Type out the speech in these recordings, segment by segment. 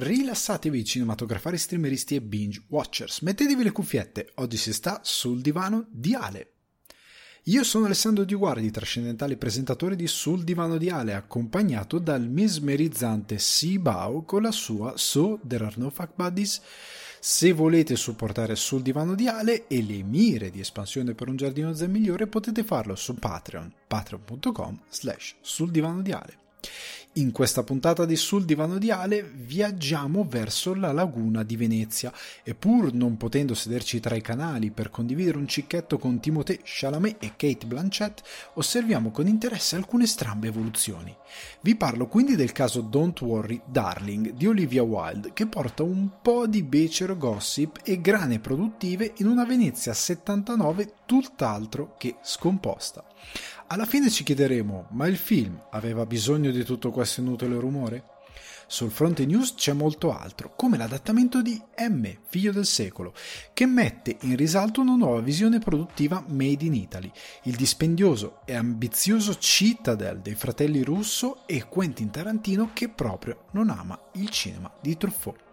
rilassatevi cinematografari, streameristi e binge watchers. Mettetevi le cuffiette, oggi si sta sul divano di Ale. Io sono Alessandro Di Guardi, trascendentale presentatore di Sul Divano di Ale, accompagnato dal mesmerizzante Sibao con la sua So There Are No Fuck Buddies. Se volete supportare Sul Divano di Ale e le mire di espansione per un giardino zen migliore potete farlo su Patreon, patreon.com slash sul divano di Ale. In questa puntata di Sul Divano di Ale viaggiamo verso la laguna di Venezia e pur non potendo sederci tra i canali per condividere un cicchetto con Timothée Chalamet e Kate Blanchett, osserviamo con interesse alcune strambe evoluzioni. Vi parlo quindi del caso Don't Worry Darling di Olivia Wilde che porta un po' di becero gossip e grane produttive in una Venezia 79 tutt'altro che scomposta. Alla fine ci chiederemo, ma il film aveva bisogno di tutto questo inutile rumore? Sul fronte news c'è molto altro, come l'adattamento di M, figlio del secolo, che mette in risalto una nuova visione produttiva made in Italy, il dispendioso e ambizioso Citadel dei fratelli Russo e Quentin Tarantino che proprio non ama il cinema di Truffaut.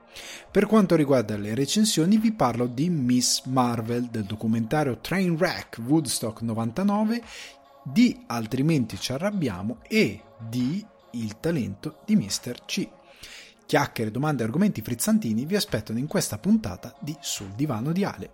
Per quanto riguarda le recensioni vi parlo di Miss Marvel del documentario Trainwreck Woodstock 99 di Altrimenti ci arrabbiamo e di Il talento di Mr. C. Chiacchiere, domande e argomenti frizzantini vi aspettano in questa puntata di Sul divano di Ale.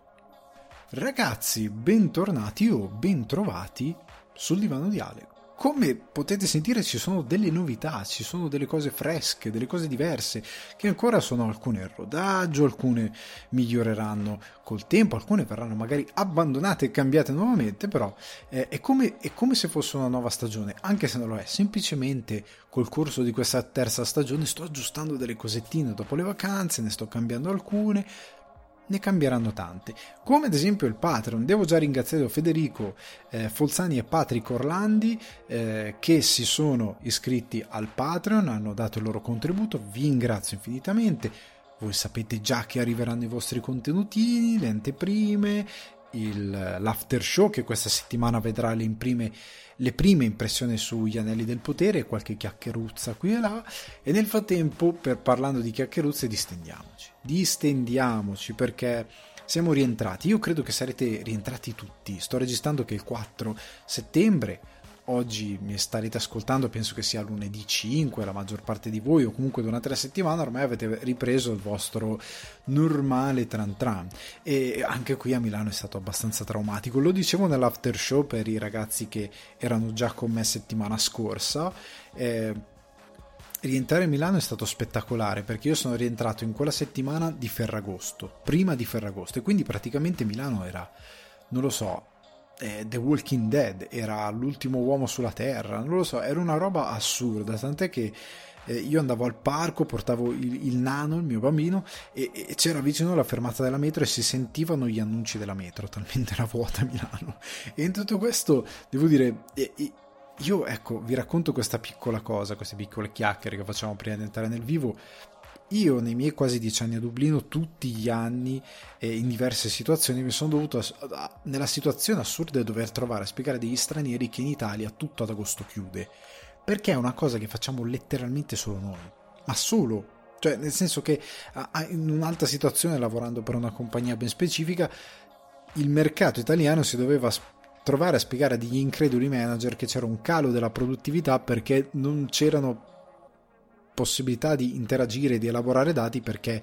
Ragazzi, bentornati o bentrovati sul divano di Ale come potete sentire ci sono delle novità, ci sono delle cose fresche, delle cose diverse, che ancora sono alcune in rodaggio, alcune miglioreranno col tempo, alcune verranno magari abbandonate e cambiate nuovamente, però eh, è, come, è come se fosse una nuova stagione, anche se non lo è, semplicemente col corso di questa terza stagione sto aggiustando delle cosettine dopo le vacanze, ne sto cambiando alcune, ne cambieranno tante, come ad esempio il Patreon. Devo già ringraziare Federico eh, Folzani e Patrick Orlandi eh, che si sono iscritti al Patreon, hanno dato il loro contributo, vi ringrazio infinitamente. Voi sapete già che arriveranno i vostri contenutini, le anteprime, il, l'after show che questa settimana vedrà le, imprime, le prime impressioni sugli anelli del potere, qualche chiacchieruzza qui e là e nel frattempo per parlando di chiacchieruzze distendiamoci, distendiamoci perché siamo rientrati, io credo che sarete rientrati tutti, sto registrando che il 4 settembre oggi mi starete ascoltando, penso che sia lunedì 5, la maggior parte di voi, o comunque durante la settimana ormai avete ripreso il vostro normale tran tran. E anche qui a Milano è stato abbastanza traumatico. Lo dicevo nell'after show per i ragazzi che erano già con me settimana scorsa. Eh, rientrare a Milano è stato spettacolare perché io sono rientrato in quella settimana di Ferragosto, prima di Ferragosto, e quindi praticamente Milano era, non lo so, eh, The Walking Dead, era l'ultimo uomo sulla Terra, non lo so, era una roba assurda, tant'è che eh, io andavo al parco, portavo il, il nano, il mio bambino, e, e, c'era vicino la fermata della metro e si sentivano gli annunci della metro, talmente era vuota Milano. E in tutto questo, devo dire, eh, io ecco, vi racconto questa piccola cosa, queste piccole chiacchiere che facciamo prima di entrare nel vivo. Io nei miei quasi dieci anni a Dublino, tutti gli anni e in diverse situazioni, mi sono dovuto, nella situazione assurda di dover trovare a spiegare degli stranieri che in Italia tutto ad agosto chiude. Perché è una cosa che facciamo letteralmente solo noi. Ma solo. Cioè, nel senso che in un'altra situazione, lavorando per una compagnia ben specifica, il mercato italiano si doveva trovare a spiegare a degli increduli manager che c'era un calo della produttività perché non c'erano possibilità di interagire, di elaborare dati perché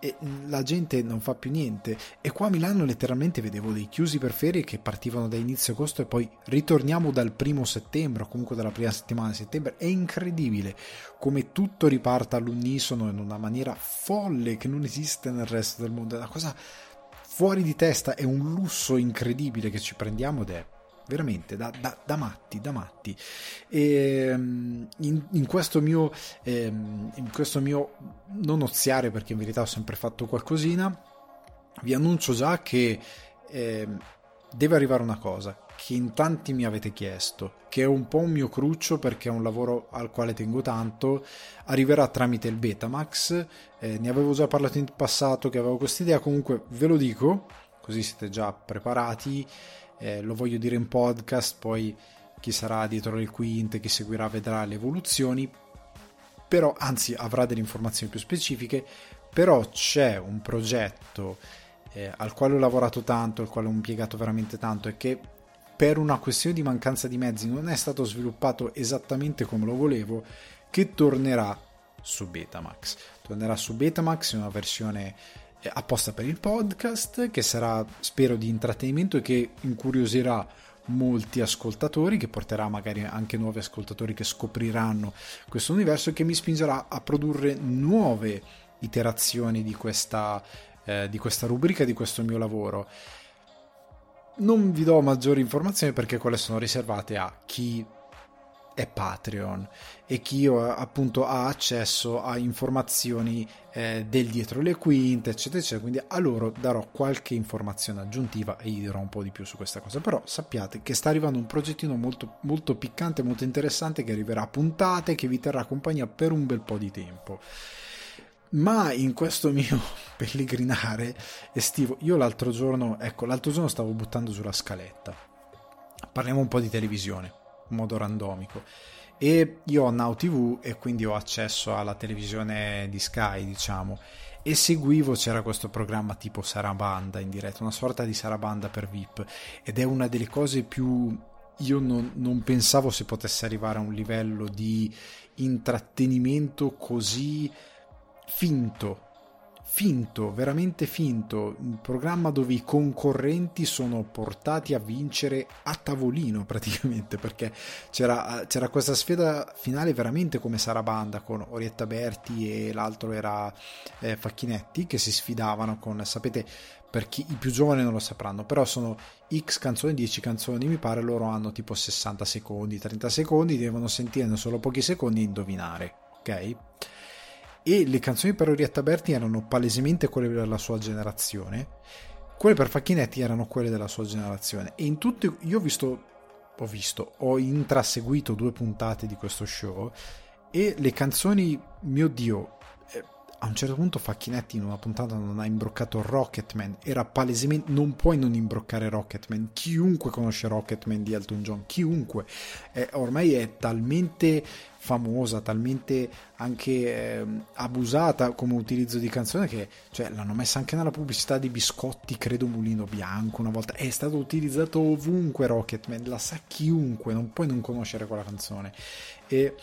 e la gente non fa più niente. E qua a Milano letteralmente vedevo dei chiusi per ferie che partivano da inizio agosto e poi ritorniamo dal primo settembre o comunque dalla prima settimana di settembre. È incredibile come tutto riparta all'unisono in una maniera folle che non esiste nel resto del mondo. È una cosa fuori di testa è un lusso incredibile che ci prendiamo ed è veramente da, da, da matti, da matti. E, ehm, in, in, questo mio, ehm, in questo mio non oziare, perché in verità ho sempre fatto qualcosina, vi annuncio già che eh, deve arrivare una cosa che in tanti mi avete chiesto, che è un po' un mio cruccio perché è un lavoro al quale tengo tanto, arriverà tramite il Betamax, eh, ne avevo già parlato in passato che avevo questa idea, comunque ve lo dico, così siete già preparati eh, lo voglio dire in podcast, poi chi sarà dietro le quinte, chi seguirà vedrà le evoluzioni. però anzi avrà delle informazioni più specifiche, però c'è un progetto eh, al quale ho lavorato tanto, al quale ho impiegato veramente tanto e che per una questione di mancanza di mezzi non è stato sviluppato esattamente come lo volevo, che tornerà su Betamax. Tornerà su Betamax in una versione apposta per il podcast che sarà spero di intrattenimento e che incuriosirà molti ascoltatori che porterà magari anche nuovi ascoltatori che scopriranno questo universo e che mi spingerà a produrre nuove iterazioni di questa, eh, di questa rubrica di questo mio lavoro. Non vi do maggiori informazioni perché quelle sono riservate a chi è Patreon e chi appunto ha accesso a informazioni eh, del dietro le quinte eccetera eccetera. Quindi a loro darò qualche informazione aggiuntiva e gli dirò un po' di più su questa cosa. Però sappiate che sta arrivando un progettino molto, molto piccante molto interessante che arriverà a puntate che vi terrà compagnia per un bel po' di tempo. Ma in questo mio pellegrinare estivo io l'altro giorno ecco l'altro giorno stavo buttando sulla scaletta. Parliamo un po' di televisione in modo randomico. E io ho Now TV e quindi ho accesso alla televisione di Sky, diciamo. E seguivo, c'era questo programma tipo Sarabanda in diretta, una sorta di Sarabanda per VIP. Ed è una delle cose più io non, non, pensavo si potesse arrivare a un livello di intrattenimento così finto finto, veramente finto, un programma dove i concorrenti sono portati a vincere a tavolino praticamente, perché c'era, c'era questa sfida finale veramente come Sarabanda con Orietta Berti e l'altro era eh, Facchinetti che si sfidavano con, sapete, per chi i più giovani non lo sapranno, però sono X canzoni, 10 canzoni, mi pare loro hanno tipo 60 secondi, 30 secondi, devono sentire solo pochi secondi e indovinare, ok? E le canzoni per Orietta Berti erano palesemente quelle della sua generazione, quelle per Facchinetti erano quelle della sua generazione. E in tutte io ho visto ho visto, ho intraseguito due puntate di questo show e le canzoni, mio dio, a un certo punto Facchinetti in una puntata non ha imbroccato Rocketman. Era palesemente non puoi non imbroccare Rocketman. Chiunque conosce Rocketman di Elton John chiunque. È, ormai è talmente famosa talmente anche eh, abusata come utilizzo di canzone che cioè, l'hanno messa anche nella pubblicità di biscotti credo Mulino Bianco una volta. È stato utilizzato ovunque Rocketman la sa chiunque non puoi non conoscere quella canzone. E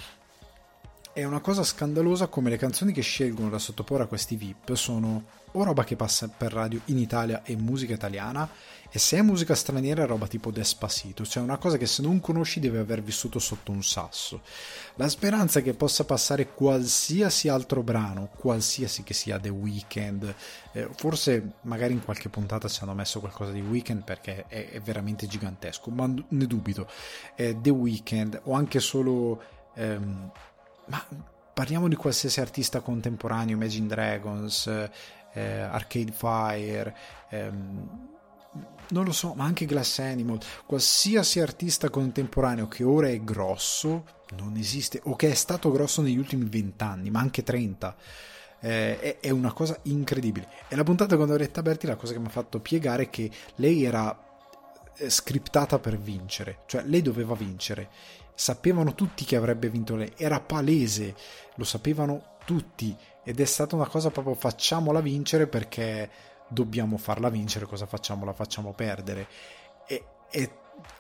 è una cosa scandalosa come le canzoni che scelgono da sottoporre a questi VIP sono o roba che passa per radio in Italia e musica italiana, e se è musica straniera è roba tipo Despacito, cioè una cosa che se non conosci devi aver vissuto sotto un sasso. La speranza che possa passare qualsiasi altro brano, qualsiasi che sia The Weeknd, eh, forse magari in qualche puntata ci hanno messo qualcosa di Weeknd perché è, è veramente gigantesco, ma ne dubito. Eh, The Weeknd o anche solo... Ehm, ma parliamo di qualsiasi artista contemporaneo, Imagine Dragons, eh, Arcade Fire, ehm, non lo so, ma anche Glass Animal, qualsiasi artista contemporaneo che ora è grosso, non esiste, o che è stato grosso negli ultimi vent'anni, ma anche 30. Eh, è, una cosa incredibile. E la puntata con Loretta Berti, la cosa che mi ha fatto piegare è che lei era eh, scriptata per vincere, cioè lei doveva vincere sapevano tutti che avrebbe vinto lei, era palese, lo sapevano tutti ed è stata una cosa proprio facciamola vincere perché dobbiamo farla vincere, cosa facciamo? La facciamo perdere. E, e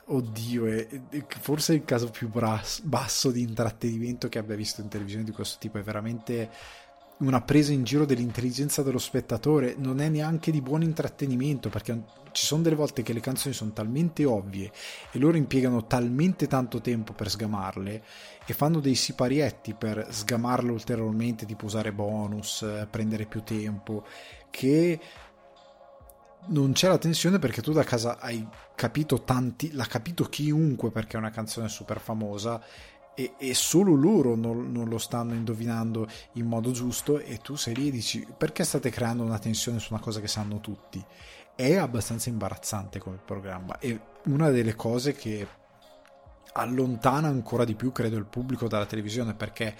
oddio, è, è, forse il caso più bras, basso di intrattenimento che abbia visto in televisione di questo tipo, è veramente una presa in giro dell'intelligenza dello spettatore, non è neanche di buon intrattenimento perché ci sono delle volte che le canzoni sono talmente ovvie e loro impiegano talmente tanto tempo per sgamarle e fanno dei siparietti per sgamarle ulteriormente, tipo usare bonus, prendere più tempo, che non c'è la tensione perché tu da casa hai capito tanti, l'ha capito chiunque perché è una canzone super famosa e, e solo loro non, non, lo stanno indovinando in modo giusto e tu sei lì e dici perché state creando una tensione su una cosa che sanno tutti? È abbastanza imbarazzante come programma e una delle cose che allontana ancora di più credo il pubblico dalla televisione perché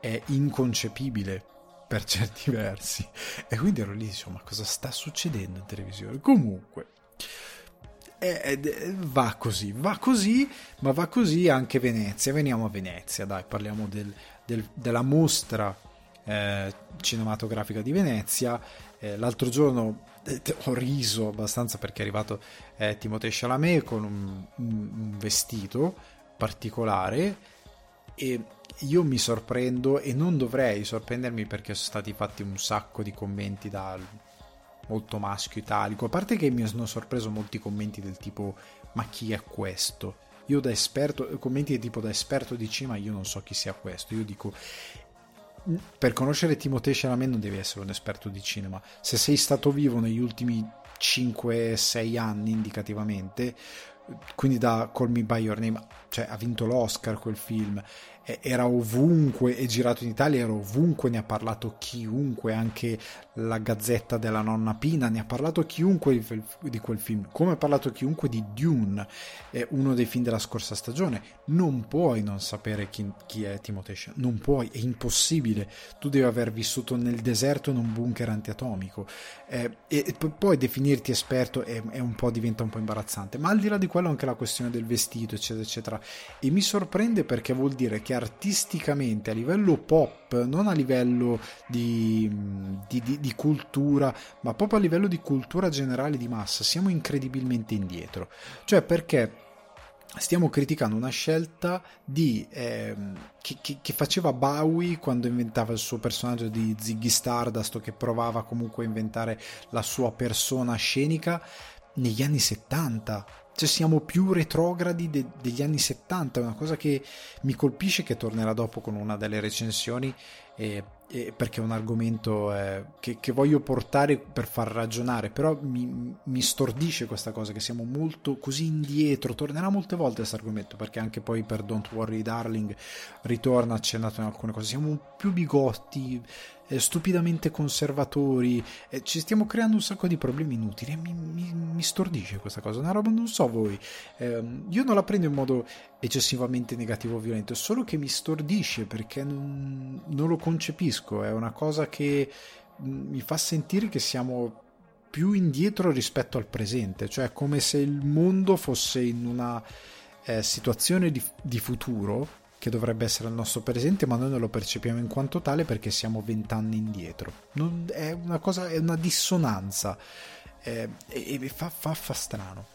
è inconcepibile per certi versi. E quindi ero lì insomma cosa sta succedendo in televisione? Comunque eh, eh, va così, va così, ma va così anche Venezia. Veniamo a Venezia, dai, parliamo del, del, della mostra eh, cinematografica di Venezia. Eh, l'altro giorno eh, ho riso abbastanza perché è arrivato eh, Timothée Chalamet con un, un, vestito particolare e io mi sorprendo e non dovrei sorprendermi perché sono stati fatti un sacco di commenti da molto maschio italico. A parte che mi hanno sorpreso molti commenti del tipo ma chi è questo? Io da esperto commenti del tipo da esperto di cinema io non so chi sia questo. Io dico per conoscere Timothée Chalamet non devi essere un esperto di cinema. Se sei stato vivo negli ultimi 5-6 anni indicativamente, quindi da Call Me By Your Name, cioè ha vinto l'Oscar quel film, era ovunque, è girato in Italia, era ovunque, ne ha parlato chiunque, anche la Gazzetta della nonna Pina, ne ha parlato chiunque di quel film, come ha parlato chiunque di Dune, uno dei film della scorsa stagione. Non puoi non sapere chi, chi è Timothée Chalamet, non puoi, è impossibile. Tu devi aver vissuto nel deserto in un bunker antiatomico eh, e, e, poi definirti esperto è, è un diventa un po' imbarazzante. Ma al di là di quello anche la questione del vestito, eccetera, eccetera. E mi sorprende perché vuol dire che artisticamente a livello pop, non a livello di, di, di, di cultura, ma proprio a livello di cultura generale di massa, siamo incredibilmente indietro. Cioè perché stiamo criticando una scelta di, eh, che, che, che, faceva Bowie quando inventava il suo personaggio di Ziggy Stardust o che provava comunque a inventare la sua persona scenica negli anni 70 cioè siamo più retrogradi de- degli anni 70, è una cosa che mi colpisce che tornerà dopo con una delle recensioni e, e perché è un argomento eh, che, che, voglio portare per far ragionare, però mi, mi, stordisce questa cosa che siamo molto così indietro, tornerà molte volte questo argomento perché anche poi per Don't Worry Darling ritorna accennato in alcune cose, siamo più bigotti, eh, stupidamente conservatori, eh, ci stiamo creando un sacco di problemi inutili. E mi, mi, mi stordisce questa cosa, una roba non so voi, eh, io non la prendo in modo eccessivamente negativo o violento, solo che mi stordisce perché non, non lo concepisco, è una cosa che mm, mi fa sentire che siamo più indietro rispetto al presente, cioè come se il mondo fosse in una eh, situazione di, di futuro che dovrebbe essere il nostro presente, ma noi non lo percepiamo in quanto tale perché siamo vent'anni indietro. Non, è una cosa, è una dissonanza. Eh, e, fa, fa, fa, strano.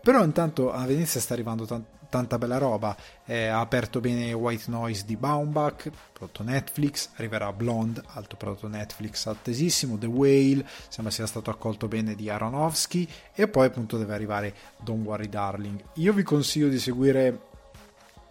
Però intanto a Venezia sta arrivando t- tanta bella roba. Eh, ha aperto bene White Noise di Baumbach, prodotto Netflix. Arriverà Blonde, altro prodotto Netflix attesissimo. The Whale, sembra sia stato accolto bene di Aronofsky. E poi appunto deve arrivare Don't Worry Darling. Io vi consiglio di seguire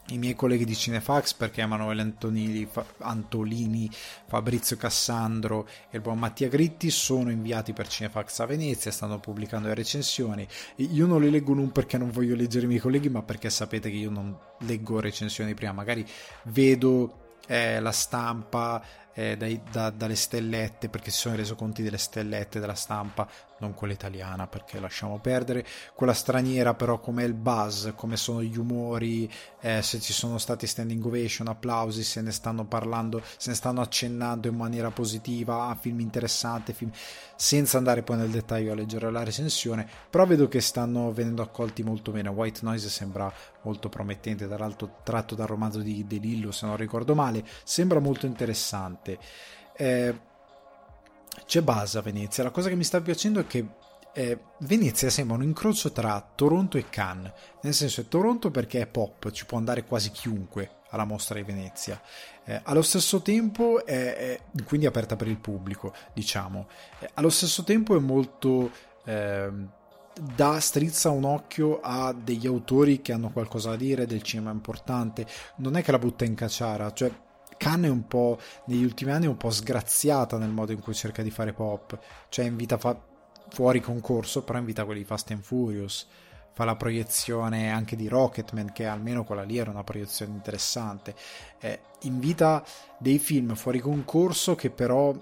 i miei colleghi di Cinefax perché Emanuele Antonini, Fa- Antolini, Fabrizio Cassandro e il buon Mattia Gritti sono inviati per Cinefax a Venezia, stanno pubblicando le recensioni. Io non le leggo non perché non voglio leggere i miei colleghi, ma perché sapete che io non leggo recensioni prima, magari vedo eh, la stampa eh, dai, da, dalle stellette perché si sono reso conti delle stellette della stampa non quella italiana perché lasciamo perdere, quella straniera però com'è il buzz, come sono gli umori, eh, se ci sono stati standing ovation, applausi, se ne stanno parlando, se ne stanno accennando in maniera positiva, ah, film interessante, film... senza andare poi nel dettaglio a leggere la recensione, però vedo che stanno venendo accolti molto bene, White Noise sembra molto promettente, tra l'altro tratto dal romanzo di De Lillo se non ricordo male, sembra molto interessante. Eh, c'è base a Venezia. La cosa che mi sta piacendo è che eh, Venezia sembra un incrocio tra Toronto e Cannes. Nel senso è Toronto perché è pop, ci può andare quasi chiunque alla mostra di Venezia. Eh, allo stesso tempo è, è, quindi aperta per il pubblico, diciamo. Eh, allo stesso tempo è molto ehm, da strizza un occhio a degli autori che hanno qualcosa da dire del cinema importante. Non è che la butta in cacciara, cioè Khan è un po' negli ultimi anni un po' sgraziata nel modo in cui cerca di fare pop, cioè invita fa- fuori concorso, però invita quelli di Fast and Furious, fa la proiezione anche di Rocketman, che almeno quella lì era una proiezione interessante, eh, invita dei film fuori concorso che però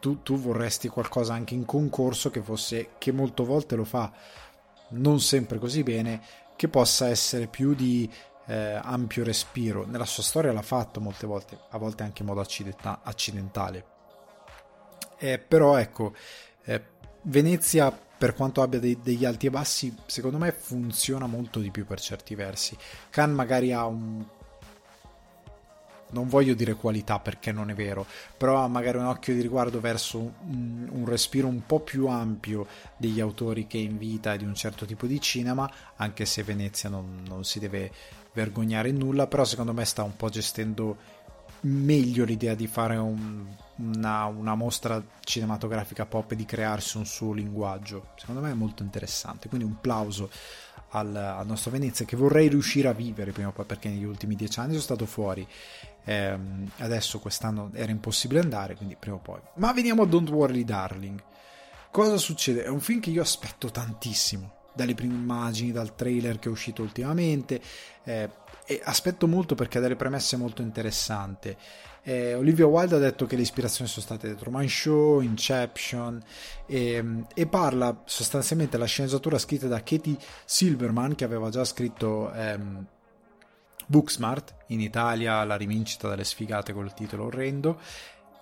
tu, tu vorresti qualcosa anche in concorso che fosse, che molte volte lo fa, non sempre così bene, che possa essere più di eh, ampio respiro. Nella sua storia l'ha fatto molte volte, a volte anche in modo accidenta- accidentale. Eh, però ecco, eh, Venezia, per quanto abbia dei, degli alti e bassi, secondo me funziona molto di più per certi versi. Khan magari ha un non voglio dire qualità perché non è vero, però magari un occhio di riguardo verso un, un, respiro un po' più ampio degli autori che invita di un certo tipo di cinema, anche se Venezia non, non si deve vergognare in nulla, però secondo me sta un po' gestendo meglio l'idea di fare un, una, una, mostra cinematografica pop e di crearsi un suo linguaggio. Secondo me è molto interessante, quindi un plauso al, al nostro Venezia che vorrei riuscire a vivere prima o poi perché negli ultimi dieci anni sono stato fuori. Eh, adesso quest'anno era impossibile andare, quindi prima o poi. Ma veniamo a Don't Worry Darling. Cosa succede? È un film che io aspetto tantissimo dalle prime immagini, dal trailer che è uscito ultimamente. Eh, e aspetto molto perché ha delle premesse molto interessanti. Eh, Olivia Wilde ha detto che le ispirazioni sono state The Truman Show, Inception e, e, parla sostanzialmente la sceneggiatura scritta da Katie Silverman che aveva già scritto ehm, Booksmart in Italia, la rivincita delle sfigate col titolo orrendo.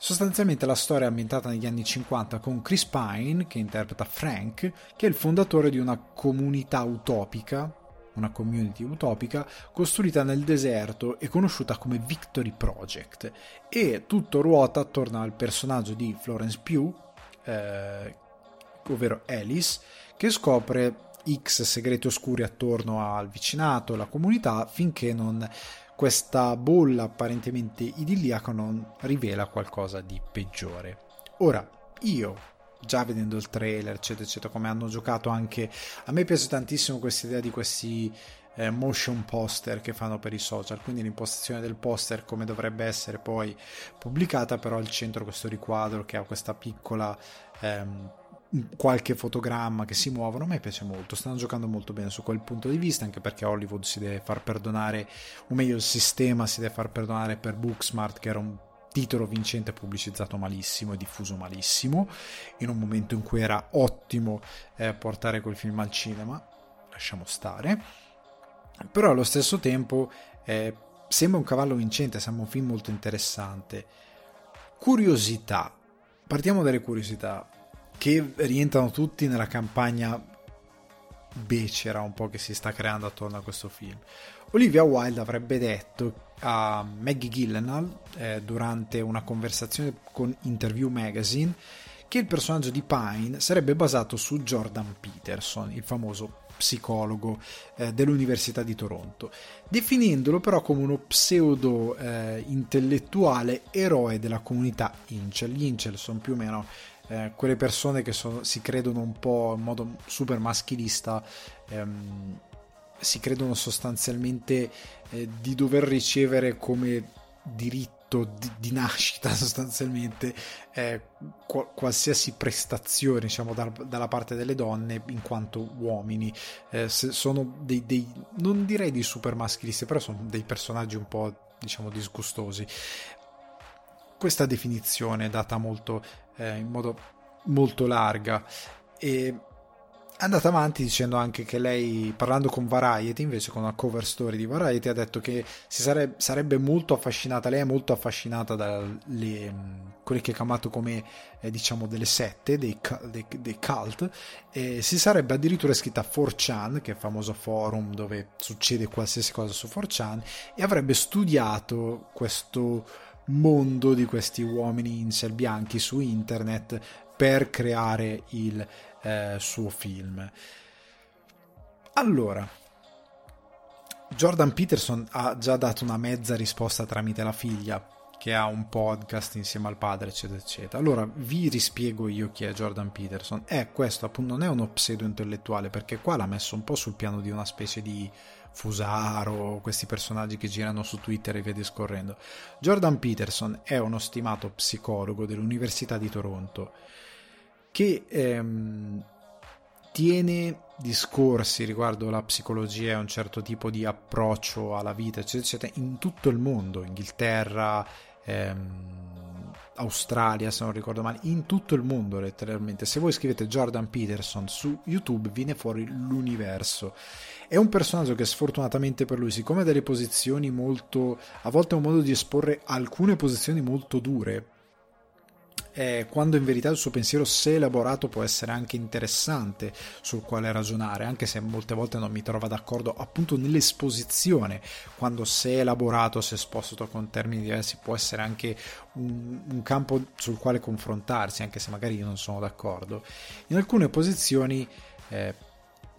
Sostanzialmente la storia è ambientata negli anni 50 con Chris Pine che interpreta Frank, che è il fondatore di una comunità utopica una community utopica costruita nel deserto e conosciuta come Victory Project. E tutto ruota attorno al personaggio di Florence Pugh, eh, ovvero Alice, che scopre X segreti oscuri attorno al vicinato, la comunità, finché non questa bolla apparentemente idilliaca non rivela qualcosa di peggiore. Ora, io già vedendo il trailer, eccetera, eccetera, come hanno giocato anche. A me piace tantissimo questa idea di questi eh, motion poster che fanno per i social, quindi l'impostazione del poster come dovrebbe essere poi pubblicata, però al centro questo riquadro che ha questa piccola. Ehm, qualche fotogramma che si muovono a me piace molto. Stanno giocando molto bene su quel punto di vista anche perché Hollywood si deve far perdonare o meglio il sistema si deve far perdonare per Booksmart che era un titolo vincente pubblicizzato malissimo e diffuso malissimo, in un momento in cui era ottimo eh, portare quel film al cinema, lasciamo stare, però allo stesso tempo eh, sembra un cavallo vincente, sembra un film molto interessante. Curiosità, partiamo dalle curiosità che rientrano tutti nella campagna becera un po' che si sta creando attorno a questo film. Olivia Wilde avrebbe detto a Maggie Gyllenhaal eh, durante una conversazione con Interview Magazine che il personaggio di Pine sarebbe basato su Jordan Peterson, il famoso psicologo eh, dell'Università di Toronto, definendolo però come uno pseudo eh, intellettuale eroe della comunità Incel. Gli Incel sono più o meno eh, quelle persone che sono, si credono un po' in modo super maschilista, ehm, si credono sostanzialmente eh, di dover ricevere come diritto di, di nascita sostanzialmente eh, qu- qualsiasi prestazione diciamo da, dalla parte delle donne in quanto uomini. Eh, sono dei, dei, non direi di super maschilisti però sono dei personaggi un po' diciamo disgustosi questa definizione è data molto eh, in modo molto larga. E è andata avanti dicendo anche che lei, parlando con Variety, invece con una cover story di Variety, ha detto che si sarebbe, sarebbe molto affascinata, lei è molto affascinata da quelli che ha chiamato come eh, diciamo delle sette, dei, dei, dei cult, e si sarebbe addirittura iscritta a 4chan, che è il famoso forum dove succede qualsiasi cosa su 4chan, e avrebbe studiato questo mondo di questi uomini incel bianchi su internet per creare il eh, suo film. Allora, Jordan Peterson ha già dato una mezza risposta tramite la figlia che ha un podcast insieme al padre, eccetera, eccetera. Allora vi rispiego io chi è Jordan Peterson. È questo appunto non è uno pseudo intellettuale, perché qua l'ha messo un po' sul piano di una specie di Fusaro, questi personaggi che girano su Twitter e via discorrendo. Jordan Peterson è uno stimato psicologo dell'Università di Toronto che ehm, tiene discorsi riguardo la psicologia e un certo tipo di approccio alla vita, eccetera, eccetera, in tutto il mondo, Inghilterra, ehm, Australia, se non ricordo male, in tutto il mondo letteralmente. Se voi scrivete Jordan Peterson su YouTube viene fuori l'universo. È un personaggio che sfortunatamente per lui, siccome ha delle posizioni molto, a volte ha un modo di esporre alcune posizioni molto dure, eh, quando in verità il suo pensiero, se elaborato, può essere anche interessante sul quale ragionare, anche se molte volte non mi trova d'accordo appunto nell'esposizione, quando se elaborato, se esposto con termini diversi, può essere anche un, un campo sul quale confrontarsi, anche se magari io non sono d'accordo. In alcune posizioni, eh,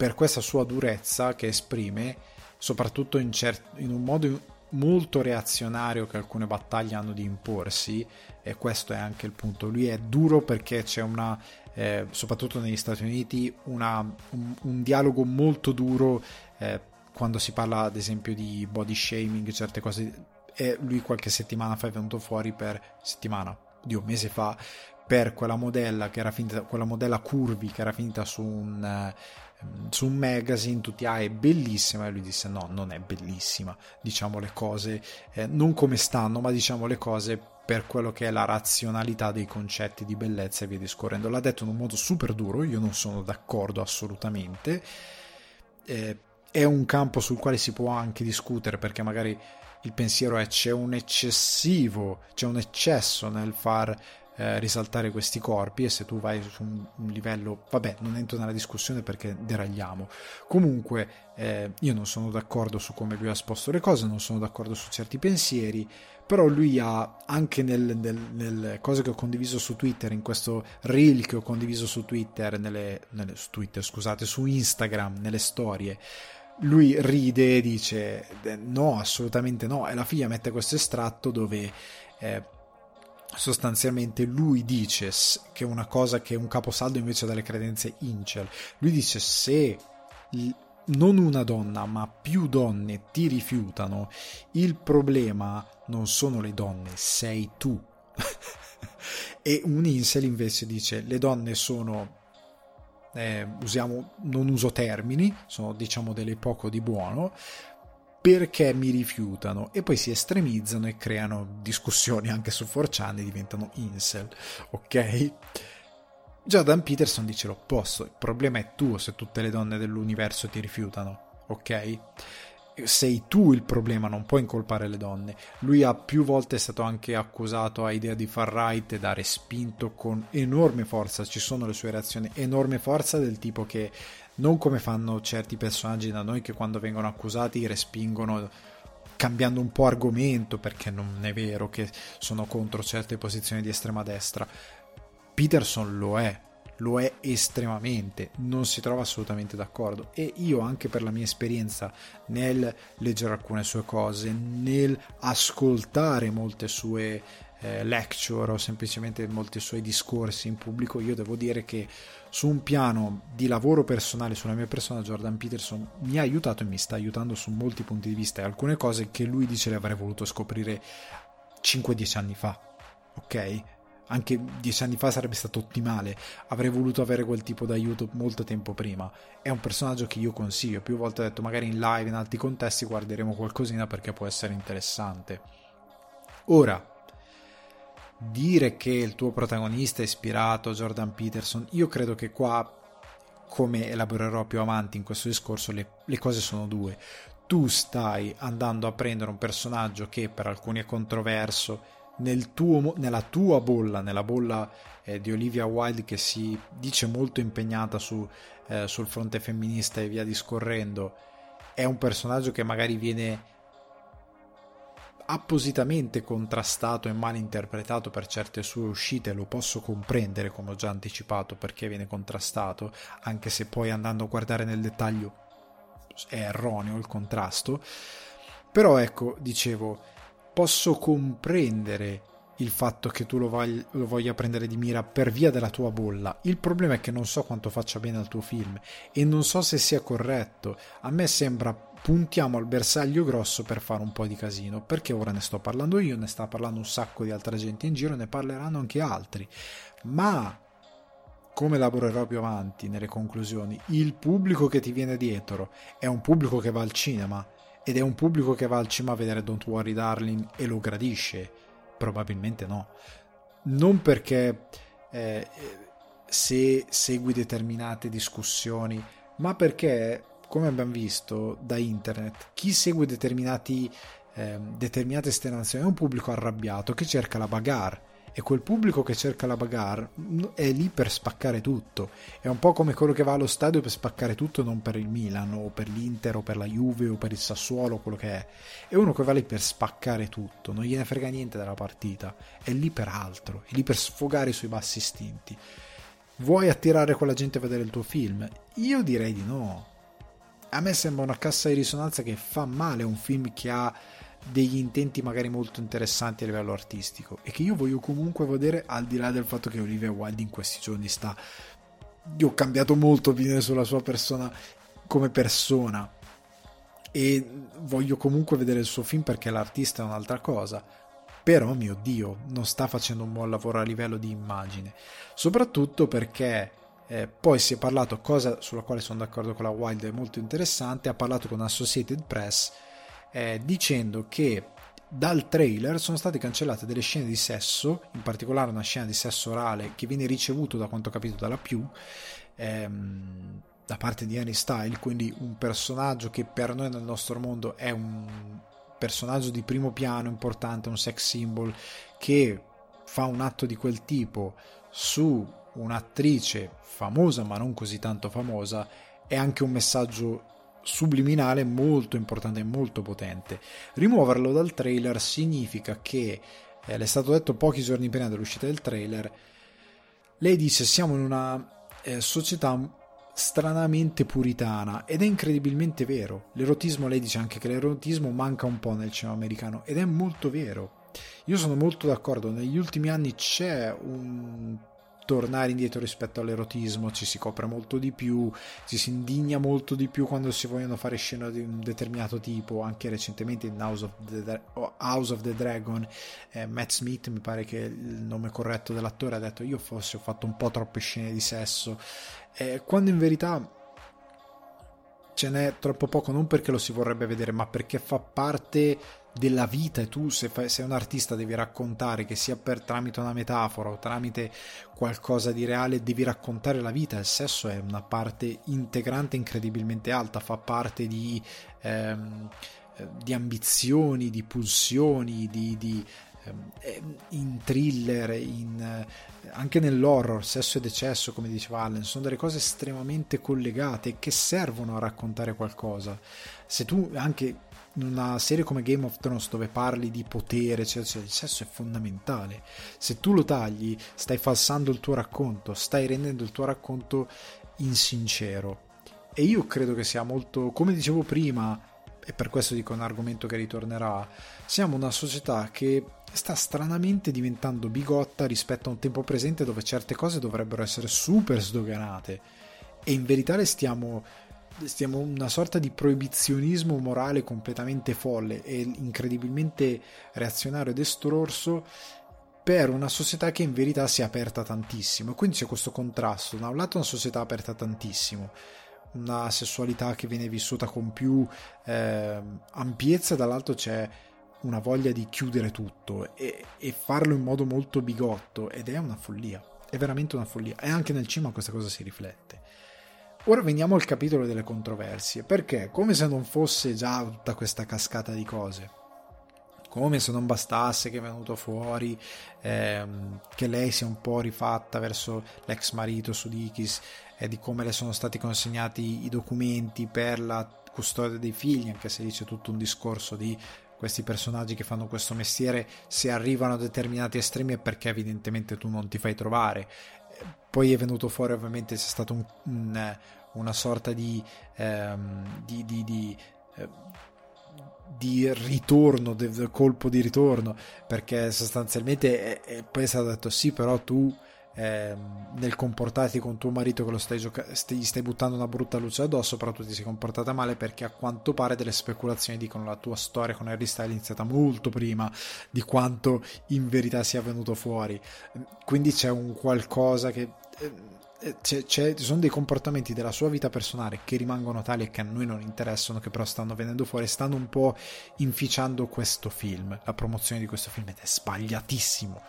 per questa sua durezza che esprime, soprattutto in, cer- in un modo molto reazionario che alcune battaglie hanno di imporsi e questo è anche il punto. Lui è duro perché c'è una eh, soprattutto negli Stati Uniti una, un, un, dialogo molto duro eh, quando si parla ad esempio di body shaming certe cose e lui qualche settimana fa è venuto fuori per settimana di un mese fa per quella modella che era finita quella modella curvi che era finita su un su un magazine tutti ah è bellissima. E lui disse no non è bellissima diciamo le cose eh, non come stanno ma diciamo le cose per quello che è la razionalità dei concetti di bellezza e via discorrendo. L'ha detto in un modo super duro io non sono d'accordo assolutamente. Eh, è un campo sul quale si può anche discutere perché magari il pensiero è c'è un eccessivo c'è un eccesso nel far eh, risaltare questi corpi e se tu vai su un, un, livello vabbè non entro nella discussione perché deragliamo. Comunque eh, io non sono d'accordo su come lui ha esposto le cose non sono d'accordo su certi pensieri però lui ha anche nel, nel, nelle cose che ho condiviso su Twitter in questo reel che ho condiviso su Twitter nelle, nelle, su Twitter scusate su Instagram nelle storie lui ride e dice no assolutamente no. E la figlia mette questo estratto dove eh, sostanzialmente lui dice che è una cosa che è un caposaldo invece dalle credenze incel lui dice se non una donna ma più donne ti rifiutano il problema non sono le donne sei tu. E un incel invece dice le donne sono eh, usiamo non uso termini sono diciamo delle poco di buono perché mi rifiutano e poi si estremizzano e creano discussioni anche su 4chan e diventano incel, ok? Jordan Peterson dice l'opposto, il problema è tuo se tutte le donne dell'universo ti rifiutano, ok? Sei tu il problema, non puoi incolpare le donne. Lui ha più volte stato anche accusato a idea di far right ed ha respinto con enorme forza, ci sono le sue reazioni, enorme forza del tipo che non come fanno certi personaggi da noi che quando vengono accusati respingono cambiando un po' argomento perché non è vero che sono contro certe posizioni di estrema destra. Peterson lo è, lo è estremamente, non si trova assolutamente d'accordo e io anche per la mia esperienza nel leggere alcune sue cose, nel ascoltare molte sue eh, lecture o semplicemente molti suoi discorsi in pubblico, io devo dire che su un piano di lavoro personale sulla mia persona Jordan Peterson mi ha aiutato e mi sta aiutando su molti punti di vista e alcune cose che lui dice le avrei voluto scoprire 5-10 anni fa, ok? Anche 10 anni fa sarebbe stato ottimale, avrei voluto avere quel tipo d'aiuto molto tempo prima. È un personaggio che io consiglio, più volte ho detto magari in live, in altri contesti guarderemo qualcosina perché può essere interessante. Ora, dire che il tuo protagonista è ispirato a Jordan Peterson, io credo che qua, come elaborerò più avanti in questo discorso, le, le cose sono due. Tu stai andando a prendere un personaggio che per alcuni è controverso, nel tuo, nella tua bolla, nella bolla eh, di Olivia Wilde che si dice molto impegnata su, eh, sul fronte femminista e via discorrendo, è un personaggio che magari viene appositamente contrastato e mal interpretato per certe sue uscite, lo posso comprendere come ho già anticipato perché viene contrastato, anche se poi andando a guardare nel dettaglio è erroneo il contrasto. Però ecco, dicevo, posso comprendere il fatto che tu lo, voglia, lo voglia prendere di mira per via della tua bolla. Il problema è che non so quanto faccia bene al tuo film e non so se sia corretto. A me sembra puntiamo al bersaglio grosso per fare un po' di casino, perché ora ne sto parlando io, ne sta parlando un sacco di altra gente in giro, ne parleranno anche altri. Ma come lavorerò più avanti nelle conclusioni, il pubblico che ti viene dietro è un pubblico che va al cinema ed è un pubblico che va al cinema a vedere Don't Worry Darling e lo gradisce Probabilmente no. Non perché eh, se segui determinate discussioni, ma perché, come abbiamo visto da internet, chi segue determinati, eh, determinate esternazioni è un pubblico arrabbiato che cerca la bagarre e quel pubblico che cerca la bagarre è lì per spaccare tutto. È un po' come quello che va allo stadio per spaccare tutto, non per il Milan o per l'Inter o per la Juve o per il Sassuolo, quello che è. È uno che va lì per spaccare tutto, non gliene frega niente della partita, è lì per altro, è lì per sfogare i suoi bassi istinti. Vuoi attirare quella gente a vedere il tuo film? Io direi di no. A me sembra una cassa di risonanza che fa male un film che ha degli intenti magari molto interessanti a livello artistico e che io voglio comunque vedere al di là del fatto che Olivia Wilde in questi giorni sta io ho cambiato molto opinione sulla sua persona come persona. E voglio comunque vedere il suo film perché l'artista è un'altra cosa. Però mio dio non sta facendo un buon lavoro a livello di immagine. Soprattutto perché eh, poi si è parlato cosa sulla quale sono d'accordo con la Wilde è molto interessante ha parlato con Associated Press eh, dicendo che dal trailer sono state cancellate delle scene di sesso, in particolare una scena di sesso orale che viene ricevuto da quanto ho capito dalla più ehm, da parte di Annie Style, quindi un personaggio che per noi nel nostro mondo è un personaggio di primo piano importante, un sex symbol che fa un atto di quel tipo su un'attrice famosa ma non così tanto famosa è anche un messaggio subliminale molto importante e molto potente. Rimuoverlo dal trailer significa che, eh, le è stato detto pochi giorni prima dell'uscita del trailer, lei dice siamo in una eh, società stranamente puritana ed è incredibilmente vero. L'erotismo, lei dice anche che l'erotismo manca un po' nel cinema americano ed è molto vero. Io sono molto d'accordo, negli ultimi anni c'è un tornare indietro rispetto all'erotismo, ci si copre molto di più, ci si indigna molto di più quando si vogliono fare scene di un determinato tipo, anche recentemente in House of the, House of the Dragon, eh, Matt Smith, mi pare che il nome corretto dell'attore, ha detto io forse ho fatto un po' troppe scene di sesso, eh, quando in verità ce n'è troppo poco non perché lo si vorrebbe vedere ma perché fa parte della vita. E tu se sei un artista devi raccontare che sia per tramite una metafora o tramite qualcosa di reale devi raccontare la vita. Il sesso è una parte integrante incredibilmente alta fa parte di, ehm, di ambizioni di pulsioni di, di in thriller in, anche nell'horror sesso ed eccesso come diceva Allen sono delle cose estremamente collegate che servono a raccontare qualcosa se tu anche in una serie come Game of Thrones dove parli di potere, cioè, cioè, il sesso è fondamentale. Se tu lo tagli, stai falsando il tuo racconto, stai rendendo il tuo racconto insincero. E io credo che sia molto, come dicevo prima, e per questo dico un argomento che ritornerà, siamo una società che sta stranamente diventando bigotta rispetto a un tempo presente dove certe cose dovrebbero essere super sdoganate e in verità le stiamo stiamo una sorta di proibizionismo morale completamente folle e incredibilmente reazionario ed estorso per una società che in verità si è aperta tantissimo. E quindi c'è questo contrasto. Da un lato una società aperta tantissimo, una sessualità che viene vissuta con più eh, ampiezza, dall'altro c'è una voglia di chiudere tutto e, e farlo in modo molto bigotto ed è una follia. È veramente una follia. E anche nel cinema questa cosa si riflette. Ora veniamo al capitolo delle controversie, perché come se non fosse già tutta questa cascata di cose, come se non bastasse che è venuto fuori ehm, che lei si è un po' rifatta verso l'ex marito su Dikis e di come le sono stati consegnati i documenti per la custodia dei figli, anche se dice tutto un discorso di questi personaggi che fanno questo mestiere, se arrivano a determinati estremi è perché evidentemente tu non ti fai trovare. Poi è venuto fuori ovviamente c'è stato un, un, una sorta di, ehm, di, di, di, eh, di ritorno, del colpo di ritorno, perché sostanzialmente è, è, poi è stato detto sì, però tu eh, nel comportarti con tuo marito che lo stai, gioca- stai, stai buttando una brutta luce addosso, però tu ti sei comportata male perché a quanto pare delle speculazioni dicono la tua storia con Harry Styles è iniziata molto prima di quanto in verità sia venuto fuori. Quindi c'è un qualcosa che... Eh, c'è, c'è, ci sono dei comportamenti della sua vita personale che rimangono tali e che a noi non interessano, che però stanno venendo fuori, stanno un po' inficiando questo film, la promozione di questo film ed è sbagliatissimo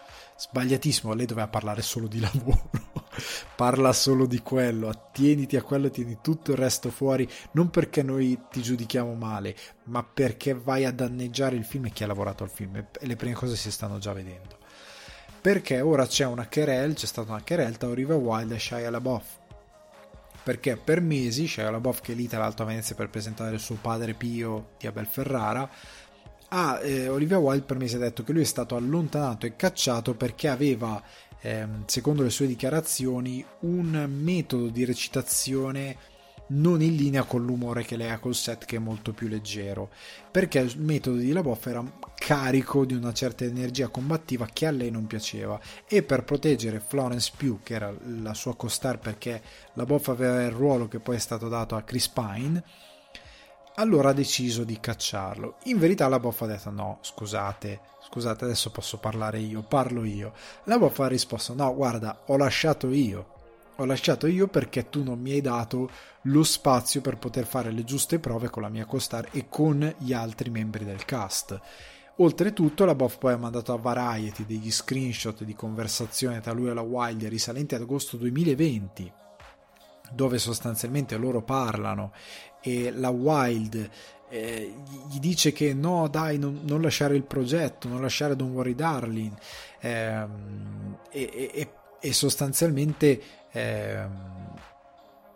sbagliatissimo, lei doveva parlare solo di lavoro, parla solo di quello, attieniti a quello, tieni tutto il resto fuori, non perché noi ti giudichiamo male, ma perché vai a danneggiare il film e chi ha lavorato al film e le prime cose si stanno già vedendo. perché ora c'è una querel, c'è stata una querel tra Olivia Wilde e Shia LaBeouf perché per mesi Shia LaBeouf che è lì tra l'altro a Venezia per presentare il suo padre Pio di Abel Ferrara a eh, Olivia Wilde per mesi ha detto che lui è stato allontanato e cacciato perché aveva ehm, secondo le sue dichiarazioni un metodo di recitazione non in linea con l'umore che lei ha col set che è molto più leggero. Perché il metodo di Laboff era carico di una certa energia combattiva che a lei non piaceva. E per proteggere Florence Pugh che era la sua co-star perché Laboff aveva il ruolo che poi è stato dato a Chris Pine allora ha deciso di cacciarlo. In verità Laboff ha detto no scusate scusate adesso posso parlare io parlo io. Laboff ha risposto no guarda ho lasciato io. Ho lasciato io perché tu non mi hai dato lo spazio per poter fare le giuste prove con la mia co-star e con gli altri membri del cast. Oltretutto la Boff poi ha mandato a Variety degli screenshot di conversazione tra lui e la Wilder risalenti ad agosto 2020 dove sostanzialmente loro parlano e la Wild eh, gli dice che no dai non, non, lasciare il progetto non lasciare Don't Worry Darling. Eh, e, e, e, sostanzialmente eh,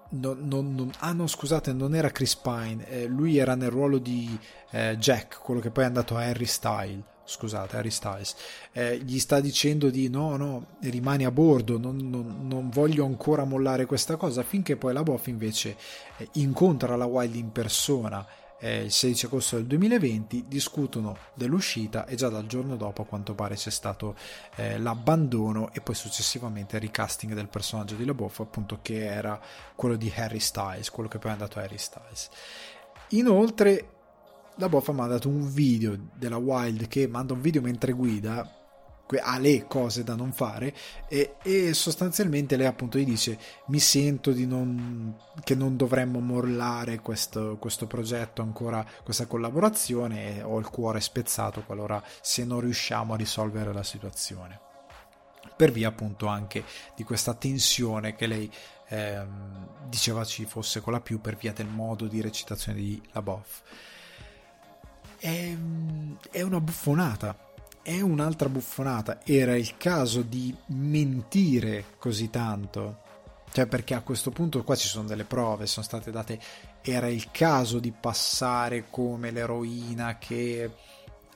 non, non, ah no scusate non era Chris Pine eh, lui era nel ruolo di eh, Jack quello che poi è andato a Harry Styles scusate Harry Styles eh, gli sta dicendo di no no rimani a bordo non, non, voglio ancora mollare questa cosa finché poi la Boff invece eh, incontra la Wild in persona eh, il 16 agosto del 2020 discutono dell'uscita e già dal giorno dopo a quanto pare c'è stato eh, l'abbandono e poi successivamente il recasting del personaggio di LaBeouf appunto che era quello di Harry Styles quello che poi è andato a Harry Styles. Inoltre la Boff ha mandato un video della Wild che manda un video mentre guida ha le cose da non fare e, e, sostanzialmente lei appunto gli dice mi sento di non, che non dovremmo mollare questo, questo progetto ancora questa collaborazione e ho il cuore spezzato qualora se non riusciamo a risolvere la situazione. Per via appunto anche di questa tensione che lei ehm, diceva ci fosse con la più per via del modo di recitazione di La Boff è, è una buffonata è un'altra buffonata. Era il caso di mentire così tanto. Cioè, perché a questo punto qua ci sono delle prove, sono state date. Era il caso di passare come l'eroina che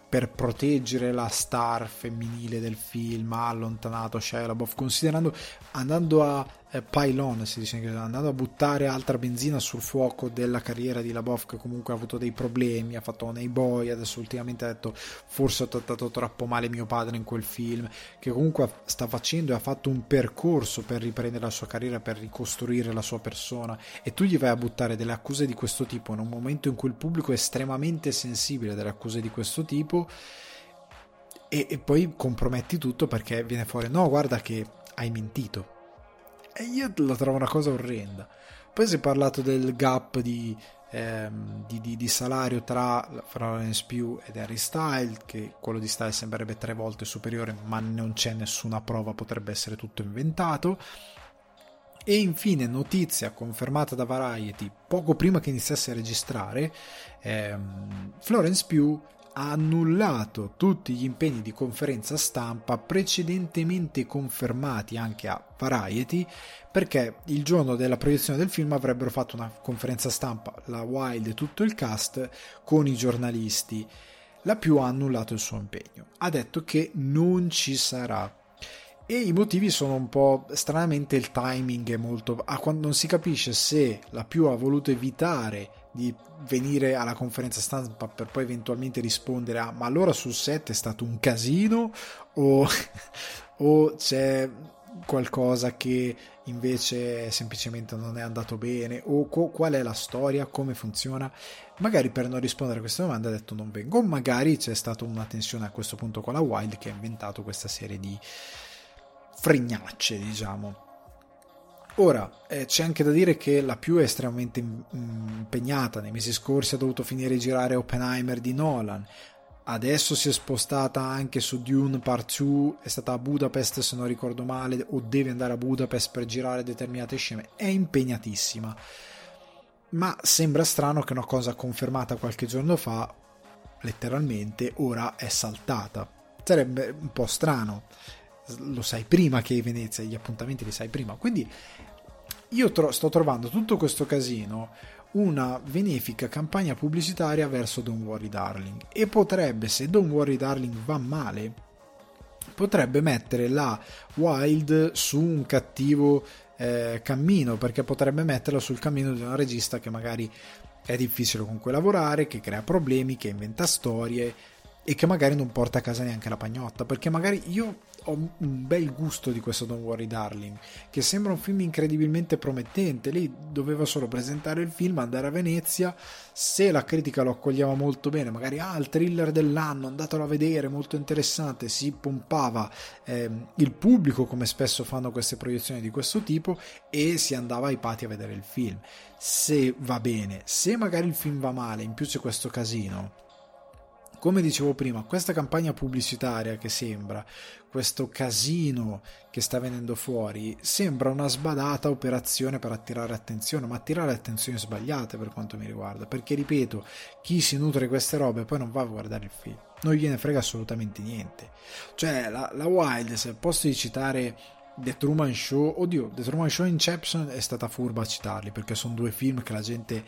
per proteggere la star femminile del film ha allontanato LaBeouf, considerando andando a eh, pylon, si dice andando a buttare altra benzina sul fuoco della carriera di Labov che comunque ha avuto dei problemi, ha fatto nei boy, adesso ultimamente ha detto forse ho trattato troppo male mio padre in quel film, che comunque sta facendo e ha fatto un percorso per riprendere la sua carriera, per ricostruire la sua persona. E tu gli vai a buttare delle accuse di questo tipo in un momento in cui il pubblico è estremamente sensibile delle accuse di questo tipo e, e poi comprometti tutto perché viene fuori no guarda che hai mentito e io la trovo una cosa orrenda. Poi si è parlato del gap di, ehm, di, di, di salario tra Florence Pugh ed Harry Styles, che quello di Styles sembrerebbe tre volte superiore, ma non c'è nessuna prova, potrebbe essere tutto inventato. E infine, notizia confermata da Variety poco prima che iniziasse a registrare, ehm, Florence Pugh ha annullato tutti gli impegni di conferenza stampa precedentemente confermati anche a Variety perché il giorno della proiezione del film avrebbero fatto una conferenza stampa la Wild e tutto il cast con i giornalisti. La più ha annullato il suo impegno. Ha detto che non ci sarà. E i motivi sono un po' stranamente il timing è molto ah, quando non si capisce se la più ha voluto evitare di venire alla conferenza stampa per poi eventualmente rispondere a ma allora sul set è stato un casino o, o c'è qualcosa che invece semplicemente non è andato bene o co- qual è la storia, come funziona. Magari per non rispondere a queste domande ha detto non vengo, magari c'è stata una tensione a questo punto con la Wild che ha inventato questa serie di fregnacce, diciamo. Ora, eh, c'è anche da dire che la più è estremamente impegnata. Nei mesi scorsi ha dovuto finire di girare Oppenheimer di Nolan. Adesso si è spostata anche su Dune Part 2, è stata a Budapest se non ricordo male, o deve andare a Budapest per girare determinate scene. È impegnatissima. Ma sembra strano che una cosa confermata qualche giorno fa, letteralmente, ora è saltata. Sarebbe un po' strano lo sai prima che Venezia, gli appuntamenti li sai prima. Quindi io tro- sto trovando tutto questo casino una benefica campagna pubblicitaria verso Don't Worry Darling e potrebbe, se Don't Worry Darling va male, potrebbe mettere la Wild su un cattivo eh, cammino, perché potrebbe metterla sul cammino di una regista che magari è difficile con cui lavorare, che crea problemi, che inventa storie e che magari non porta a casa neanche la pagnotta, perché magari io ho un bel gusto di questo Don't Worry Darling, che sembra un film incredibilmente promettente. Lei doveva solo presentare il film, andare a Venezia, se la critica lo accoglieva molto bene, magari ah, il thriller dell'anno, andatelo a vedere, molto interessante, si pompava eh, il pubblico come spesso fanno queste proiezioni di questo tipo e si andava ai pati a vedere il film. Se va bene, se magari il film va male, in più c'è questo casino, come dicevo prima, questa campagna pubblicitaria che sembra, questo casino che sta venendo fuori, sembra una sbadata operazione per attirare attenzione, ma attirare attenzioni sbagliate per quanto mi riguarda, perché ripeto, chi si nutre di queste robe poi non va a guardare il film, non gliene frega assolutamente niente. Cioè, la, la Wild, se al posto di citare The Truman Show, oddio, The Truman Show e Inception è stata furba a citarli perché sono due film che la gente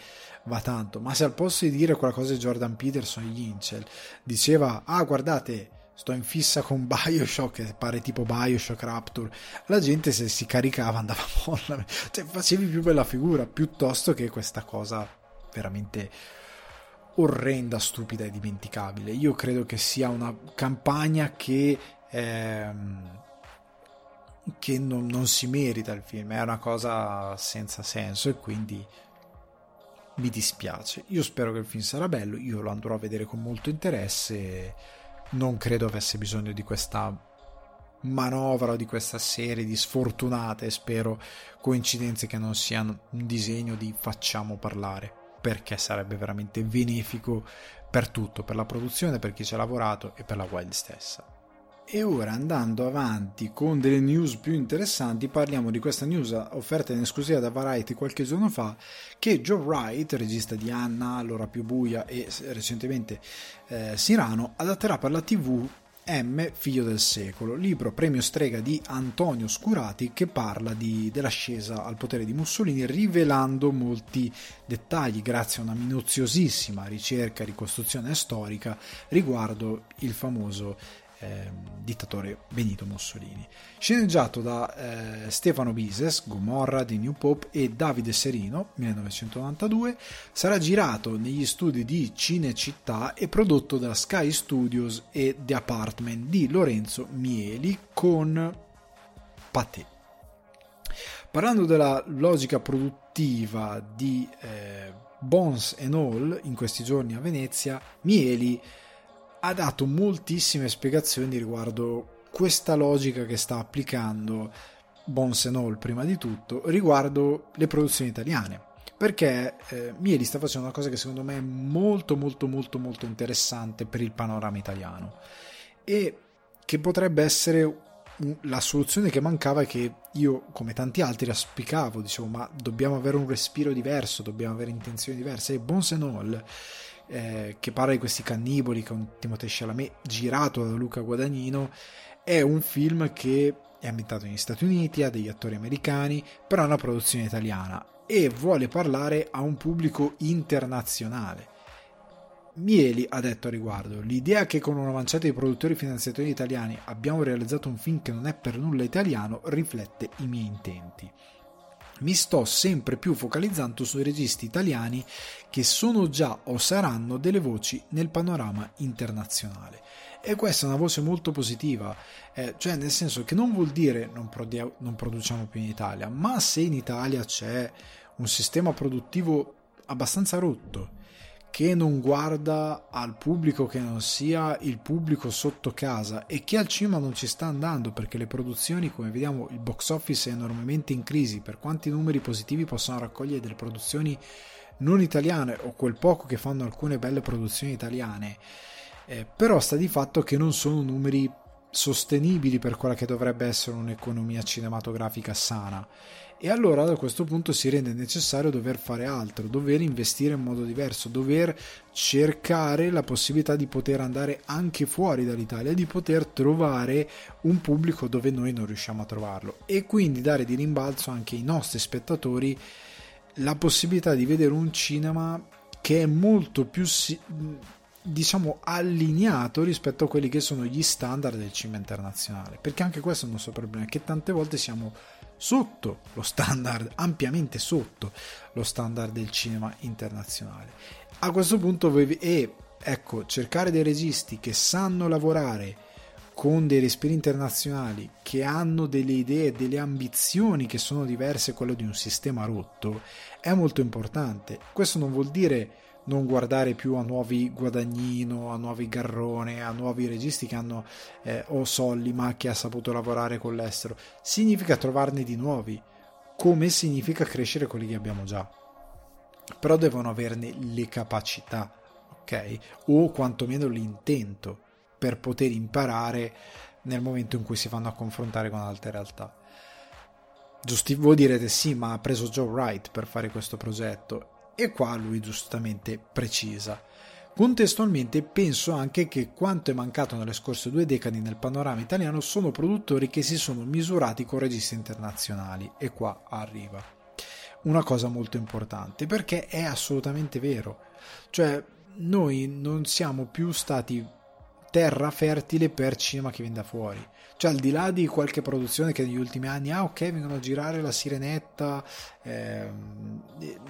va tanto, ma se al posto di dire qualcosa di Jordan Peterson e Incel diceva, ah guardate, sto in fissa con Bioshock, pare tipo Bioshock Rapture, la gente se si caricava andava molla, cioè facevi più bella figura piuttosto che questa cosa veramente orrenda, stupida e dimenticabile. Io credo che sia una campagna che... Ehm, che non, non, si merita il film, è una cosa senza senso e quindi mi dispiace. Io spero che il film sarà bello, io lo andrò a vedere con molto interesse, non credo avesse bisogno di questa manovra o di questa serie di sfortunate, spero coincidenze che non siano un disegno di facciamo parlare, perché sarebbe veramente benefico per tutto, per la produzione, per chi ci ha lavorato e per la Wild stessa. E ora andando avanti con delle news più interessanti, parliamo di questa news offerta in esclusiva da Variety qualche giorno fa, che Joe Wright, regista di Anna, L'ora più buia e recentemente eh, Sirano, adatterà per la TV M, figlio del secolo, libro premio strega di Antonio Scurati che parla di, dell'ascesa al potere di Mussolini rivelando molti dettagli grazie a una minuziosissima ricerca ricostruzione storica riguardo il famoso eh, dittatore Benito Mussolini. Sceneggiato da eh, Stefano Bises, Gomorra di New Pope e Davide Serino, 1992, sarà girato negli studi di Cinecittà e prodotto da Sky Studios e The Apartment di Lorenzo Mieli con Paté. Parlando della logica produttiva di eh, Bones and All in questi giorni a Venezia, Mieli ha dato moltissime spiegazioni riguardo questa logica che sta applicando Bonsenol prima di tutto riguardo le produzioni italiane. Perché eh, Mieli sta facendo una cosa che secondo me è molto molto molto molto interessante per il panorama italiano e che potrebbe essere la soluzione che mancava e che io come tanti altri auspicavo dicevo ma dobbiamo avere un respiro diverso dobbiamo avere intenzioni diverse. E Bonsenol eh, che parla di questi cannibali con Timothée Chalamet girato da Luca Guadagnino è un film che è ambientato negli Stati Uniti ha degli attori americani però è una produzione italiana e vuole parlare a un pubblico internazionale. Mieli ha detto a riguardo: L'idea che con una manciata di produttori e finanziatori italiani abbiamo realizzato un film che non è per nulla italiano riflette i miei intenti mi sto sempre più focalizzando sui registi italiani che sono già o saranno delle voci nel panorama internazionale. E questa è una voce molto positiva, eh, cioè nel senso che non vuol dire non, produ- non produciamo più in Italia, ma se in Italia c'è un sistema produttivo abbastanza rotto, che non guarda al pubblico che non sia il pubblico sotto casa e che al cinema non ci sta andando perché le produzioni, come vediamo, il box office è enormemente in crisi, per quanti numeri positivi possono raccogliere delle produzioni non italiane o quel poco che fanno alcune belle produzioni italiane, eh, però sta di fatto che non sono numeri sostenibili per quella che dovrebbe essere un'economia cinematografica sana. E allora da questo punto si rende necessario dover fare altro, dover investire in modo diverso, dover cercare la possibilità di poter andare anche fuori dall'Italia, di poter trovare un pubblico dove noi non riusciamo a trovarlo. E quindi dare di rimbalzo anche ai nostri spettatori la possibilità di vedere un cinema che è molto più diciamo allineato rispetto a quelli che sono gli standard del cinema internazionale. Perché anche questo è il nostro problema che tante volte siamo sotto lo standard ampiamente sotto lo standard del cinema internazionale a questo punto e ecco cercare dei registi che sanno lavorare con dei respiri internazionali che hanno delle idee, delle ambizioni che sono diverse da quello di un sistema rotto, è molto importante. Questo non vuol dire non guardare più a nuovi Guadagnino, a nuovi Garrone, a nuovi registi che hanno eh, o Sollima che ha saputo lavorare con l'estero. Significa trovarne di nuovi, come significa crescere quelli che abbiamo già. Però devono averne le capacità, ok? O quantomeno l'intento per poter imparare nel momento in cui si vanno a confrontare con altre realtà. Giusti, voi direte sì, ma ha preso Joe Wright per fare questo progetto e qua lui giustamente precisa. Contestualmente penso anche che quanto è mancato nelle scorse due decadi nel panorama italiano sono produttori che si sono misurati con registi internazionali e qua arriva una cosa molto importante perché è assolutamente vero cioè noi non siamo più stati terra fertile per cinema che viene da fuori cioè al di là di qualche produzione che negli ultimi anni ah ok vengono a girare la sirenetta eh,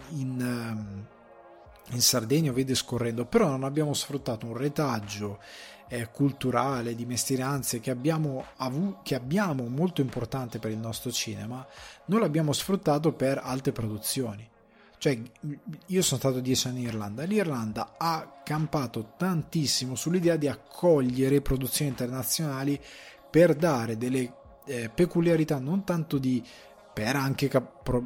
in, ehm, in Sardegna vede scorrendo però non abbiamo sfruttato un retaggio eh, culturale di mestieranze che abbiamo, avu- che abbiamo molto importante per il nostro cinema non l'abbiamo sfruttato per altre produzioni cioè, io sono stato dieci anni in Irlanda. L'Irlanda ha campato tantissimo sull'idea di accogliere produzioni internazionali per dare delle eh, peculiarità non tanto di per anche cap-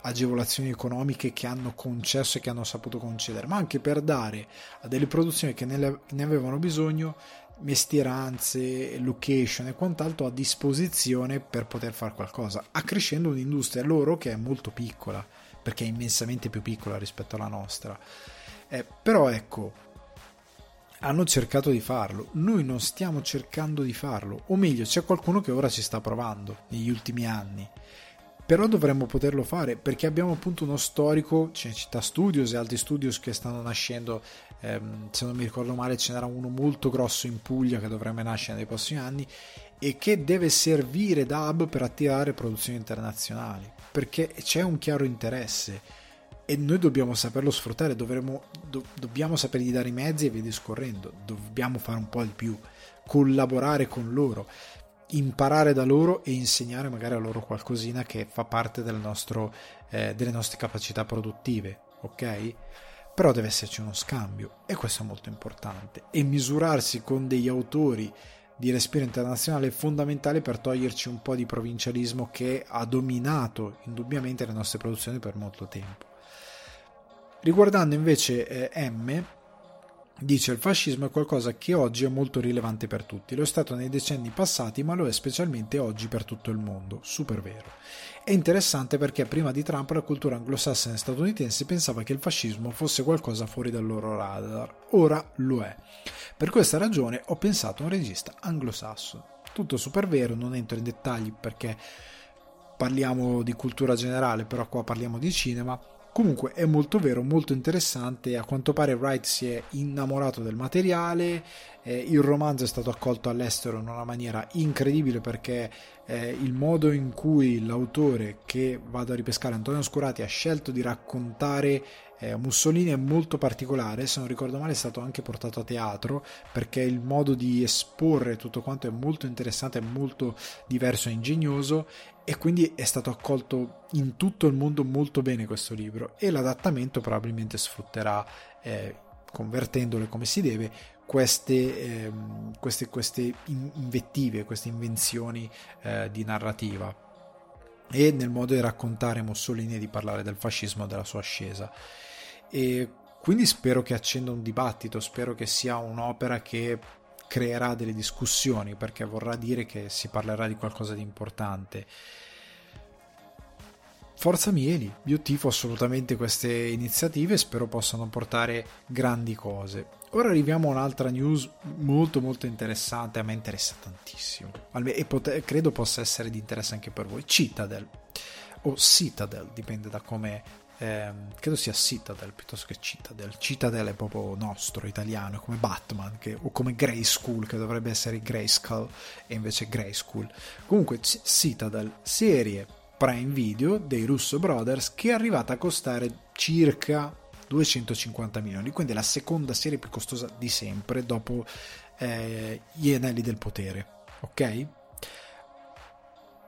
agevolazioni economiche che hanno concesso e che hanno saputo concedere, ma anche per dare a delle produzioni che ne, ne avevano bisogno mestieranze, location e quant'altro a disposizione per poter fare qualcosa, accrescendo un'industria loro che è molto piccola, perché è immensamente più piccola rispetto alla nostra. Eh, però ecco, hanno cercato di farlo, noi non stiamo cercando di farlo, o meglio c'è qualcuno che ora ci sta provando negli ultimi anni, però dovremmo poterlo fare perché abbiamo appunto uno storico, c'è Città Studios e altri studios che stanno nascendo, ehm, se non mi ricordo male ce n'era uno molto grosso in Puglia che dovrebbe nascere nei prossimi anni e che deve servire da hub per attirare produzioni internazionali, perché c'è un chiaro interesse e noi dobbiamo saperlo sfruttare, dovremo, do, dobbiamo sapergli dare i mezzi e via discorrendo, dobbiamo fare un po' di più, collaborare con loro, imparare da loro e insegnare magari a loro qualcosina che fa parte del nostro, eh, delle nostre capacità produttive, ok? Però deve esserci uno scambio e questo è molto importante e misurarsi con degli autori di respiro internazionale è fondamentale per toglierci un po' di provincialismo che ha dominato indubbiamente le nostre produzioni per molto tempo. Riguardando invece eh, M, dice il fascismo è qualcosa che oggi è molto rilevante per tutti, lo è stato nei decenni passati ma lo è specialmente oggi per tutto il mondo, super vero. È interessante perché prima di Trump la cultura anglosassone statunitense pensava che il fascismo fosse qualcosa fuori dal loro radar, ora lo è. Per questa ragione ho pensato a un regista anglosassone. Tutto super vero, non entro in dettagli perché parliamo di cultura generale, però qua parliamo di cinema Comunque è molto vero, molto interessante. A quanto pare Wright si è innamorato del materiale. Eh, il romanzo è stato accolto all'estero in una maniera incredibile perché eh, il modo in cui l'autore che vado a ripescare, Antonio Scurati, ha scelto di raccontare eh, Mussolini è molto particolare. Se non ricordo male, è stato anche portato a teatro perché il modo di esporre tutto quanto è molto interessante, è molto diverso e ingegnoso e quindi è stato accolto in tutto il mondo molto bene questo libro e l'adattamento probabilmente sfrutterà, eh, convertendole come si deve, queste, eh, queste, queste invettive, queste invenzioni eh, di narrativa e nel modo di raccontare Mussolini e di parlare del fascismo e della sua ascesa. E quindi spero che accenda un dibattito, spero che sia un'opera che creerà delle discussioni perché vorrà dire che si parlerà di qualcosa di importante. Forza Mieli, io tifo assolutamente queste iniziative spero possano portare grandi cose. Ora arriviamo a un'altra news molto molto interessante, a me interessa tantissimo e pot- credo possa essere di interesse anche per voi. Citadel o Citadel, dipende da come ehm, credo sia Citadel piuttosto che Citadel. Citadel è proprio nostro, italiano, come Batman che, o come Grey School che dovrebbe essere Grey Skull e invece Grey School. Comunque Citadel, serie Prime Video dei Russo Brothers che è arrivata a costare circa 250 milioni, quindi la seconda serie più costosa di sempre dopo eh, Gli Anelli del Potere, ok?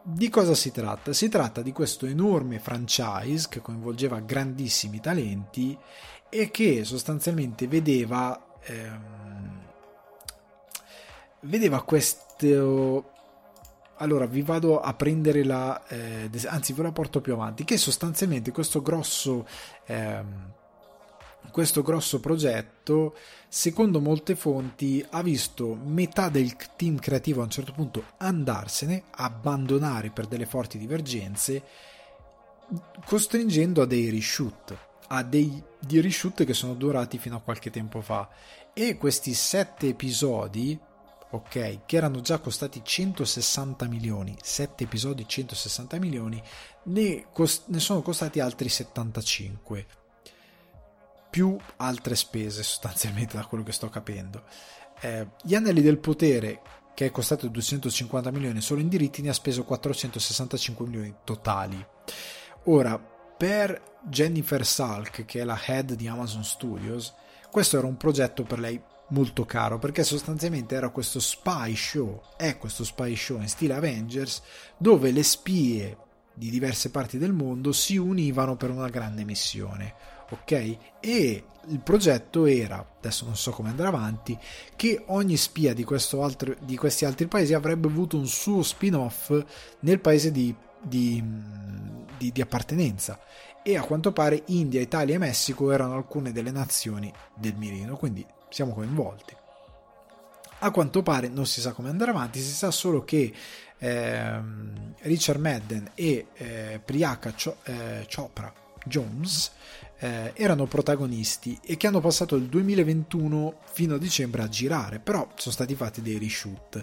Di cosa si tratta? Si tratta di questo enorme franchise che coinvolgeva grandissimi talenti e che sostanzialmente vedeva ehm, vedeva questo allora vi vado a prendere la eh, anzi ve la porto più avanti che sostanzialmente questo grosso ehm, questo grosso progetto secondo molte fonti ha visto metà del team creativo a un certo punto andarsene abbandonare per delle forti divergenze costringendo a dei reshoot a dei reshoot che sono durati fino a qualche tempo fa. E questi sette episodi ok, che erano già costati 160 milioni, 7 episodi 160 milioni, ne, cost- ne sono costati altri 75, più altre spese sostanzialmente da quello che sto capendo. Eh, gli anelli del potere, che è costato 250 milioni solo in diritti, ne ha speso 465 milioni totali. Ora, per Jennifer Salk, che è la head di Amazon Studios, questo era un progetto per lei molto caro perché sostanzialmente era questo spy show, è questo spy show in stile Avengers dove le spie di diverse parti del mondo si univano per una grande missione, ok? E il progetto era, adesso non so come andrà avanti, che ogni spia di, altro, di questi altri paesi avrebbe avuto un suo spin-off nel paese di, di, di, appartenenza e a quanto pare India, Italia e Messico erano alcune delle nazioni del mirino, quindi siamo coinvolti. A quanto pare non si sa come andare avanti, si sa solo che ehm, Richard Madden e eh, Priyanka eh, Chopra Jones eh, erano protagonisti e che hanno passato il 2021 fino a dicembre a girare, però sono stati fatti dei reshoot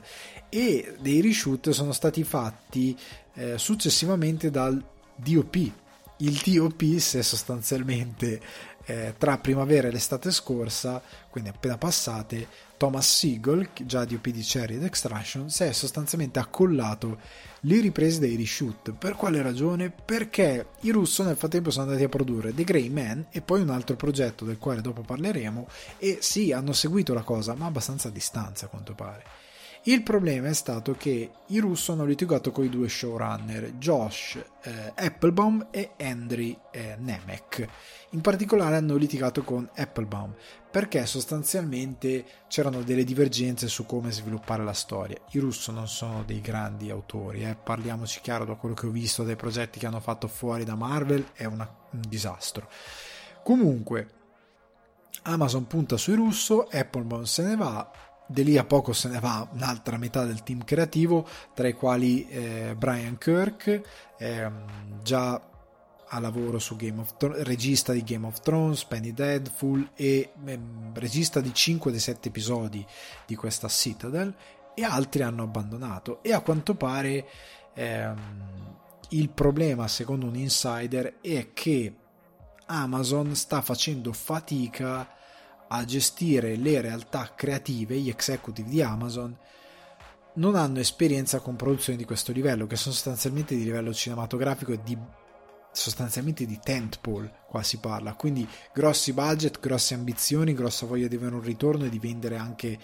e dei reshoot sono stati fatti eh, successivamente dal DOP. Il DOP si è sostanzialmente eh, tra primavera e l'estate scorsa, quindi appena passate, Thomas Siegel, già di OP di Cherry ed Extraction, si è sostanzialmente accollato le riprese dei reshoot. Per quale ragione? Perché i russo nel frattempo sono andati a produrre The Grey Man e poi un altro progetto del quale dopo parleremo e sì, hanno seguito la cosa, ma abbastanza a distanza a quanto pare. Il problema è stato che i russo hanno litigato con i due showrunner, Josh eh, Applebaum e Henry eh, Nemec. In particolare hanno litigato con Applebaum perché sostanzialmente c'erano delle divergenze su come sviluppare la storia. I russo non sono dei grandi autori, eh? parliamoci chiaro da quello che ho visto dai progetti che hanno fatto fuori da Marvel, è una, un disastro. Comunque, Amazon punta sui russo, Applebaum se ne va, di lì a poco se ne va un'altra metà del team creativo, tra i quali eh, Brian Kirk, eh, già a lavoro su Game of Thrones, regista di Game of Thrones, Penny Deadful e eh, regista di 5 dei 7 episodi di questa Citadel e altri hanno abbandonato. E a quanto pare ehm, il problema secondo un insider è che Amazon sta facendo fatica a gestire le realtà creative, gli executive di Amazon, non hanno esperienza con produzioni di questo livello, che sono sostanzialmente di livello cinematografico e di sostanzialmente di tentpole, qua si parla, quindi grossi budget, grosse ambizioni, grossa voglia di avere un ritorno e di vendere anche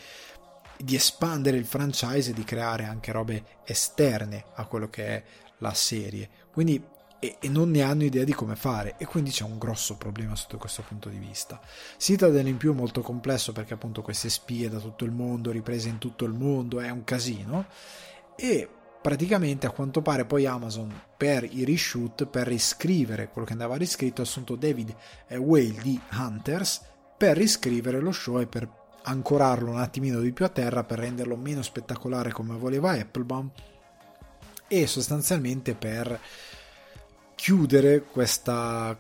di espandere il franchise e di creare anche robe esterne a quello che è la serie. Quindi e, e, non ne hanno idea di come fare e quindi c'è un grosso problema sotto questo punto di vista. Citadel in più è molto complesso perché appunto queste spie da tutto il mondo, riprese in tutto il mondo, è un casino e praticamente a quanto pare poi Amazon per i reshoot, per riscrivere quello che andava riscritto, ha assunto David Whale di Hunters per riscrivere lo show e per ancorarlo un attimino di più a terra per renderlo meno spettacolare come voleva Applebaum e sostanzialmente per chiudere questa,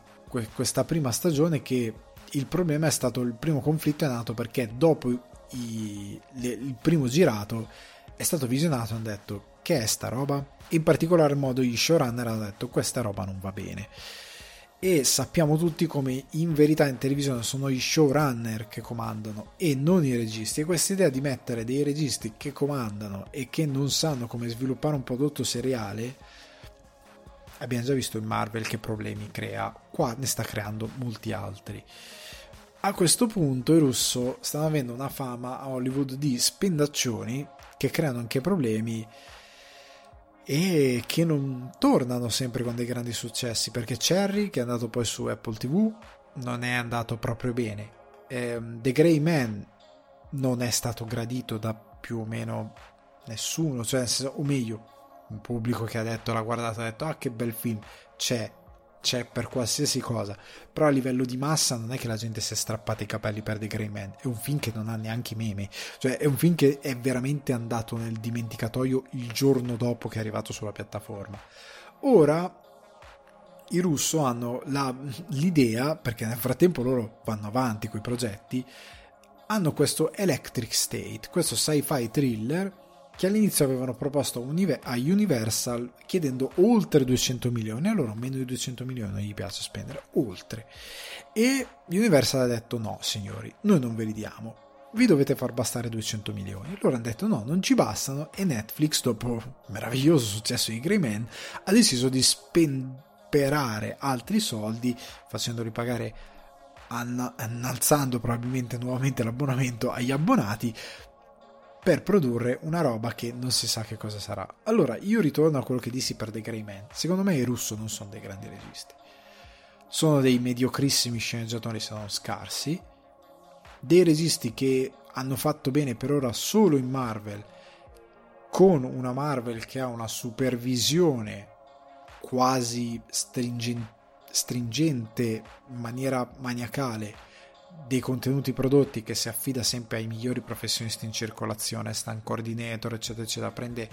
questa prima stagione che il problema è stato il primo conflitto è nato perché dopo i, le, il primo girato è stato visionato e hanno detto che è sta roba? In particolar modo gli showrunner hanno detto questa roba non va bene. E sappiamo tutti come in verità in televisione sono i showrunner che comandano e non i registi. E questa idea di mettere dei registi che comandano e che non sanno come sviluppare un prodotto seriale abbiamo già visto in Marvel che problemi crea. Qua ne sta creando molti altri. A questo punto i russo stanno avendo una fama a Hollywood di spendaccioni che creano anche problemi e che non tornano sempre con dei grandi successi perché Cherry che è andato poi su Apple TV non è andato proprio bene. Eh, The Grey Man non è stato gradito da più o meno nessuno cioè, o meglio un pubblico che ha detto l'ha guardato ha detto ah che bel film c'è c'è per qualsiasi cosa, però a livello di massa non è che la gente si è strappata i capelli per The Grey Man, è un film che non ha neanche meme, cioè è un film che è veramente andato nel dimenticatoio il giorno dopo che è arrivato sulla piattaforma. Ora i russo hanno la, l'idea, perché nel frattempo loro vanno avanti con i progetti, hanno questo Electric State, questo sci-fi thriller che all'inizio avevano proposto a Universal chiedendo oltre 200 milioni, allora meno di 200 milioni gli piace spendere, oltre. E Universal ha detto no signori, noi non ve li diamo, vi dovete far bastare 200 milioni. Loro hanno detto no, non ci bastano e Netflix, dopo il meraviglioso successo di Grey Man, ha deciso di spenderare altri soldi facendoli pagare annalzando probabilmente nuovamente l'abbonamento agli abbonati per produrre una roba che non si sa che cosa sarà. Allora, io ritorno a quello che dissi per The Grey Man. Secondo me i russo non sono dei grandi registi. Sono dei mediocrissimi sceneggiatori, se non scarsi. Dei registi che hanno fatto bene per ora solo in Marvel, con una Marvel che ha una supervisione quasi stringente, stringente in maniera maniacale dei contenuti prodotti che si affida sempre ai migliori professionisti in circolazione, stand coordinator, eccetera, eccetera, prende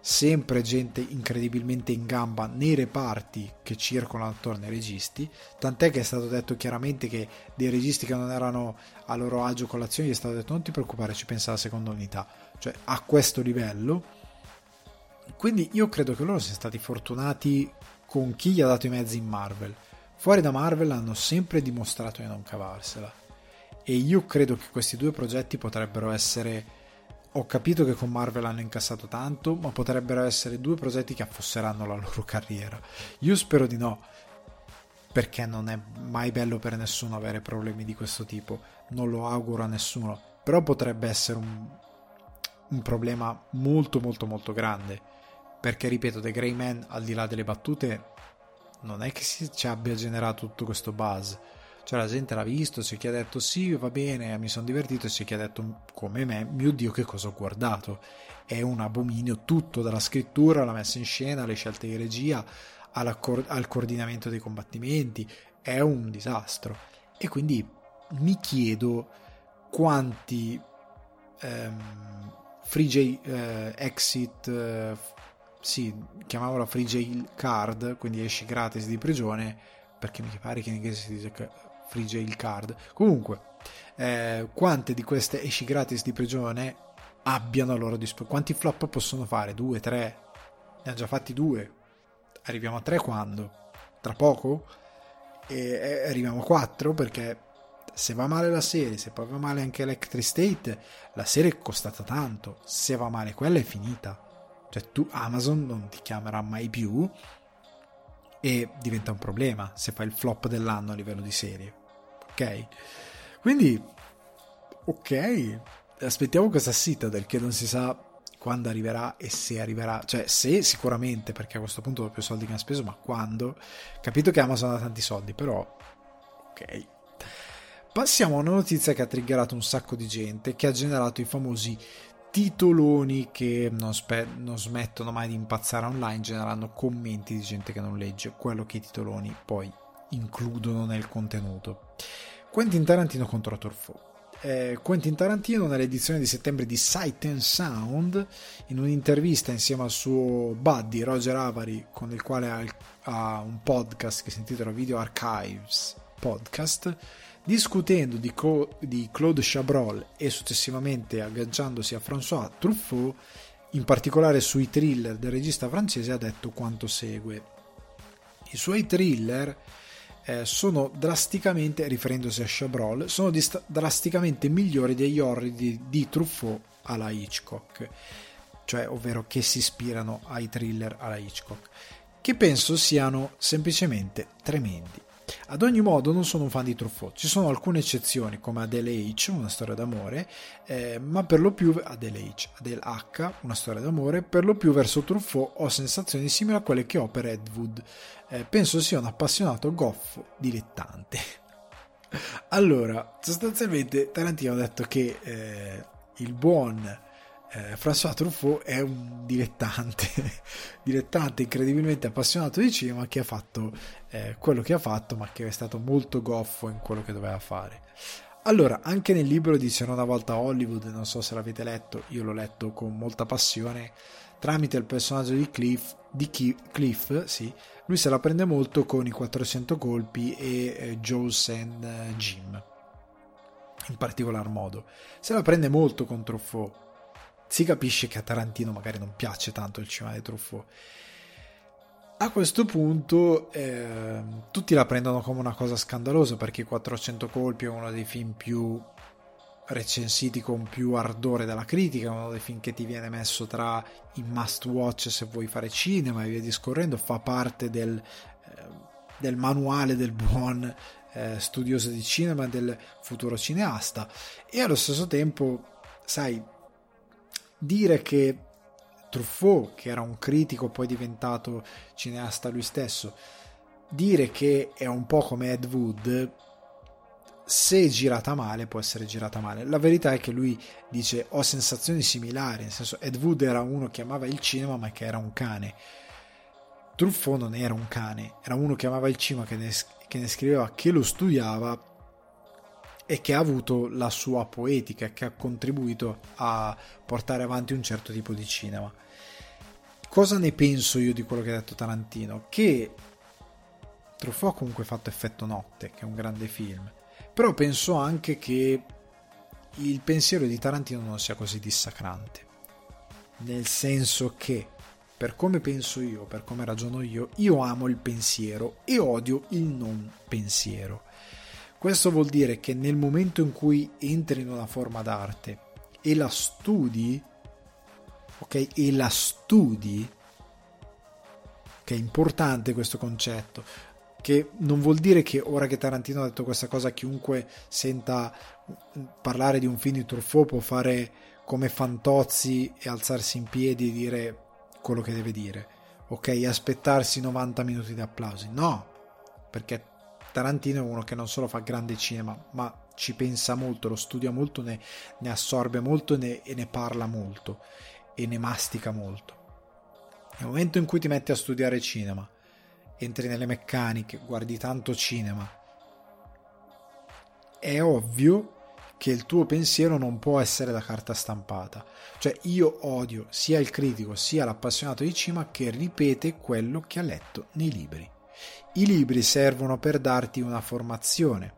sempre gente incredibilmente in gamba nei reparti che circolano attorno ai registi, tant'è che è stato detto chiaramente che dei registi che non erano a loro agio con l'azione gli è stato detto non ti preoccupare, ci pensa la seconda unità, cioè a questo livello. Quindi io credo che loro siano stati fortunati con chi gli ha dato i mezzi in Marvel Fuori da Marvel hanno sempre dimostrato di non cavarsela. E io credo che questi due progetti potrebbero essere. Ho capito che con Marvel hanno incassato tanto, ma potrebbero essere due progetti che affosseranno la loro carriera. Io spero di no, perché non è mai bello per nessuno avere problemi di questo tipo. Non lo auguro a nessuno. Però potrebbe essere un, un problema molto molto molto grande. Perché ripeto, The Grey Man, al di là delle battute, non è che si, ci abbia generato tutto questo buzz. Cioè la gente l'ha visto, c'è chi ha detto sì, va bene, mi sono divertito, c'è chi ha detto come me, mio Dio che cosa ho guardato. È un abominio tutto, dalla scrittura alla messa in scena, alle scelte di regia, al coordinamento dei combattimenti, è un disastro. E quindi mi chiedo quanti ehm, Free J eh, Exit eh, sì, chiamavano free jail card, quindi esci gratis di prigione, perché mi pare che in inglese si dice free jail card. Comunque, eh, quante di queste esci gratis di prigione abbiano a loro disposizione? Quanti flop possono fare? Due, tre? Ne hanno già fatti due. Arriviamo a tre quando? Tra poco? E arriviamo a quattro perché se va male la serie, se poi va male anche Electric State, la serie è costata tanto. Se va male quella è finita cioè tu Amazon non ti chiamerà mai più e diventa un problema se fai il flop dell'anno a livello di serie. Ok? Quindi, ok, aspettiamo questa Citadel che non si sa quando arriverà e se arriverà, cioè se sicuramente perché a questo punto ho più soldi che ha speso, ma quando? Capito che Amazon ha tanti soldi, però ok. Passiamo a una notizia che ha triggerato un sacco di gente, che ha generato i famosi titoloni che non, spe- non, smettono mai di impazzare online generando commenti di gente che non legge quello che i titoloni poi includono nel contenuto. Quentin Tarantino contro Torfo. eh, Quentin Tarantino nell'edizione di settembre di Sight and Sound, in un'intervista insieme al suo buddy Roger Avary, con il quale ha, ha un podcast che si intitola Video Archives Podcast, discutendo di, Co- di Claude Chabrol e successivamente agganciandosi a François Truffaut, in particolare sui thriller del regista francese, ha detto quanto segue. I suoi thriller eh, sono drasticamente, riferendosi a Chabrol, sono dist- drasticamente migliori degli horror di, di Truffaut alla Hitchcock, cioè ovvero che si ispirano ai thriller alla Hitchcock, che penso siano semplicemente tremendi. Ad ogni modo non sono un fan di Truffaut, ci sono alcune eccezioni come Adele H, una storia d'amore, eh, ma per lo più Adele H, Adele H, una storia d'amore, per lo più verso Truffaut ho sensazioni simili a quelle che ho per Ed Wood. Eh, penso sia un appassionato goffo dilettante. allora, sostanzialmente Tarantino ha detto che eh, il buon eh, François Truffaut è un dilettante, dilettante incredibilmente appassionato di cinema che ha fatto eh, quello che ha fatto, ma che è stato molto goffo in quello che doveva fare. Allora, anche nel libro di C'era una volta Hollywood, non so se l'avete letto, io l'ho letto con molta passione, tramite il personaggio di Cliff, di Cliff sì, lui se la prende molto con i 400 colpi e eh, Jules and eh, Jim, in particolar modo. Se la prende molto con Truffaut si capisce che a Tarantino magari non piace tanto il cinema di Truffaut. A questo punto eh, tutti la prendono come una cosa scandalosa perché 400 colpi è uno dei film più recensiti con più ardore dalla critica, uno dei film che ti viene messo tra i must watch se vuoi fare cinema e via discorrendo, fa parte del, eh, del manuale del buon eh, studioso di cinema, del futuro cineasta e allo stesso tempo, sai, dire che Truffaut, che era un critico poi diventato cineasta lui stesso, dire che è un po' come Ed Wood, se girata male può essere girata male. La verità è che lui dice ho sensazioni similari, nel senso Ed Wood era uno che amava il cinema ma che era un cane. Truffaut non era un cane, era uno che amava il cinema, che ne, che ne scriveva, che lo studiava e che ha avuto la sua poetica, che ha contribuito a portare avanti un certo tipo di cinema. Cosa ne penso io di quello che ha detto Tarantino? Che Truffaut ha comunque fatto Effetto Notte, che è un grande film, però penso anche che il pensiero di Tarantino non sia così dissacrante, nel senso che per come penso io, per come ragiono io, io amo il pensiero e odio il non pensiero. Questo vuol dire che nel momento in cui entri in una forma d'arte e la studi, ok? E la studi, che è importante questo concetto, che non vuol dire che ora che Tarantino ha detto questa cosa chiunque senta parlare di un film di Truffaut può fare come Fantozzi e alzarsi in piedi e dire quello che deve dire, ok? Aspettarsi 90 minuti di applausi, no, perché Tarantino è uno che non solo fa grande cinema, ma ci pensa molto, lo studia molto, ne, ne assorbe molto ne, e ne parla molto e ne mastica molto. Nel momento in cui ti metti a studiare cinema, entri nelle meccaniche, guardi tanto cinema, è ovvio che il tuo pensiero non può essere da carta stampata. Cioè io odio sia il critico sia l'appassionato di cinema che ripete quello che ha letto nei libri. I libri servono per darti una formazione,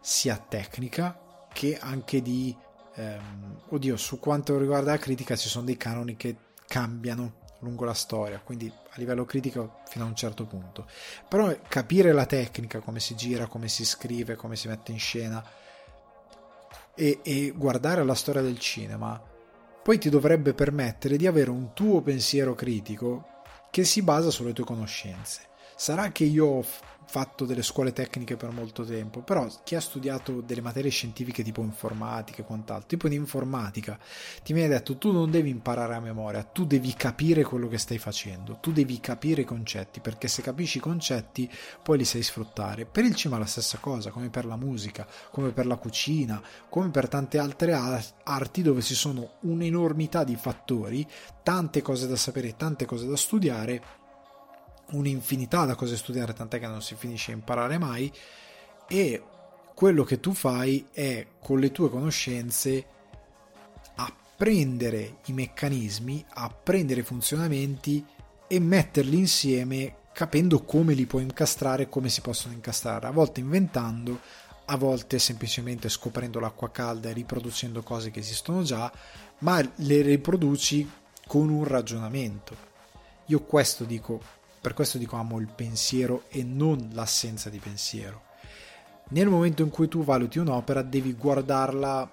sia tecnica che anche di... Ehm, oddio, su quanto riguarda la critica ci sono dei canoni che cambiano lungo la storia, quindi a livello critico fino a un certo punto. Però capire la tecnica, come si gira, come si scrive, come si mette in scena e, e guardare la storia del cinema, poi ti dovrebbe permettere di avere un tuo pensiero critico che si basa sulle tue conoscenze. Sarà che io ho fatto delle scuole tecniche per molto tempo, però chi ha studiato delle materie scientifiche tipo informatica e quant'altro, tipo in informatica, ti viene detto tu non devi imparare a memoria, tu devi capire quello che stai facendo, tu devi capire i concetti, perché se capisci i concetti poi li sai sfruttare. Per il cinema la stessa cosa, come per la musica, come per la cucina, come per tante altre arti dove ci sono un'enormità di fattori, tante cose da sapere, tante cose da studiare un'infinità da cose studiare, tant'è che non si finisce a imparare mai. E quello che tu fai è con le tue conoscenze apprendere i meccanismi, apprendere i funzionamenti e metterli insieme capendo come li puoi incastrare come si possono incastrare, a volte inventando, a volte semplicemente scoprendo l'acqua calda e riproducendo cose che esistono già, ma le riproduci con un ragionamento. Io questo dico, per questo dico amo il pensiero e non l'assenza di pensiero. Nel momento in cui tu valuti un'opera devi guardarla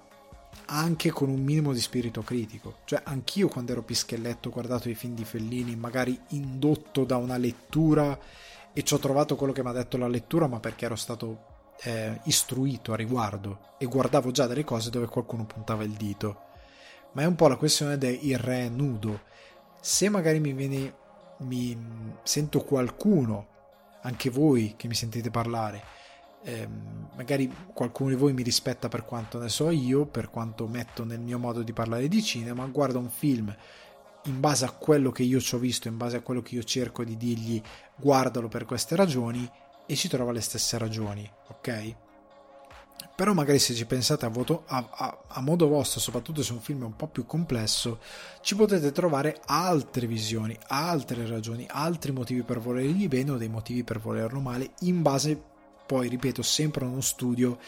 anche con un minimo di spirito critico. Cioè, anch'io quando ero pischelletto ho guardato i film di Fellini, magari indotto da una lettura e ci ho trovato quello che mi ha detto la lettura, ma perché ero stato eh, istruito a riguardo e guardavo già delle cose dove qualcuno puntava il dito. Ma è un po' la questione del re nudo. Se magari mi viene, mi sento qualcuno, anche voi che mi sentite parlare, eh, magari qualcuno di voi mi rispetta per quanto ne so io, per quanto metto nel mio modo di parlare di cinema, guarda un film in base a quello che io ci ho visto, in base a quello che io cerco di dirgli guardalo per queste ragioni e ci trova le stesse ragioni, ok? Però magari se ci pensate a, voto, a, a, a, modo vostro, soprattutto se un film è un po' più complesso, ci potete trovare altre visioni, altre ragioni, altri motivi per volergli bene o dei motivi per volerlo male, in base poi ripeto sempre uno studio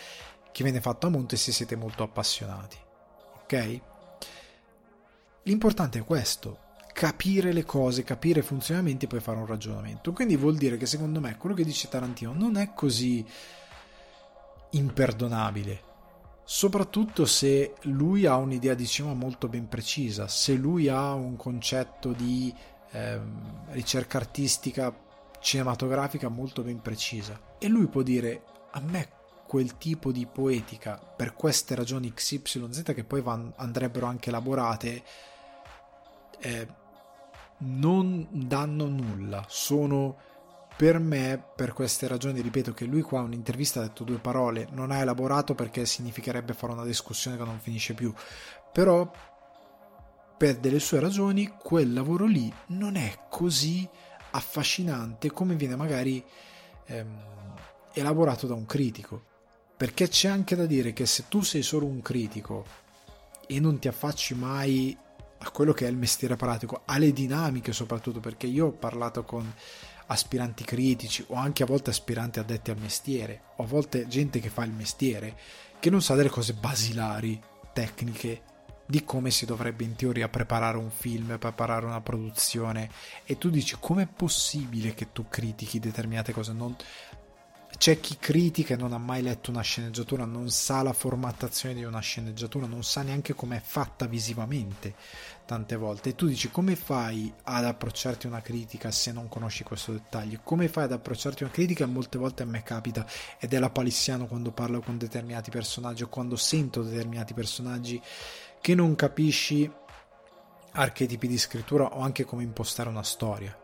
che viene fatto a monte se siete molto appassionati. Ok? L'importante è questo capire le cose capire i funzionamenti e poi fare un ragionamento. Quindi vuol dire che secondo me quello che dice Tarantino non è così imperdonabile. Soprattutto se lui ha un'idea di cinema molto ben precisa se lui ha un concetto di ehm, ricerca artistica cinematografica molto ben precisa. E lui può dire a me quel tipo di poetica per queste ragioni XYZ che poi van, andrebbero anche elaborate eh, non danno nulla sono per me per queste ragioni ripeto che lui qua in un'intervista ha detto due parole non ha elaborato perché significherebbe fare una discussione che non finisce più però per delle sue ragioni quel lavoro lì non è così affascinante come viene magari ehm, elaborato da un critico. Perché c'è anche da dire che se tu sei solo un critico e non ti affacci mai a quello che è il mestiere pratico, alle dinamiche soprattutto, perché io ho parlato con aspiranti critici o anche a volte aspiranti addetti al mestiere, o a volte gente che fa il mestiere, che non sa delle cose basilari, tecniche, di come si dovrebbe in teoria preparare un film, preparare una produzione e tu dici com'è possibile che tu critichi determinate cose? Non... C'è chi critica e non ha mai letto una sceneggiatura, non sa la formattazione di una sceneggiatura, non sa neanche com'è fatta visivamente tante volte. E tu dici come fai ad approcciarti una critica se non conosci questo dettaglio? Come fai ad approcciarti una critica? Molte volte a me capita ed è la palissiano quando parlo con determinati personaggi o quando sento determinati personaggi che non capisci archetipi di scrittura o anche come impostare una storia.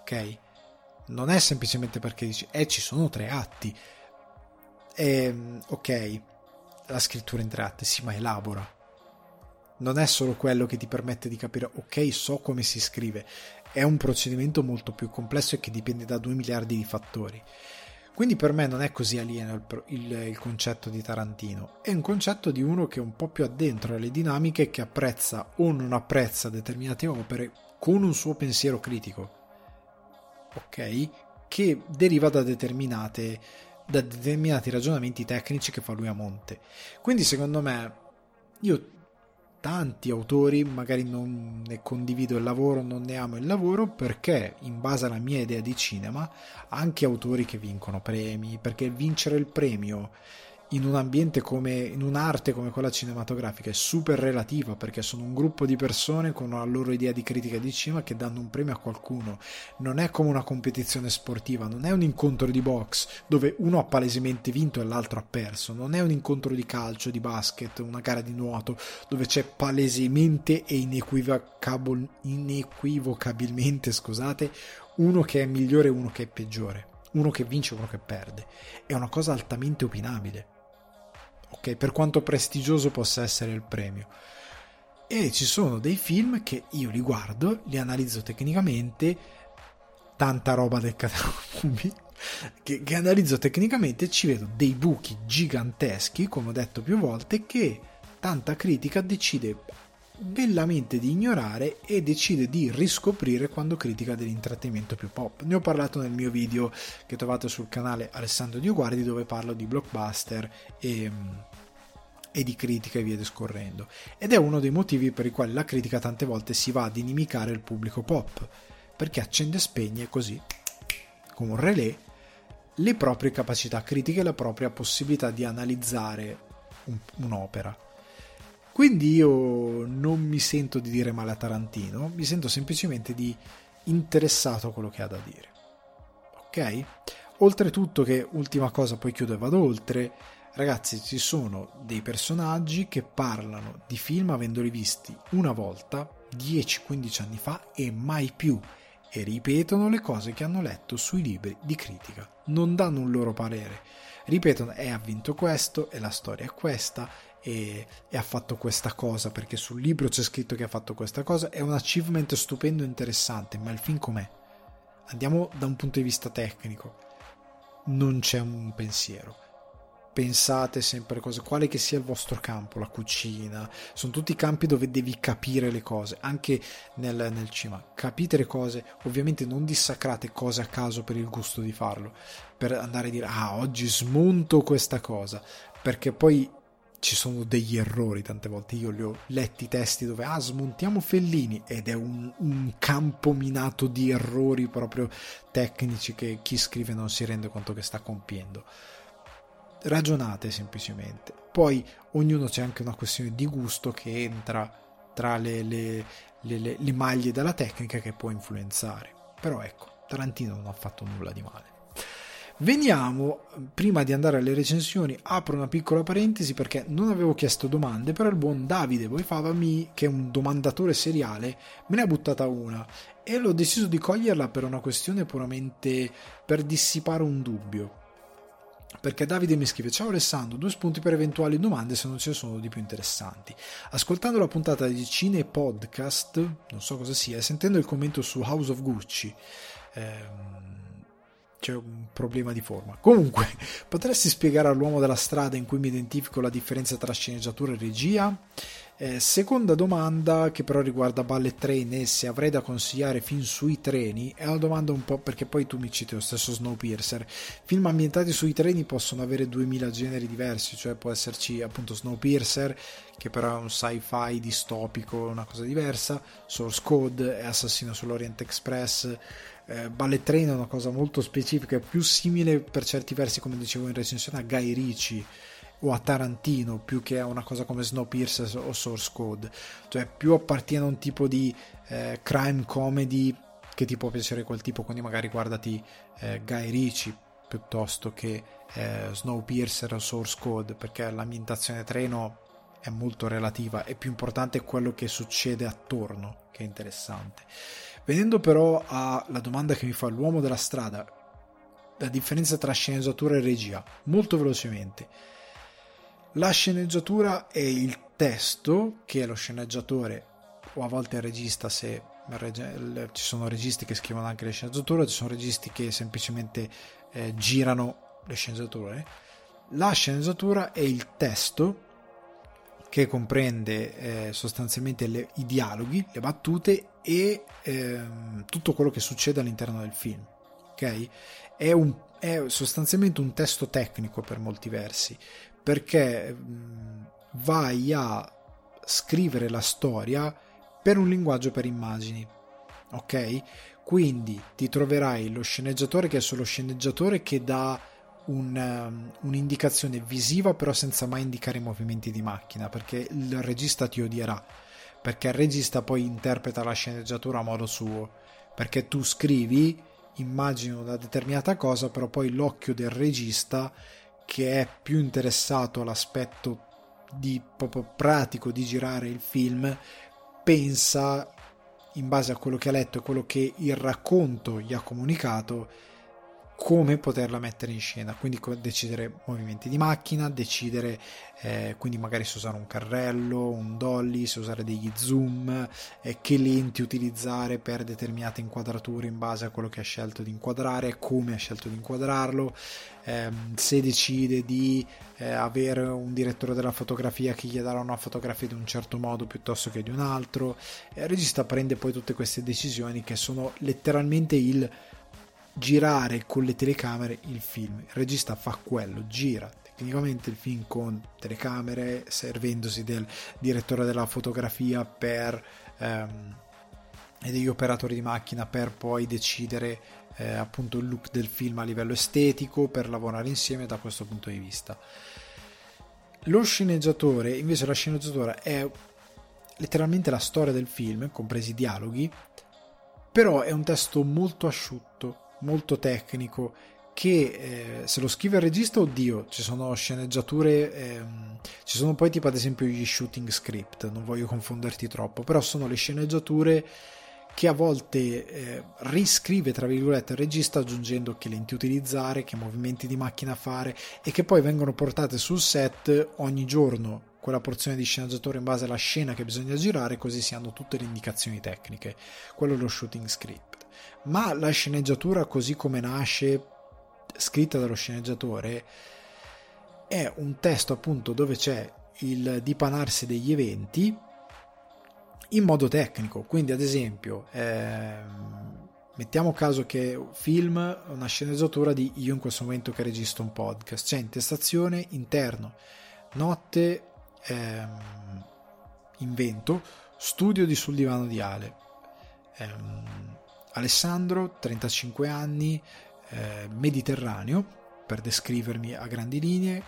Ok? Non è semplicemente perché dici, eh, ci sono tre atti. E, ehm, ok, la scrittura in tre atti, sì, ma elabora. Non è solo quello che ti permette di capire, ok, so come si scrive. È un procedimento molto più complesso e che dipende da due miliardi di fattori. Quindi per me non è così alieno il, il, il, concetto di Tarantino, è un concetto di uno che è un po' più addentro alle dinamiche, che apprezza o non apprezza determinate opere con un suo pensiero critico, ok? Che deriva da determinate da determinati ragionamenti tecnici che fa lui a monte. Quindi secondo me io tanti autori, magari non ne condivido il lavoro, non ne amo il lavoro perché in base alla mia idea di cinema, anche autori che vincono premi, perché vincere il premio in un ambiente come in un'arte come quella cinematografica è super relativa perché sono un gruppo di persone con la loro idea di critica di cinema che danno un premio a qualcuno. Non è come una competizione sportiva non è un incontro di box dove uno ha palesemente vinto e l'altro ha perso. Non è un incontro di calcio di basket una gara di nuoto dove c'è palesemente e inequivocabilmente scusate uno che è migliore e uno che è peggiore. Uno che vince e uno che perde. È una cosa altamente opinabile ok? Per quanto prestigioso possa essere il premio. E ci sono dei film che io li guardo, li analizzo tecnicamente, tanta roba del catalogo che, che analizzo tecnicamente ci vedo dei buchi giganteschi, come ho detto più volte, che tanta critica decide bellamente di ignorare e decide di riscoprire quando critica dell'intrattenimento più pop. Ne ho parlato nel mio video che trovate sul canale Alessandro Dioguardi dove parlo di blockbuster e, e di critica e via discorrendo. Ed è uno dei motivi per i quali la critica tante volte si va ad inimicare il pubblico pop, perché accende e spegne così, come un relè, le proprie capacità critiche e la propria possibilità di analizzare un, un'opera. Quindi io non mi sento di dire male a Tarantino, mi sento semplicemente di interessato a quello che ha da dire. Ok? Oltretutto che, ultima cosa, poi chiudo e vado oltre, ragazzi, ci sono dei personaggi che parlano di film avendoli visti una volta, 10-15 anni fa e mai più e ripetono le cose che hanno letto sui libri di critica. Non danno un loro parere. Ripetono, e ha vinto questo, e la storia è questa, e, e, ha fatto questa cosa, perché sul libro c'è scritto che ha fatto questa cosa. È un achievement stupendo e interessante, ma il film com'è? Andiamo da un punto di vista tecnico. Non c'è un pensiero pensate sempre cose, quale che sia il vostro campo, la cucina, sono tutti campi dove devi capire le cose, anche nel, nel cinema, capite le cose, ovviamente non dissacrate cose a caso per il gusto di farlo, per andare a dire ah oggi smonto questa cosa, perché poi ci sono degli errori tante volte, io li ho letti testi dove ah smontiamo Fellini ed è un, un campo minato di errori proprio tecnici che chi scrive non si rende conto che sta compiendo ragionate semplicemente. Poi ognuno c'è anche una questione di gusto che entra tra le, le, le, le maglie della tecnica che può influenzare. Però ecco, Tarantino non ha fatto nulla di male. Veniamo, prima di andare alle recensioni, apro una piccola parentesi perché non avevo chiesto domande, però il buon Davide Voifavami, che è un domandatore seriale, me ne ha buttata una e l'ho deciso di coglierla per una questione puramente per dissipare un dubbio. Perché Davide mi scrive ciao Alessandro due spunti per eventuali domande se non ce ne sono di più interessanti. Ascoltando la puntata di Cine Podcast non so cosa sia e sentendo il commento su House of Gucci ehm, c'è un problema di forma. Comunque potresti spiegare all'uomo della strada in cui mi identifico la differenza tra sceneggiatura e regia eh, seconda domanda che però riguarda Ballet Train e se avrei da consigliare film sui treni è una domanda un po' perché poi tu mi citi lo stesso Snowpiercer. Film ambientati sui treni possono avere 2000 generi diversi cioè può esserci appunto Snowpiercer che però è un sci-fi distopico una cosa diversa Source Code è Assassino sull'Orient Express. Eh, Ballet Train è una cosa molto specifica più simile per certi versi come dicevo in recensione a Guy Ritchie o a Tarantino più che a una cosa come Snowpiercer o Source Code, cioè più appartiene a un tipo di eh, crime comedy che ti può piacere quel tipo, quindi magari guardati eh, Guy Ritchie piuttosto che eh, Snowpiercer o Source Code, perché l'ambientazione treno è molto relativa, è più importante quello che succede attorno, che è interessante. Venendo però alla domanda che mi fa l'uomo della strada, la differenza tra sceneggiatura e regia, molto velocemente la sceneggiatura è il testo che lo sceneggiatore o a volte il regista se ci sono registi che scrivono anche le sceneggiature, ci sono registi che semplicemente eh, girano le sceneggiature. La sceneggiatura è il testo che comprende eh, sostanzialmente le, i dialoghi, le battute e eh, tutto quello che succede all'interno del film. Ok? È, un, è sostanzialmente un testo tecnico per molti versi, perché vai a scrivere la storia per un linguaggio per immagini. Ok? Quindi ti troverai lo sceneggiatore che è solo sceneggiatore che dà un, um, un'indicazione visiva però senza mai indicare i movimenti di macchina perché il regista ti odierà perché il regista poi interpreta la sceneggiatura a modo suo perché tu scrivi immagini una determinata cosa però poi l'occhio del regista che è più interessato all'aspetto di, proprio pratico di girare il film pensa in base a quello che ha letto e quello che il racconto gli ha comunicato come poterla mettere in scena, quindi decidere movimenti di macchina, decidere eh, quindi magari se usare un carrello, un dolly, se usare degli zoom, eh, che lenti utilizzare per determinate inquadrature in base a quello che ha scelto di inquadrare, come ha scelto di inquadrarlo, eh, se decide di eh, avere un direttore della fotografia che gli darà una fotografia di un certo modo piuttosto che di un altro, il regista prende poi tutte queste decisioni che sono letteralmente il girare con le telecamere il film. Il regista fa quello, gira tecnicamente il film con telecamere, servendosi del direttore della fotografia per, ehm, e degli operatori di macchina per poi decidere eh, appunto il look del film a livello estetico, per lavorare insieme da questo punto di vista. Lo sceneggiatore, invece la sceneggiatura è letteralmente la storia del film, compresi i dialoghi, però è un testo molto asciutto, molto tecnico che eh, se lo scrive il regista, oddio, ci sono sceneggiature, ehm, ci sono poi tipo ad esempio gli shooting script, non voglio confonderti troppo, però sono le sceneggiature che a volte eh, riscrive tra virgolette il regista aggiungendo che lenti utilizzare, che movimenti di macchina fare e che poi vengono portate sul set ogni giorno quella porzione di sceneggiatore in base alla scena che bisogna girare così si hanno tutte le indicazioni tecniche. Quello è lo shooting script ma la sceneggiatura così come nasce scritta dallo sceneggiatore è un testo appunto dove c'è il dipanarsi degli eventi in modo tecnico. Quindi ad esempio ehm, mettiamo caso che film una sceneggiatura di io in questo momento che registro un podcast. C'è intestazione interno notte ehm, invento studio di sul divano di Ale. Ehm, Alessandro, 35 anni, eh, mediterraneo, per descrivermi a grandi linee,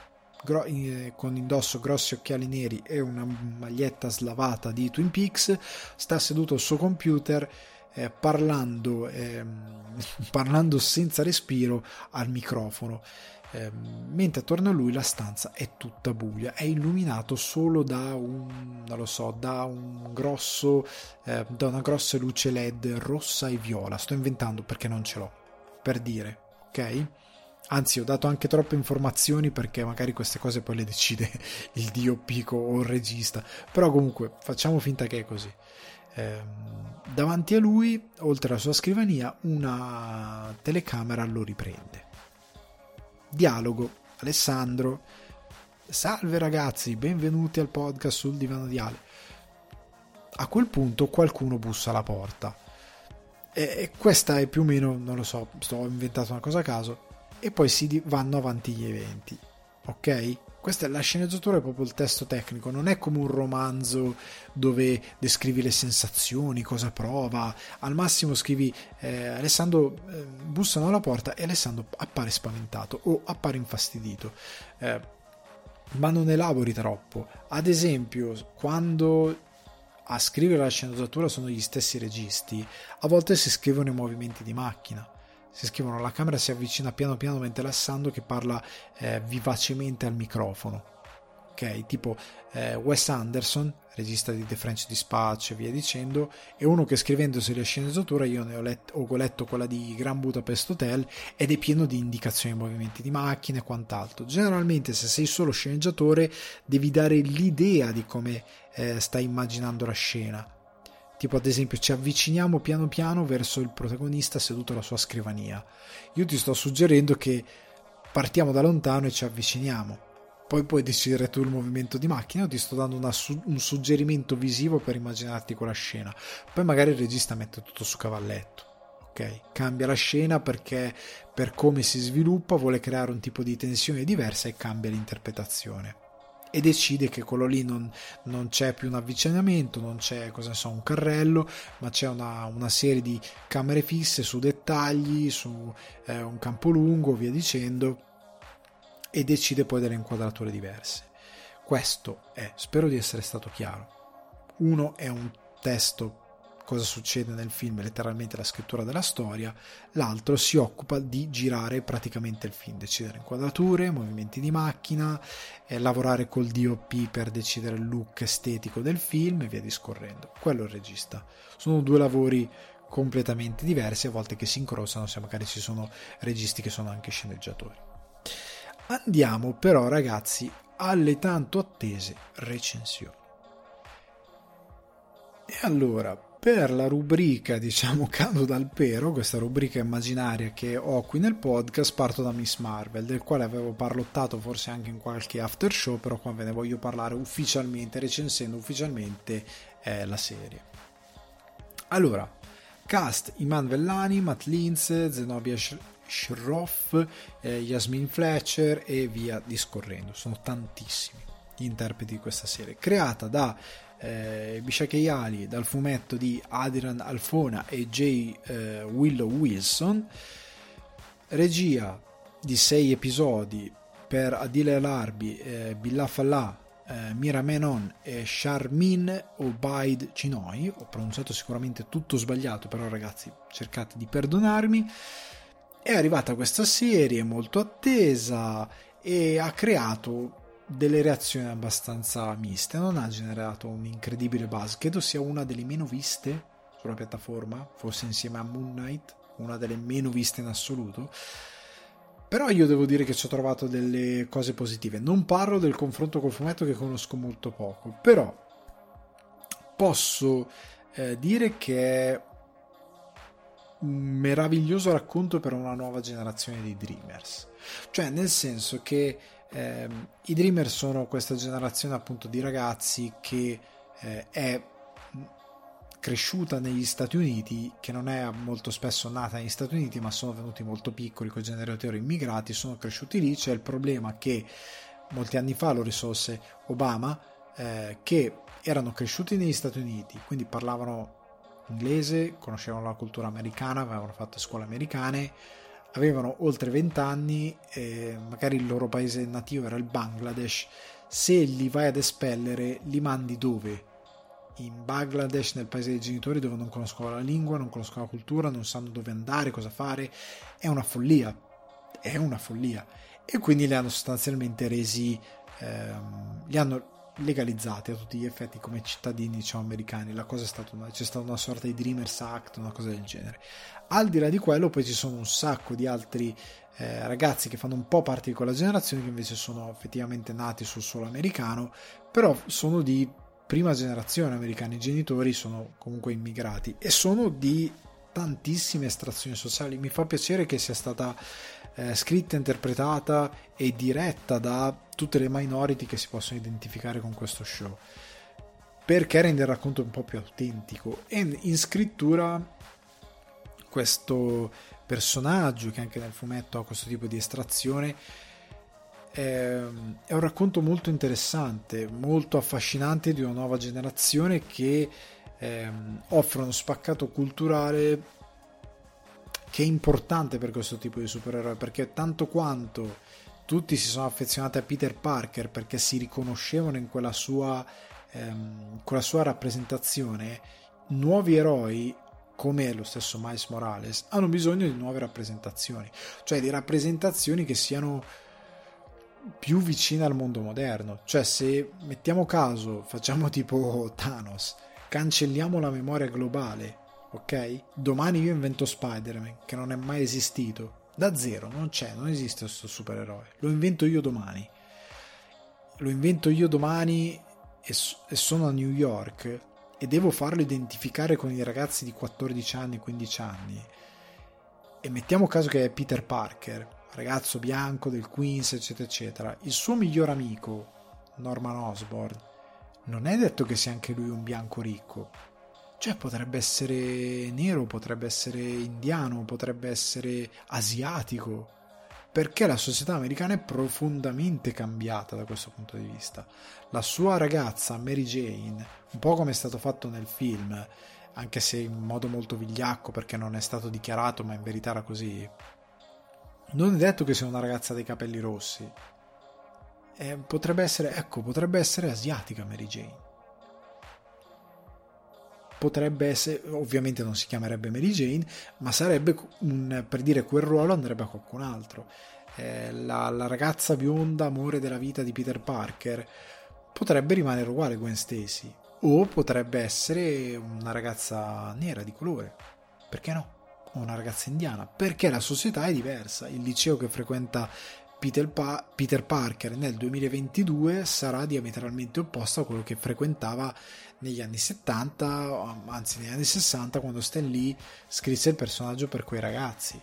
gro- eh, con indosso grossi occhiali neri e una maglietta slavata di Twin Peaks, sta seduto al suo computer eh, parlando, ehm, parlando senza respiro al microfono. Eh, mentre attorno a lui la stanza è tutta buia, è illuminato solo da un, non lo so, da un grosso, eh, da una grossa luce LED rossa e viola. Sto inventando perché non ce l'ho, per dire, ok? Anzi, ho dato anche troppe informazioni perché magari queste cose poi le decide il dio Pico o il regista. Però comunque facciamo finta che è così. Eh, davanti a lui, oltre alla sua scrivania, una telecamera lo riprende. Dialogo. Alessandro. Salve ragazzi, benvenuti al podcast sul divano di Ale. A quel punto qualcuno bussa alla porta. E questa è più o meno, non lo so, sto inventando una cosa a caso. E poi si vanno avanti gli eventi. Ok? Questa è la sceneggiatura, è proprio il testo tecnico, non è come un romanzo dove descrivi le sensazioni, cosa prova. Al massimo scrivi eh, Alessandro eh, bussano alla porta e Alessandro appare spaventato o appare infastidito. Eh, ma non elabori troppo. Ad esempio, quando a scrivere la sceneggiatura sono gli stessi registi, a volte si scrivono i movimenti di macchina si scrivono la camera si avvicina piano piano mentre Alessandro che parla eh, vivacemente al microfono. Ok? Tipo eh, Wes Anderson regista di The French Dispatch e via dicendo e uno che scrivendosi le sceneggiature io ne ho letto, ho letto quella di Grand Budapest Hotel ed è pieno di indicazioni di movimenti di macchine e quant'altro. Generalmente se sei solo sceneggiatore devi dare l'idea di come eh, stai immaginando la scena Tipo ad esempio ci avviciniamo piano piano verso il protagonista seduto alla sua scrivania. Io ti sto suggerendo che partiamo da lontano e ci avviciniamo. Poi puoi decidere tu il movimento di macchina o ti sto dando una, un suggerimento visivo per immaginarti quella scena. Poi magari il regista mette tutto su cavalletto. Ok? Cambia la scena perché per come si sviluppa vuole creare un tipo di tensione diversa e cambia l'interpretazione e decide che quello lì non, non c'è più un avvicinamento, non c'è so, un carrello, ma c'è una, una, serie di camere fisse su dettagli, su eh, un campo lungo, via dicendo, e decide poi delle inquadrature diverse. Questo è, spero di essere stato chiaro. Uno è un testo cosa succede nel film, letteralmente la scrittura della storia, l'altro si occupa di girare praticamente il film, decidere inquadrature, movimenti di macchina, eh, lavorare col DOP per decidere il look estetico del film e via discorrendo. Quello è il regista. Sono due lavori completamente diversi, a volte che si incrociano, se magari ci sono registi che sono anche sceneggiatori. Andiamo però ragazzi alle tanto attese recensioni. E allora, per la rubrica, diciamo, cado dal pero, questa rubrica immaginaria che ho qui nel podcast, parto da Miss Marvel, del quale avevo parlottato forse anche in qualche after show, però qua ve ne voglio parlare ufficialmente, recensendo ufficialmente eh, la serie. Allora, cast Iman Vellani, Matt Linz, Zenobia Shroff, eh, Yasmin Fletcher e via discorrendo. Sono tantissimi gli interpreti di questa serie, creata da eh, Bishake Ali dal fumetto di Adrian Alfona e J. Eh, Willow Wilson, regia di sei episodi per Adile Alarbi, eh, Billah Fallah, eh, Mira Menon e Charmin Obaid Cinoi. Ho pronunciato sicuramente tutto sbagliato, però ragazzi cercate di perdonarmi. È arrivata questa serie molto attesa e ha creato delle reazioni abbastanza miste, non ha generato un incredibile buzz, credo sia una delle meno viste sulla piattaforma, forse insieme a Moon Knight, una delle meno viste in assoluto. Però io devo dire che ci ho trovato delle cose positive. Non parlo del confronto col fumetto che conosco molto poco, però posso eh, dire che è un meraviglioso racconto per una nuova generazione di Dreamers. Cioè, nel senso che eh, I Dreamer sono questa generazione appunto di ragazzi che eh, è cresciuta negli Stati Uniti, che non è molto spesso nata negli Stati Uniti, ma sono venuti molto piccoli con generatori immigrati, sono cresciuti lì. C'è il problema che molti anni fa lo risolse Obama, eh, che erano cresciuti negli Stati Uniti, quindi parlavano inglese, conoscevano la cultura americana, avevano fatto scuole americane avevano oltre 20 anni, eh, magari il loro paese nativo era il Bangladesh, se li vai ad espellere li mandi dove? In Bangladesh, nel paese dei genitori dove non conoscono la lingua, non conoscono la cultura, non sanno dove andare, cosa fare, è una follia, è una follia. E quindi li hanno sostanzialmente resi, ehm, li hanno legalizzati a tutti gli effetti come cittadini diciamo, americani. La cosa è stata una, c'è stata una sorta di Dreamers Act, una cosa del genere. Al di là di quello, poi ci sono un sacco di altri eh, ragazzi che fanno un po' parte di quella generazione che invece sono effettivamente nati sul suolo americano, però sono di prima generazione americani, i genitori sono comunque immigrati e sono di tantissime estrazioni sociali. Mi fa piacere che sia stata eh, scritta, interpretata e diretta da tutte le minority che si possono identificare con questo show. Perché rende il racconto un po' più autentico. E in scrittura questo personaggio che anche nel fumetto ha questo tipo di estrazione è, è un racconto molto interessante, molto affascinante di una nuova generazione che eh, offre uno spaccato culturale che è importante per questo tipo di supereroe perché tanto quanto tutti si sono affezionati a Peter Parker perché si riconoscevano in quella sua, ehm, quella sua rappresentazione nuovi eroi come lo stesso Miles Morales, hanno bisogno di nuove rappresentazioni, cioè di rappresentazioni che siano più vicine al mondo moderno. Cioè, se mettiamo caso, facciamo tipo Thanos, cancelliamo la memoria globale, ok? Domani io invento Spider-Man, che non è mai esistito. Da zero, non c'è, non esiste questo supereroe. Lo invento io domani. Lo invento io domani e, sono a New York e devo farlo identificare con i ragazzi di 14 anni, 15 anni, e mettiamo caso che è Peter Parker, ragazzo bianco del Queens, eccetera, eccetera, il suo miglior amico, Norman Osborn, non è detto che sia anche lui un bianco ricco. Cioè potrebbe essere nero, potrebbe essere indiano, potrebbe essere asiatico perché la società americana è profondamente cambiata da questo punto di vista. La sua ragazza Mary Jane, un po' come è stato fatto nel film, anche se in modo molto vigliacco perché non è stato dichiarato, ma in verità era così, non è detto che sia una ragazza dei capelli rossi. Eh, potrebbe essere, ecco, potrebbe essere asiatica Mary Jane. Potrebbe essere, ovviamente non si chiamerebbe Mary Jane, ma sarebbe un, per dire quel ruolo andrebbe a qualcun altro. Eh, la, la ragazza bionda, amore della vita di Peter Parker, potrebbe rimanere uguale Gwen Stacy, o potrebbe essere una ragazza nera di colore. Perché no? O una ragazza indiana? Perché la società è diversa. Il liceo che frequenta Peter, pa- Peter Parker nel 2022 sarà diametralmente opposto a quello che frequentava negli anni 70, anzi negli anni 60, quando Stan Lee scrisse il personaggio per quei ragazzi.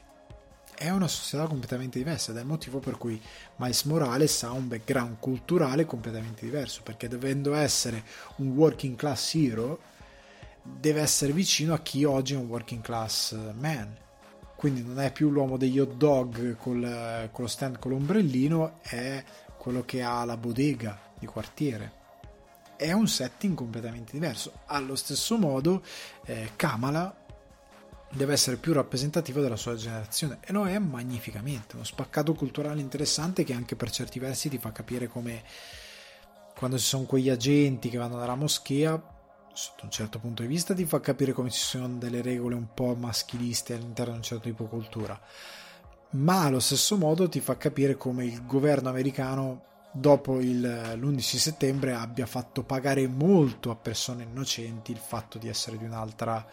È una società completamente diversa ed è il motivo per cui Miles Morales ha un background culturale completamente diverso, perché dovendo essere un working class hero, deve essere vicino a chi oggi è un working class man. Quindi non è più l'uomo degli hot dog col, con lo stand con l'ombrellino, è quello che ha la bodega di quartiere è un setting completamente diverso. Allo stesso modo, eh, Kamala deve essere più rappresentativo della sua generazione e lo è magnificamente. Uno spaccato culturale interessante che anche per certi versi ti fa capire come quando ci sono quegli agenti che vanno dalla moschea, sotto un certo punto di vista, ti fa capire come ci sono delle regole un po' maschiliste all'interno di un certo tipo di cultura. Ma allo stesso modo ti fa capire come il governo americano dopo il, l'11 settembre abbia fatto pagare molto a persone innocenti il fatto di essere di un'altra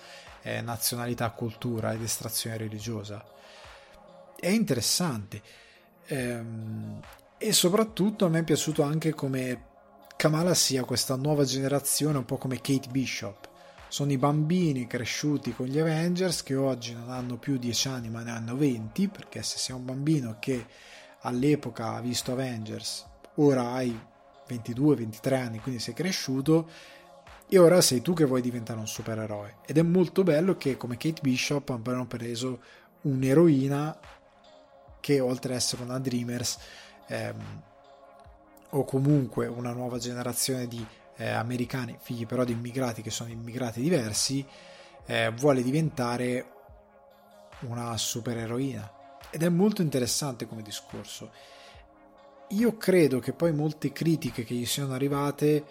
eh, nazionalità, cultura ed estrazione religiosa. È interessante ehm, e soprattutto a me è piaciuto anche come Kamala sia questa nuova generazione, un po' come Kate Bishop. Sono i bambini cresciuti con gli Avengers che oggi non hanno più 10 anni ma ne hanno 20, perché se sei un bambino che all'epoca ha visto Avengers ora hai 22-23 anni, quindi sei cresciuto e ora sei tu che vuoi diventare un supereroe. Ed è molto bello che come Kate Bishop abbiano preso un'eroina che oltre ad essere una Dreamers ehm, o comunque una nuova generazione di eh, americani, figli però di immigrati che sono immigrati diversi, eh, vuole diventare una supereroina. Ed è molto interessante come discorso io credo che poi molte critiche che gli siano arrivate,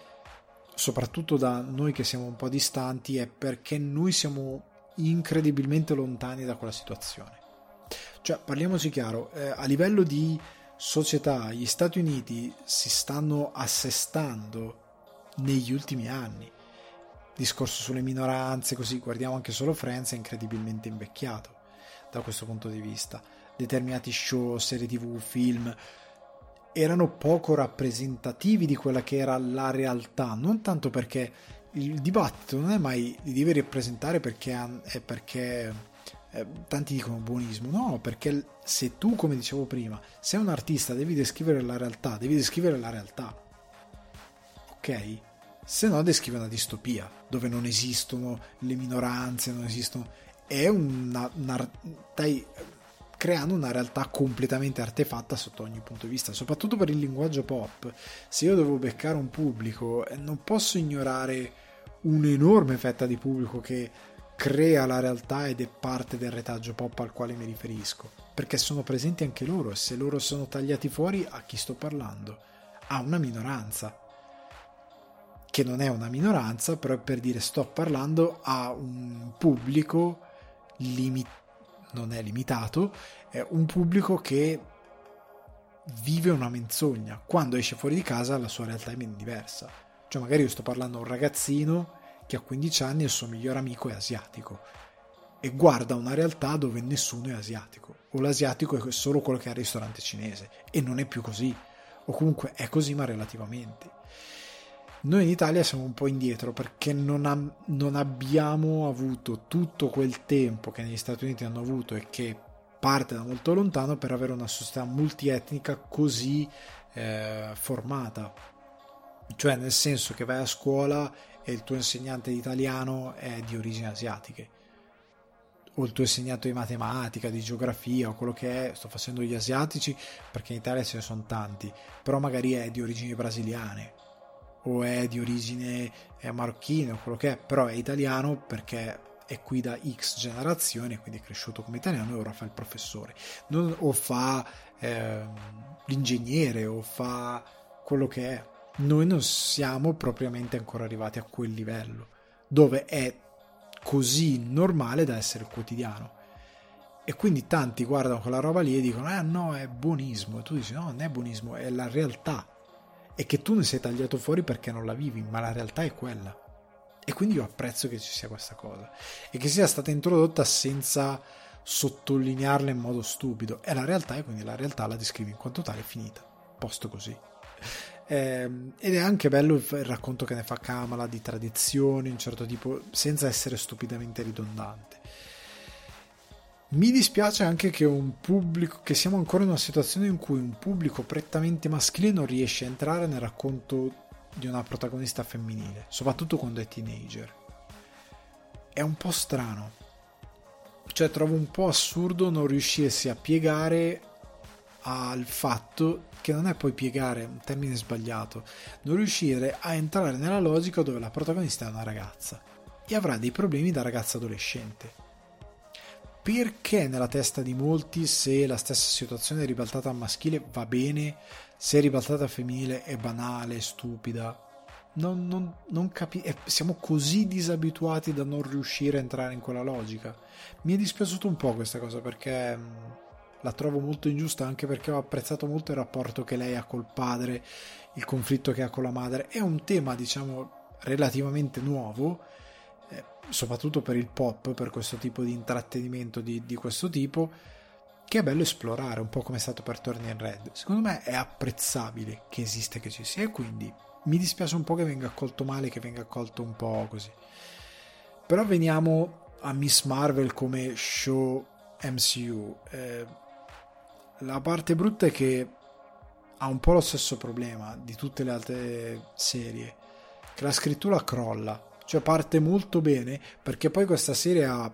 soprattutto da noi che siamo un po' distanti, è perché noi siamo incredibilmente lontani da quella situazione. Cioè, parliamoci chiaro, eh, a livello di società, gli Stati Uniti si stanno assestando negli ultimi anni. Discorso sulle minoranze, così guardiamo anche solo Friends, è incredibilmente invecchiato da questo punto di vista. Determinati show, serie tv, film erano poco rappresentativi di quella che era la realtà, non tanto perché il dibattito non è mai li devi rappresentare perché, è perché eh, tanti dicono buonismo, no, perché se tu, come dicevo prima, sei un artista, devi descrivere la realtà, devi descrivere la realtà, ok? Se no descrive una distopia, dove non esistono le minoranze, non esistono... È una... una dai, creando una realtà completamente artefatta sotto ogni punto di vista, soprattutto per il linguaggio pop. Se io devo beccare un pubblico, eh, non posso ignorare un'enorme fetta di pubblico che crea la realtà ed è parte del retaggio pop al quale mi riferisco, perché sono presenti anche loro e se loro sono tagliati fuori a chi sto parlando? A una minoranza che non è una minoranza, però è per dire sto parlando a un pubblico limitato non è limitato, è un pubblico che vive una menzogna. Quando esce fuori di casa la sua realtà è ben diversa. Cioè magari io sto parlando a un ragazzino che ha 15 anni il suo migliore amico è asiatico e guarda una realtà dove nessuno è asiatico. O l'asiatico è solo quello che ha il ristorante cinese e non è più così. O comunque è così ma relativamente. Noi in Italia siamo un po' indietro perché non, ha, non abbiamo avuto tutto quel tempo che negli Stati Uniti hanno avuto e che parte da molto lontano per avere una società multietnica così eh, formata. Cioè nel senso che vai a scuola e il tuo insegnante di italiano è di origini asiatiche o il tuo insegnante di matematica, di geografia o quello che è, sto facendo gli asiatici perché in Italia ce ne sono tanti, però magari è di origini brasiliane o è di origine è marocchino, quello che è, però è italiano perché è qui da X generazioni, quindi è cresciuto come italiano e ora fa il professore, non, o fa eh, l'ingegnere o fa quello che è. Noi non siamo propriamente ancora arrivati a quel livello, dove è così normale da essere quotidiano. E quindi tanti guardano quella roba lì e dicono: Eh no, è buonismo. E tu dici: No, non è buonismo, è la realtà e che tu ne sei tagliato fuori perché non la vivi, ma la realtà è quella. E quindi io apprezzo che ci sia questa cosa e che sia stata introdotta senza sottolinearla in modo stupido. È la realtà e quindi la realtà la descrivi in quanto tale finita. Posto così. Eh, ed è anche bello il, il, racconto che ne fa Kamala di tradizioni, un certo tipo, senza essere stupidamente ridondante. Mi dispiace anche che un pubblico, che siamo ancora in una situazione in cui un pubblico prettamente maschile non riesce a entrare nel racconto di una protagonista femminile, soprattutto quando è teenager. È un po' strano. Cioè, trovo un po' assurdo non riuscirsi a piegare al fatto che non è poi piegare un termine sbagliato, non riuscire a entrare nella logica dove la protagonista è una ragazza e avrà dei problemi da ragazza adolescente. Perché nella testa di molti se la stessa situazione è ribaltata al maschile va bene, se è ribaltata al femminile è banale, stupida? Non, non, non capi- siamo così disabituati da non riuscire a entrare in quella logica. Mi è dispiaciuto un po' questa cosa perché mm, la trovo molto ingiusta anche perché ho apprezzato molto il rapporto che lei ha col padre, il conflitto che ha con la madre. È un tema, diciamo, relativamente nuovo, eh, soprattutto per il pop, per questo tipo di intrattenimento di, di, questo tipo, che è bello esplorare, un po' come è stato per Turning Red. Secondo me è apprezzabile che esiste, che ci sia, e quindi mi dispiace un po' che venga accolto male, che venga accolto un po' così. Però veniamo a Miss Marvel come show MCU. Eh, la parte brutta è che ha un po' lo stesso problema di tutte le altre serie, che la scrittura crolla, cioè parte molto bene perché poi questa serie ha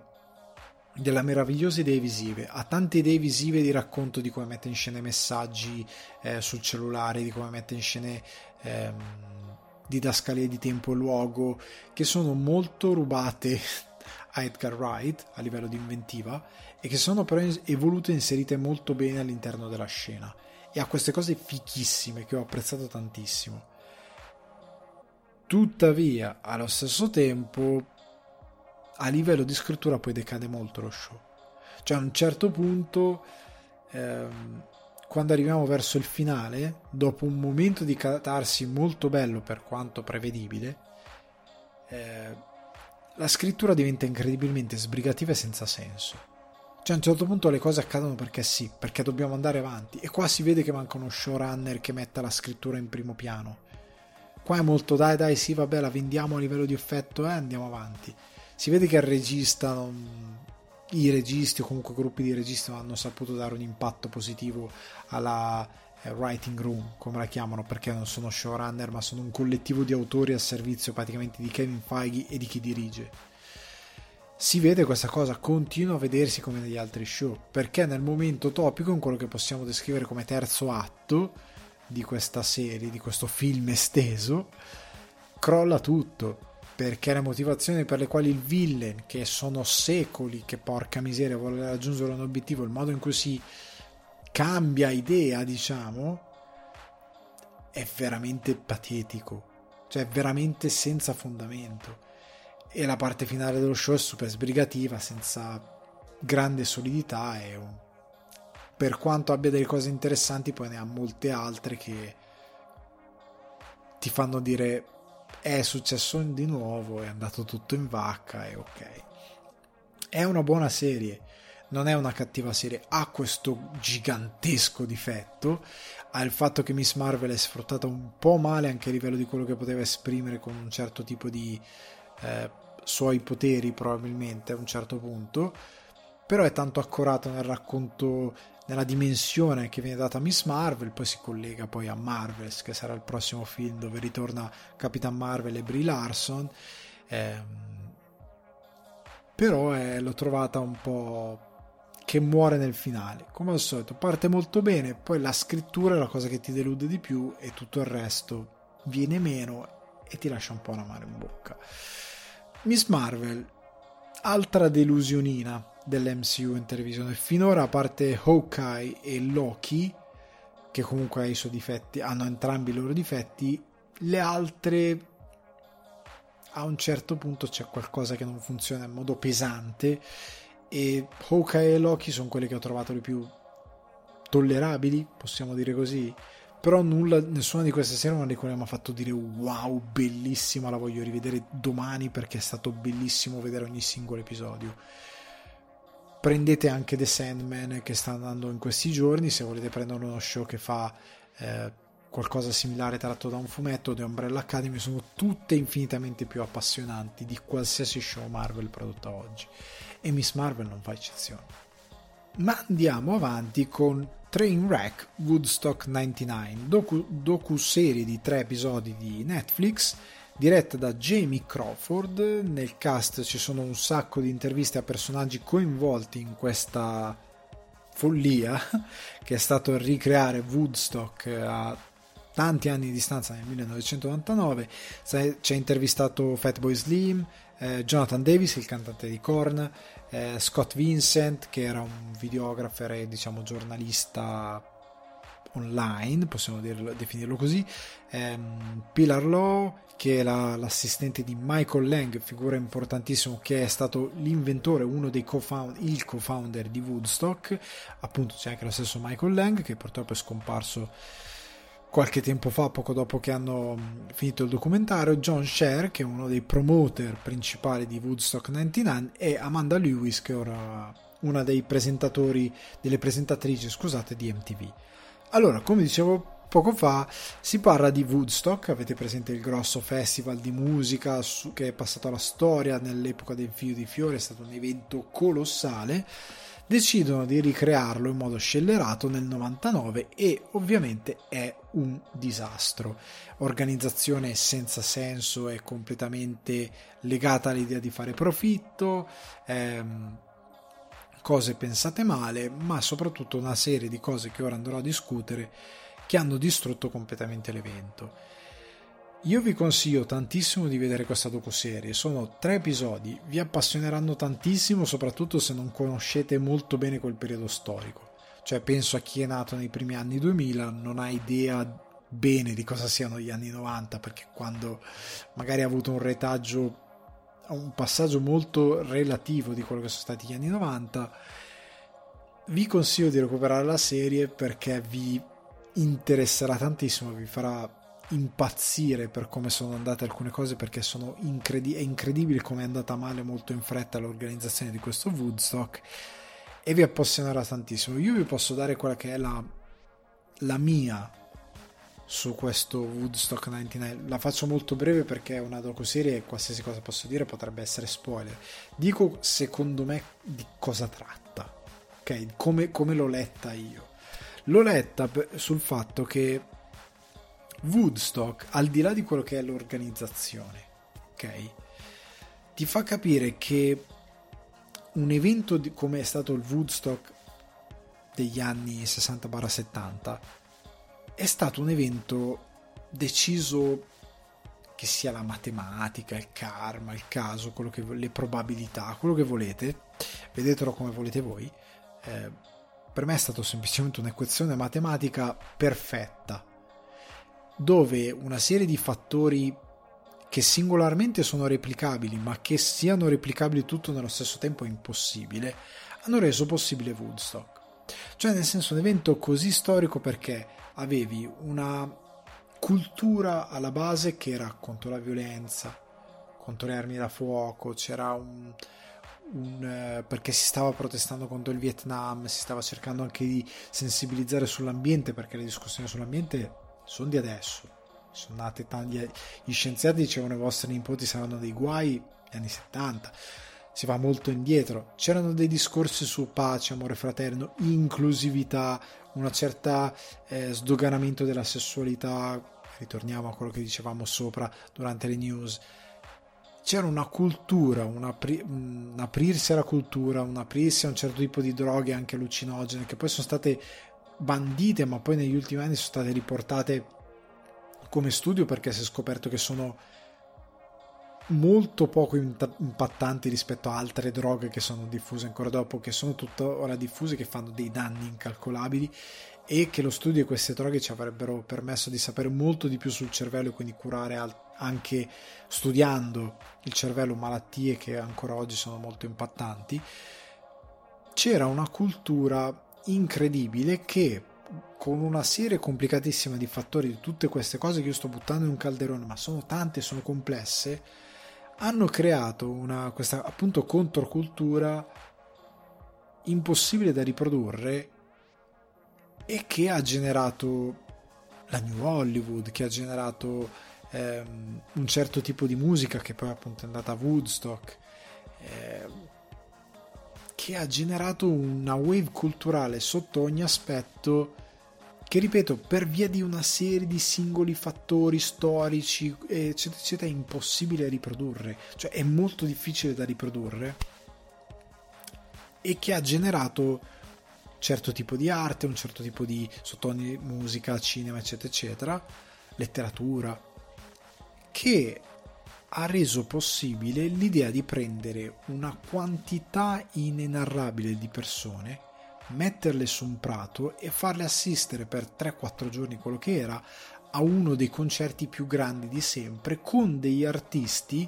delle meravigliose idee visive, ha tante idee visive di racconto di come mette in scena i messaggi eh, sul cellulare, di come mette in scena ehm, didascalie di tempo e luogo, che sono molto rubate a Edgar Wright a livello di inventiva e che sono però evolute e inserite molto bene all'interno della scena e ha queste cose fichissime che ho apprezzato tantissimo. Tuttavia, allo stesso tempo, a livello di scrittura poi decade molto lo show. Cioè a un certo punto, ehm, quando arriviamo verso il finale, dopo un momento di catarsi molto bello per quanto prevedibile, eh, la scrittura diventa incredibilmente sbrigativa e senza senso. Cioè a un certo punto le cose accadono perché sì, perché dobbiamo andare avanti. E qua si vede che manca uno showrunner che metta la scrittura in primo piano. Qua è molto dai dai sì vabbè la vendiamo a livello di effetto e eh, andiamo avanti. Si vede che il regista, non... i registi o comunque gruppi di registi non hanno saputo dare un impatto positivo alla eh, writing room, come la chiamano, perché non sono showrunner ma sono un collettivo di autori a servizio praticamente di Kevin Feige e di chi dirige si vede questa cosa, continua a vedersi come negli altri show, perché nel momento topico, in quello che possiamo descrivere come terzo atto di questa serie, di questo film esteso, crolla tutto. Perché le motivazioni per le quali il villain, che sono secoli che porca miseria vuole raggiungere un obiettivo, il modo in cui si cambia idea, diciamo, è veramente patetico, cioè veramente senza fondamento e la parte finale dello show è super sbrigativa, senza grande solidità e un... per quanto abbia delle cose interessanti poi ne ha molte altre che ti fanno dire è successo di nuovo, è andato tutto in vacca e ok. È una buona serie, non è una cattiva serie, ha questo gigantesco difetto, ha il fatto che Miss Marvel è sfruttata un po' male anche a livello di quello che poteva esprimere con un certo tipo di eh, suoi poteri probabilmente a un certo punto, però è tanto accorato nel racconto, nella dimensione che viene data a Miss Marvel, poi si collega poi a Marvels, che sarà il prossimo film dove ritorna Capitan Marvel e Brie Larson. Ehm, però è, l'ho trovata un po' che muore nel finale. Come al solito, parte molto bene, poi la scrittura è la cosa che ti delude di più e tutto il resto viene meno e ti lascia un po' una mano in bocca. Miss Marvel, altra delusionina dell'MCU in televisione. Finora, a parte Hawkeye e Loki, che comunque ha i suoi difetti, hanno entrambi i loro difetti, le altre a un certo punto c'è qualcosa che non funziona in modo pesante e Hawkeye e Loki sono quelle che ho trovato le più tollerabili, possiamo dire così, però nulla, nessuna di queste serie una di ha fatto dire wow, bellissima, la voglio rivedere domani perché è stato bellissimo vedere ogni singolo episodio. Prendete anche The Sandman che sta andando in questi giorni, se volete prendere uno show che fa eh, qualcosa similare tratto da un fumetto, The Umbrella Academy, sono tutte infinitamente più appassionanti di qualsiasi show Marvel prodotta oggi. E Miss Marvel non fa eccezione. Ma andiamo avanti con Trainwreck Woodstock 99, docu, docu-serie di tre episodi di Netflix diretta da Jamie Crawford. Nel cast ci sono un sacco di interviste a personaggi coinvolti in questa follia che è stato ricreare Woodstock a tanti anni di distanza nel 1999. Ci ha intervistato Fatboy Slim, eh, Jonathan Davis, il cantante di Korn, eh, Scott Vincent, che era un videographer e diciamo giornalista online, possiamo dirlo, definirlo così, ehm, Pilar Law, che è la, l'assistente di Michael Lang, figura importantissima, che è stato l'inventore, uno dei co-founder, il co-founder di Woodstock, appunto c'è anche lo stesso Michael Lang, che purtroppo è scomparso qualche tempo fa, poco dopo che hanno finito il documentario, John Sher, che è uno dei promoter principali di Woodstock 99, e Amanda Lewis, che è ora una dei presentatori, delle presentatrici, scusate, di MTV. Allora, come dicevo poco fa, si parla di Woodstock, avete presente il grosso festival di musica che è passato alla storia nell'epoca del Figlio di Fiore, è stato un evento colossale decidono di ricrearlo in modo scellerato nel 99 e ovviamente è un disastro. Organizzazione senza senso è completamente legata all'idea di fare profitto, ehm, cose pensate male, ma soprattutto una serie di cose che ora andrò a discutere che hanno distrutto completamente l'evento. Io vi consiglio tantissimo di vedere questa docuserie, sono tre episodi, vi appassioneranno tantissimo soprattutto se non conoscete molto bene quel periodo storico. Cioè penso a chi è nato nei primi anni 2000 non ha idea bene di cosa siano gli anni 90 perché quando magari ha avuto un retaggio, un passaggio molto relativo di quello che sono stati gli anni 90, vi consiglio di recuperare la serie perché vi interesserà tantissimo, vi farà impazzire per come sono andate alcune cose perché incredi- è incredibile come è andata male molto in fretta l'organizzazione di questo Woodstock e vi appassionerà tantissimo. Io vi posso dare quella che è la, la mia su questo Woodstock 99. La faccio molto breve perché è una docuserie e qualsiasi cosa posso dire potrebbe essere spoiler. Dico secondo me di cosa tratta, ok? Come, come l'ho letta io. L'ho letta sul fatto che Woodstock, al di là di quello che è l'organizzazione, ok? Ti fa capire che un evento di, come è stato il Woodstock degli anni 60-70 è stato un evento deciso che sia la matematica, il karma, il caso, che, le probabilità, quello che volete, vedetelo come volete voi. Eh, per me è stato semplicemente un'equazione matematica perfetta dove una serie di fattori che singolarmente sono replicabili, ma che siano replicabili tutto nello stesso tempo è impossibile, hanno reso possibile Woodstock. Cioè, nel senso, un evento così storico perché avevi una cultura alla base che era contro la violenza, contro le armi da fuoco, c'era un, un, eh, perché si stava protestando contro il Vietnam, si stava cercando anche di sensibilizzare sull'ambiente perché le discussioni sull'ambiente sono di adesso. Sono nate tanti. Gli scienziati dicevano i vostri nipoti saranno dei guai negli anni 70. Si va molto indietro. C'erano dei discorsi su pace, amore fraterno, inclusività, una certa eh, sdoganamento della sessualità. Ritorniamo a quello che dicevamo sopra durante le news. C'era una cultura, un, apri- un aprirsi alla cultura, un aprirsi a un certo tipo di droghe anche allucinogene che poi sono state bandite, ma poi negli ultimi anni sono state riportate come studio perché si è scoperto che sono molto poco impattanti rispetto a altre droghe che sono diffuse ancora dopo, che sono tuttora diffuse, che fanno dei danni incalcolabili e che lo studio di queste droghe ci avrebbero permesso di sapere molto di più sul cervello e quindi curare anche studiando il cervello malattie che ancora oggi sono molto impattanti. C'era una cultura incredibile che con una serie complicatissima di fattori di tutte queste cose che io sto buttando in un calderone, ma sono tante, sono complesse, hanno creato una, questa appunto controcultura impossibile da riprodurre e che ha generato la New Hollywood, che ha generato ehm, un certo tipo di musica che poi appunto è andata a Woodstock, ehm, che ha generato una wave culturale sotto ogni aspetto che ripeto per via di una serie di singoli fattori storici eccetera eccetera è impossibile riprodurre. Cioè è molto difficile da riprodurre. E che ha generato un certo tipo di arte, un certo tipo di sottoni, musica, cinema, eccetera, eccetera, letteratura, che ha reso possibile l'idea di prendere una quantità inenarrabile di persone, metterle su un prato e farle assistere per 3-4 giorni, quello che era, a uno dei concerti più grandi di sempre, con degli artisti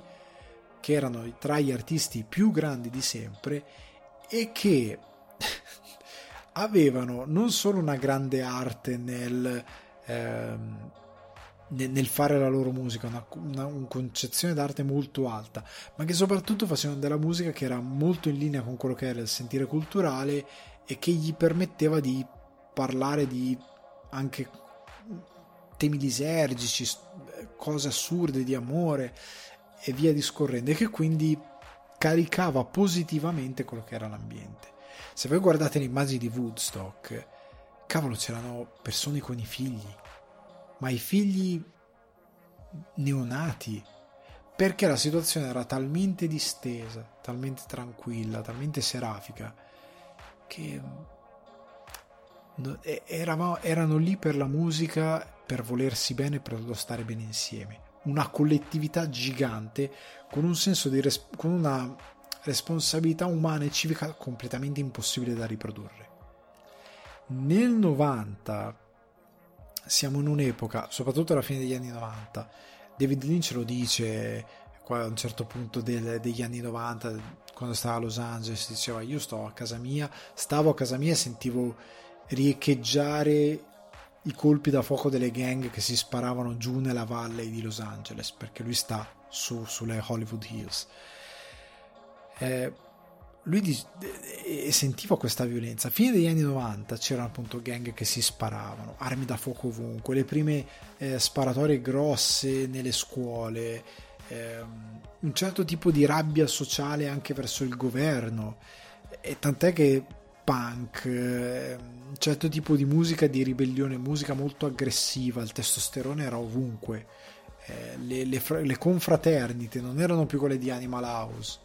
che erano tra gli artisti più grandi di sempre e che avevano non solo una grande arte nel, ehm, nel fare la loro musica, una, una, una, concezione d'arte molto alta, ma che soprattutto facevano della musica che era molto in linea con quello che era il sentire culturale e che gli permetteva di parlare di anche temi lisergici, cose assurde di amore e via discorrendo, e che quindi caricava positivamente quello che era l'ambiente. Se voi guardate le immagini di Woodstock, cavolo, c'erano persone con i figli, ma i figli neonati, perché la situazione era talmente distesa, talmente tranquilla, talmente serafica, che erano, erano lì per la musica, per volersi bene, per lo stare bene insieme una collettività gigante con un senso di res- con una responsabilità umana e civica completamente impossibile da riprodurre. Nel 90 siamo in un'epoca, soprattutto alla fine degli anni 90, David Lynch lo dice a un certo punto del, degli anni 90 quando stava a Los Angeles diceva io sto a casa mia stavo a casa mia e sentivo riecheggiare i colpi da fuoco delle gang che si sparavano giù nella valle di Los Angeles, perché lui sta su, sulle Hollywood Hills. Eh, lui di, e sentiva questa violenza. A fine degli anni 90 c'erano appunto gang che si sparavano, armi da fuoco ovunque, le prime eh, sparatorie grosse nelle scuole, eh, un certo tipo di rabbia sociale anche verso il governo. E tant'è che punk, eh, un certo tipo di musica di ribellione, musica molto aggressiva, il testosterone era ovunque, eh, le, le, le, confraternite non erano più quelle di Animal House,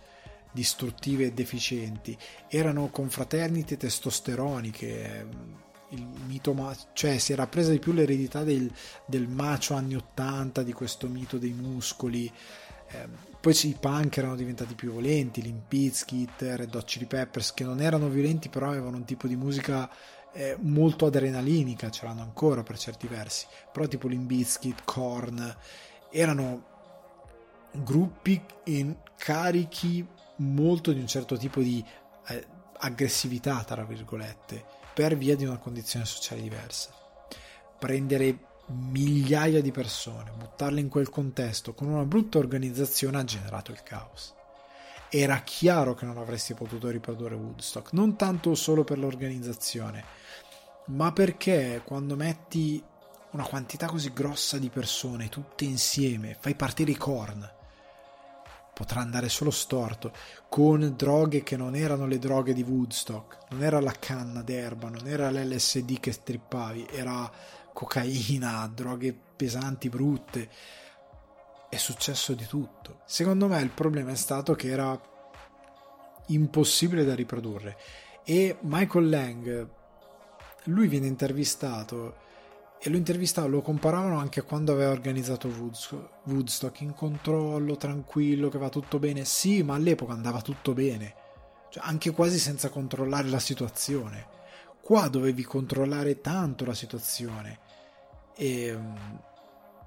distruttive e deficienti, erano confraternite testosteroniche, il mito, ma- cioè si era presa di più l'eredità del, del macio anni 80, di questo mito dei muscoli. Eh, poi i punk erano diventati più violenti, Limp Bizkit, Red Hot Chili Peppers, che non erano violenti però avevano un tipo di musica eh, molto adrenalinica, ce l'hanno ancora per certi versi, però tipo Limp Bizkit, Korn, erano gruppi in carichi molto di un certo tipo di eh, aggressività, tra virgolette, per via di una condizione sociale diversa. Prendere migliaia di persone, buttarle in quel contesto con una brutta organizzazione ha generato il caos. Era chiaro che non avresti potuto riprodurre Woodstock, non tanto solo per l'organizzazione, ma perché quando metti una quantità così grossa di persone tutte insieme, fai partire i corn, potrà andare solo storto, con droghe che non erano le droghe di Woodstock, non era la canna d'erba, non era l'LSD che strippavi, era cocaina, droghe pesanti, brutte. È successo di tutto. Secondo me il problema è stato che era impossibile da riprodurre. E Michael Lang, lui viene intervistato e lo intervistavano, lo comparavano anche a quando aveva organizzato Woodstock in controllo, tranquillo, che va tutto bene. Sì, ma all'epoca andava tutto bene, cioè, anche quasi senza controllare la situazione. Qua dovevi controllare tanto la situazione e, ehm,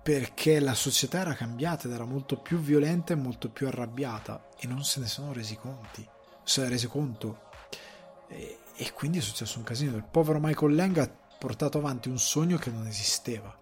perché la società era cambiata ed era molto più violenta e molto più arrabbiata e non se ne sono resi conti, se ne resi conto. E, e quindi è successo un casino. Il povero Michael Lang ha portato avanti un sogno che non esisteva.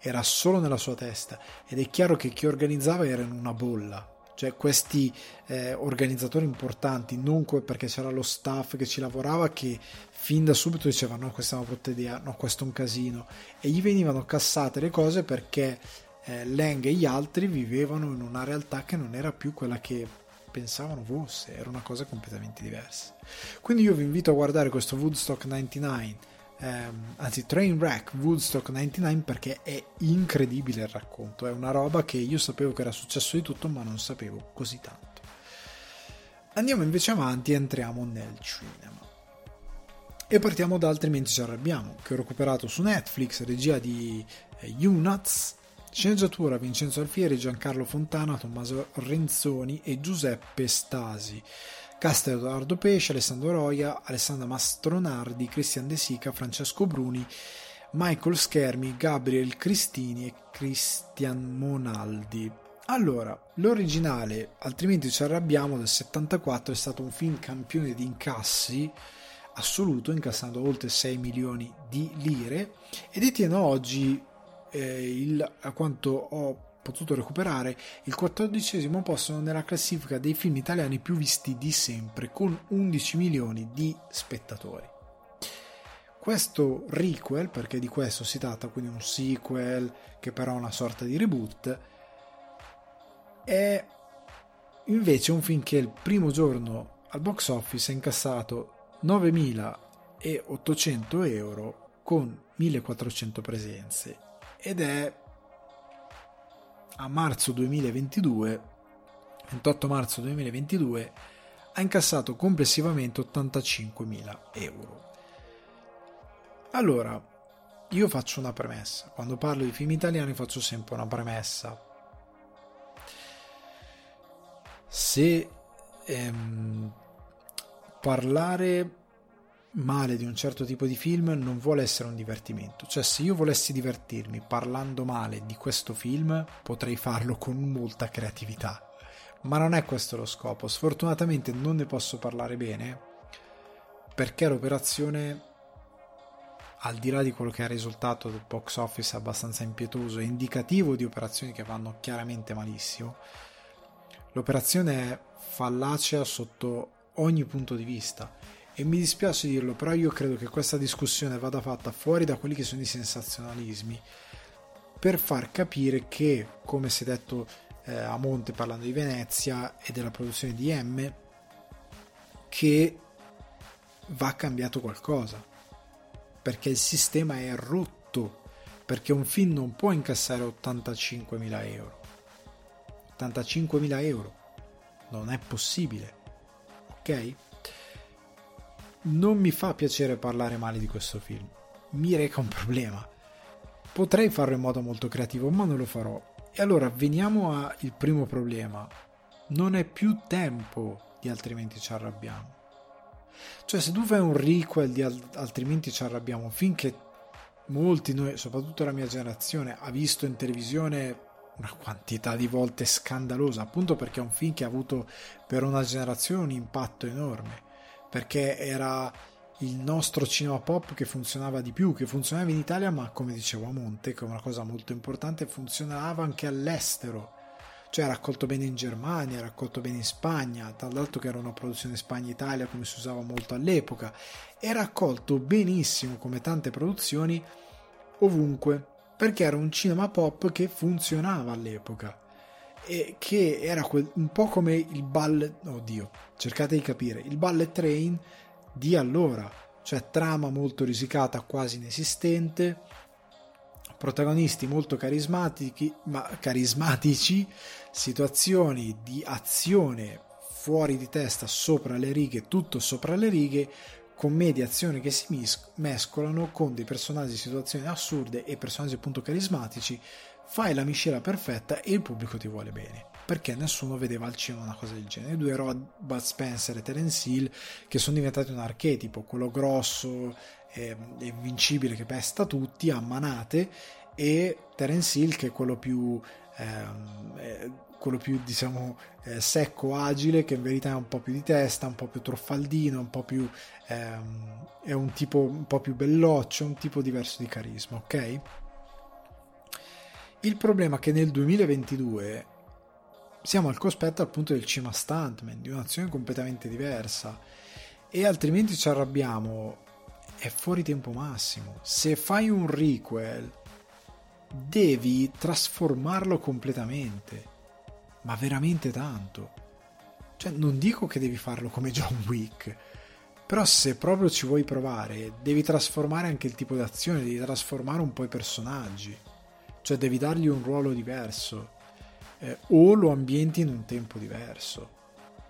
Era solo nella sua testa ed è chiaro che chi organizzava era in una bolla. Cioè questi eh, organizzatori importanti, non perché c'era lo staff che ci lavorava che fin da subito dicevano no questa è una brutta idea, no questo è un casino e gli venivano cassate le cose perché eh, Lang e gli altri vivevano in una realtà che non era più quella che pensavano fosse, era una cosa completamente diversa. Quindi io vi invito a guardare questo Woodstock 99, ehm, anzi Trainwreck Woodstock 99 perché è incredibile il racconto, è una roba che io sapevo che era successo di tutto ma non sapevo così tanto. Andiamo invece avanti e entriamo nel cinema. E partiamo da Altrimenti ci arrabbiamo, che ho recuperato su Netflix, regia di eh, Unuts, Sceneggiatura Vincenzo Alfieri, Giancarlo Fontana, Tommaso Renzoni e Giuseppe Stasi. Cast Edoardo Pesce, Alessandro Roia, Alessandra Mastronardi, Cristian De Sica, Francesco Bruni, Michael Schermi, Gabriel Cristini e Cristian Monaldi. Allora, l'originale, altrimenti ci arrabbiamo, del 74 è stato un film campione di incassi assoluto, incassando oltre 6 milioni di lire e detiene oggi eh, il, a quanto ho potuto recuperare, il quattordicesimo posto nella classifica dei film italiani più visti di sempre, con 11 milioni di spettatori. Questo requel, perché di questo si tratta, quindi un sequel che però è una sorta di reboot, è invece un film che il primo giorno al box office ha incassato 9.800 euro con 1.400 presenze ed è a marzo 2022, 28 marzo 2022, ha incassato complessivamente 85.000 euro. Allora, io faccio una premessa, quando parlo di film italiani faccio sempre una premessa. Se ehm, parlare male di un certo tipo di film non vuole essere un divertimento. Cioè, se io volessi divertirmi parlando male di questo film, potrei farlo con molta creatività. Ma non è questo lo scopo. Sfortunatamente non ne posso parlare bene perché l'operazione, al di là di quello che è il risultato del box office abbastanza impietoso e indicativo di operazioni che vanno chiaramente malissimo, l'operazione è fallacea sotto ogni punto di vista e mi dispiace dirlo, però io credo che questa discussione vada fatta fuori da quelli che sono i sensazionalismi per far capire che, come si è detto eh, a monte parlando di Venezia e della produzione di M, che va cambiato qualcosa perché il sistema è rotto perché un film non può incassare 85.000 euro 85.000 euro non è possibile ok? Non mi fa piacere parlare male di questo film. Mi reca un problema. Potrei farlo in modo molto creativo, ma non lo farò. E allora veniamo al primo problema. Non è più tempo di altrimenti ci arrabbiamo. Cioè, se tu fai un requel di altrimenti ci arrabbiamo, che molti noi, soprattutto la mia generazione, ha visto in televisione una quantità di volte scandalosa, appunto perché è un film che ha avuto per una generazione un impatto enorme perché era il nostro cinema pop che funzionava di più, che funzionava in Italia, ma come dicevo a Monte, che è una cosa molto importante, funzionava anche all'estero. Cioè era raccolto bene in Germania, era raccolto bene in Spagna, tra l'altro che era una produzione Spagna-Italia come si usava molto all'epoca, e raccolto benissimo come tante produzioni ovunque, perché era un cinema pop che funzionava all'epoca e che era quel, un po' come il ballet, oddio, cercate di capire, il ballet train di allora, cioè trama molto risicata, quasi inesistente, protagonisti molto carismatici, ma carismatici, situazioni di azione fuori di testa, sopra le righe, tutto sopra le righe, commedie azioni che si mescolano con dei personaggi di situazioni assurde e personaggi appunto carismatici fai la miscela perfetta e il pubblico ti vuole bene perché nessuno vedeva al cinema una cosa del genere. I due eroi, Bud Spencer e Terence Hill, che sono diventati un archetipo, quello grosso e invincibile che pesta tutti a manate, e Terence Hill che è quello più ehm, eh, quello più diciamo eh, secco, agile, che in verità è un po' più di testa, un po' più truffaldino, un po' più ehm, è un tipo un po' più belloccio, un tipo diverso di carisma, ok? Il problema è che nel 2022 siamo al cospetto appunto del cinema stuntman, di un'azione completamente diversa e altrimenti ci arrabbiamo è fuori tempo massimo. Se fai un requel devi trasformarlo completamente ma veramente tanto. Cioè, non dico che devi farlo come John Wick, però se proprio ci vuoi provare, devi trasformare anche il tipo di azione, devi trasformare un po' i personaggi, cioè devi dargli un ruolo diverso, eh, o lo ambienti in un tempo diverso,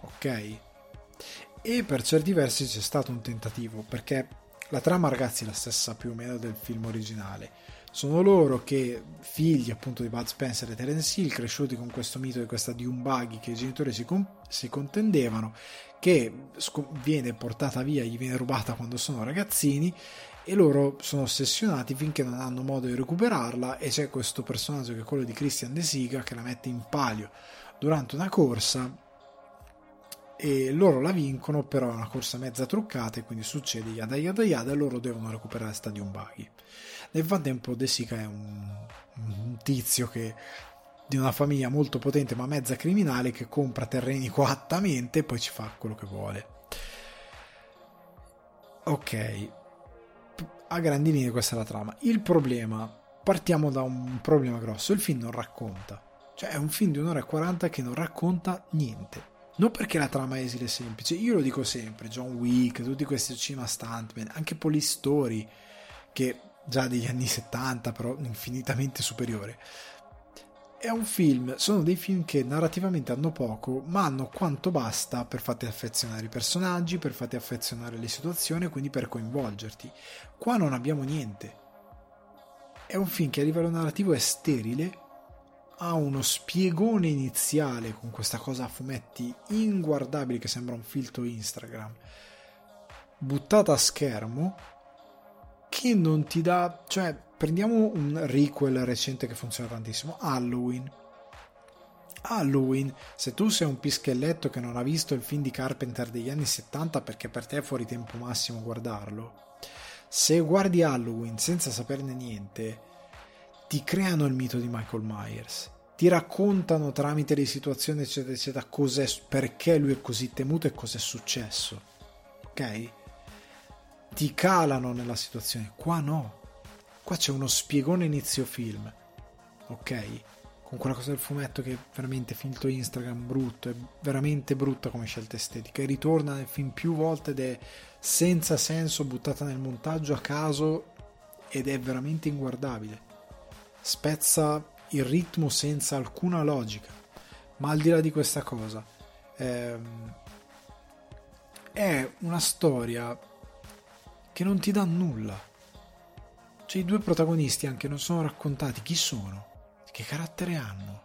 ok? E per certi versi c'è stato un tentativo, perché la trama, ragazzi, è la stessa più o meno del film originale sono loro che, figli appunto di Bud Spencer e Terence Hill, cresciuti con questo mito di questa di un buggy che i genitori si, con- si contendevano, che sc- viene portata via, gli viene rubata quando sono ragazzini e loro sono ossessionati finché non hanno modo di recuperarla e c'è questo personaggio che è quello di Christian De Siga che la mette in palio durante una corsa e loro la vincono però è una corsa mezza truccata e quindi succede yada yada yada e loro devono recuperare Stadium Buggy nel frattempo De Sica è un, un tizio che di una famiglia molto potente ma mezza criminale che compra terreni coattamente e poi ci fa quello che vuole. Ok, a grandi linee questa è la trama. Il problema, partiamo da un problema grosso, il film non racconta. Cioè è un film di un'ora e 40 che non racconta niente. Non perché la trama esile e semplice, io lo dico sempre, John Wick, tutti questi cinema stuntman, anche Police Story, che già degli anni 70, però infinitamente superiore. È un film, sono dei film che narrativamente hanno poco, ma hanno quanto basta per farti affezionare i personaggi, per farti affezionare le situazioni quindi per coinvolgerti. Qua non abbiamo niente. È un film che a livello narrativo è sterile, ha uno spiegone iniziale con questa cosa a fumetti inguardabile che sembra un filtro Instagram, buttata a schermo che non ti dà, cioè prendiamo un requel recente che funziona tantissimo, Halloween. Halloween, se tu sei un pischelletto che non ha visto il film di Carpenter degli anni 70 perché per te è fuori tempo massimo guardarlo, se guardi Halloween senza saperne niente, ti creano il mito di Michael Myers, ti raccontano tramite le situazioni eccetera eccetera cos'è, perché lui è così temuto e cos'è successo. Ok? ti calano nella situazione. Qua no. Qua c'è uno spiegone inizio film. Ok? Con quella cosa del fumetto che è veramente filtro Instagram brutto, è veramente brutta come scelta estetica. E ritorna nel film più volte ed è senza senso, buttata nel montaggio a caso ed è veramente inguardabile. Spezza il ritmo senza alcuna logica. Ma al di là di questa cosa, ehm, è una storia che non ti dà nulla. Cioè i due protagonisti anche non sono raccontati chi sono, che carattere hanno.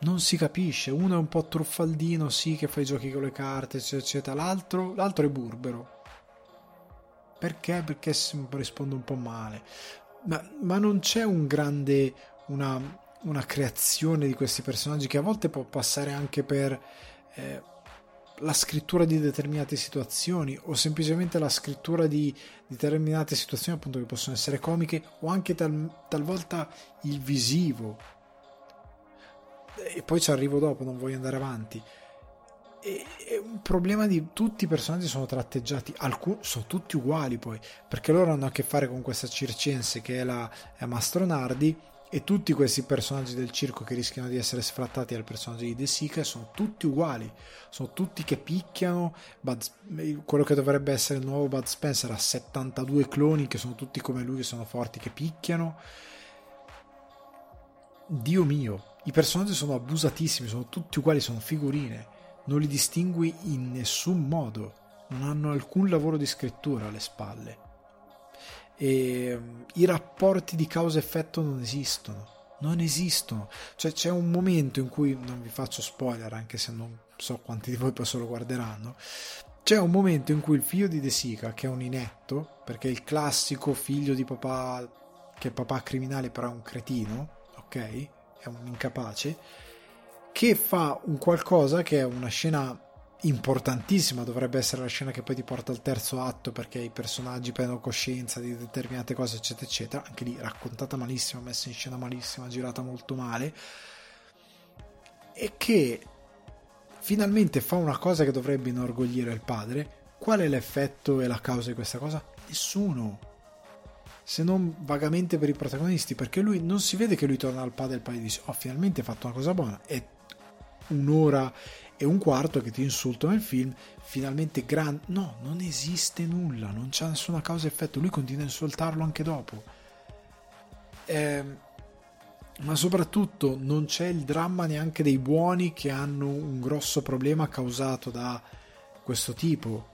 Non si capisce, uno è un po' truffaldino, sì, che fa i giochi con le carte, eccetera. L'altro, l'altro è burbero. Perché? Perché risponde un po' male. Ma, ma non c'è un grande, una, una, creazione di questi personaggi che a volte può passare anche per eh, la scrittura di determinate situazioni o semplicemente la scrittura di determinate situazioni appunto che possono essere comiche o anche tal, talvolta il visivo. E poi ci arrivo dopo non voglio andare avanti. E, è un problema di tutti i personaggi sono tratteggiati alcuni sono tutti uguali poi perché loro hanno a che fare con questa circense che è la è Mastronardi e tutti questi personaggi del circo che rischiano di essere sfrattati dal personaggio di De Sica sono tutti uguali, sono tutti che picchiano, Bud, quello che dovrebbe essere il nuovo Bud Spencer ha 72 cloni che sono tutti come lui, che sono forti, che picchiano. Dio mio, i personaggi sono abusatissimi, sono tutti uguali, sono figurine, non li distingui in nessun modo, non hanno alcun lavoro di scrittura alle spalle e um, i rapporti di causa-effetto non esistono. Non esistono. Cioè c'è un momento in cui, non vi faccio spoiler anche se non so quanti di voi poi se lo guarderanno, c'è un momento in cui il figlio di De Sica, che è un inetto, perché è il classico figlio di papà, che è papà criminale però è un cretino, ok? è un incapace, che fa un qualcosa che è una scena importantissima, dovrebbe essere la scena che poi ti porta al terzo atto perché i personaggi prendono coscienza di determinate cose, eccetera, eccetera. Anche lì raccontata malissimo, messa in scena malissima, girata molto male. E che finalmente fa una cosa che dovrebbe inorgoglire il padre. Qual è l'effetto e la causa di questa cosa? Nessuno. Se non vagamente per i protagonisti, perché lui non si vede che lui torna al padre e il padre dice: Oh, finalmente fatto una cosa buona. E un'ora e un quarto che ti insulto nel film, finalmente grande. No, non esiste nulla, non c'è nessuna causa e effetto. Lui continua a insultarlo anche dopo. Eh, ma soprattutto non c'è il dramma neanche dei buoni che hanno un grosso problema causato da questo tipo.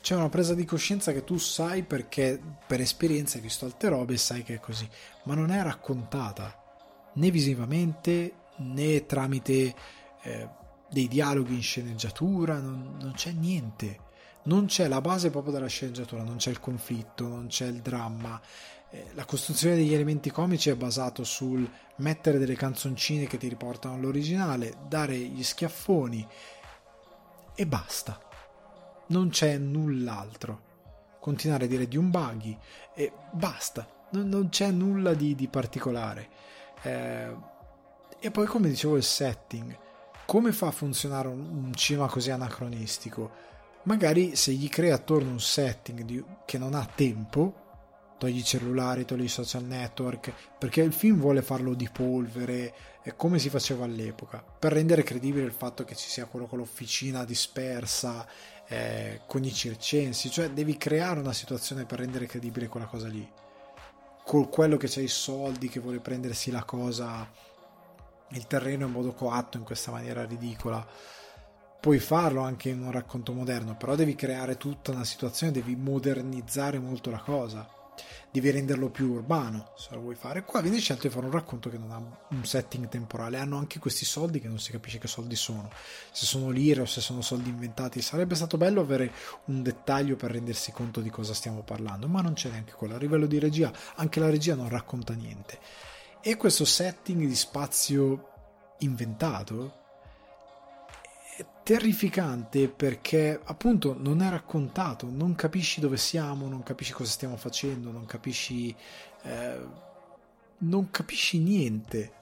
C'è una presa di coscienza che tu sai perché per esperienza hai visto altre robe e sai che è così, ma non è raccontata né visivamente né tramite eh, dei dialoghi in sceneggiatura, non, non c'è niente. Non c'è la base proprio della sceneggiatura, non c'è il conflitto, non c'è il dramma. Eh, la costruzione degli elementi comici è basato sul mettere delle canzoncine che ti riportano all'originale, dare gli schiaffoni e basta. Non c'è null'altro. Continuare a dire di un buggy e basta. Non, non c'è nulla di, di particolare. Eh, e poi, come dicevo, il setting. Come fa a funzionare un, cinema così anacronistico? Magari se gli crea attorno un setting di, che non ha tempo, togli i cellulari, togli i social network, perché il film vuole farlo di polvere, come si faceva all'epoca, per rendere credibile il fatto che ci sia quello con l'officina dispersa, eh, con i circensi, cioè devi creare una situazione per rendere credibile quella cosa lì. Con quello che c'ha i soldi, che vuole prendersi la cosa il terreno in modo coatto in questa maniera ridicola. Puoi farlo anche in un racconto moderno, però devi creare tutta una situazione, devi modernizzare molto la cosa, devi renderlo più urbano se lo vuoi fare. Qua viene scelto di fare un racconto che non ha un setting temporale, hanno anche questi soldi che non si capisce che soldi sono, se sono lire o se sono soldi inventati. Sarebbe stato bello avere un dettaglio per rendersi conto di cosa stiamo parlando, ma non c'è neanche quello. A livello di regia, anche la regia non racconta niente e questo setting di spazio inventato è terrificante perché appunto non è raccontato, non capisci dove siamo, non capisci cosa stiamo facendo, non capisci eh, non capisci niente.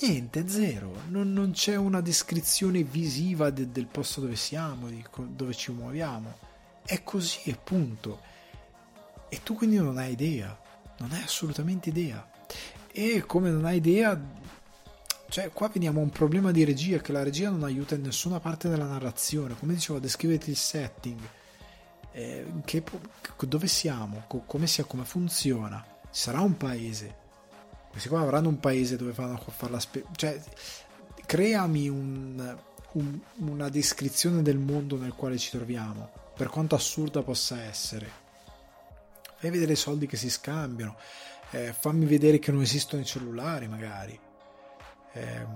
Niente, zero. Non, non c'è una descrizione visiva de, del posto dove siamo, di dove ci muoviamo. È così e punto. E tu quindi non hai idea, non hai assolutamente idea e come non hai idea cioè qua veniamo a un problema di regia che la regia non aiuta in nessuna parte della narrazione. Come dicevo descrivete il setting. Eh, che, dove siamo? Co- come, sia, come funziona? Ci sarà un paese? Questi qua avranno un paese dove fanno a fare la spe- cioè creami un, un, una descrizione del mondo nel quale ci troviamo per quanto assurda possa essere. Fai vedere i soldi che si scambiano eh, fammi vedere che non esistono i cellulari magari, eh,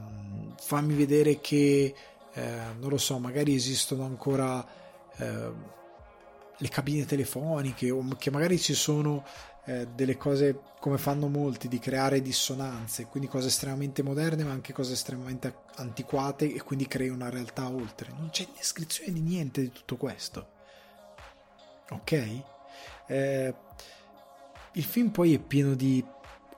fammi vedere che, eh, non lo so, magari esistono ancora eh, le cabine telefoniche o che magari ci sono eh, delle cose come fanno molti di creare dissonanze, quindi cose estremamente moderne ma anche cose estremamente antiquate e quindi crei una realtà oltre. Non c'è descrizione di niente di tutto questo. Ok? Eh, il film poi è pieno di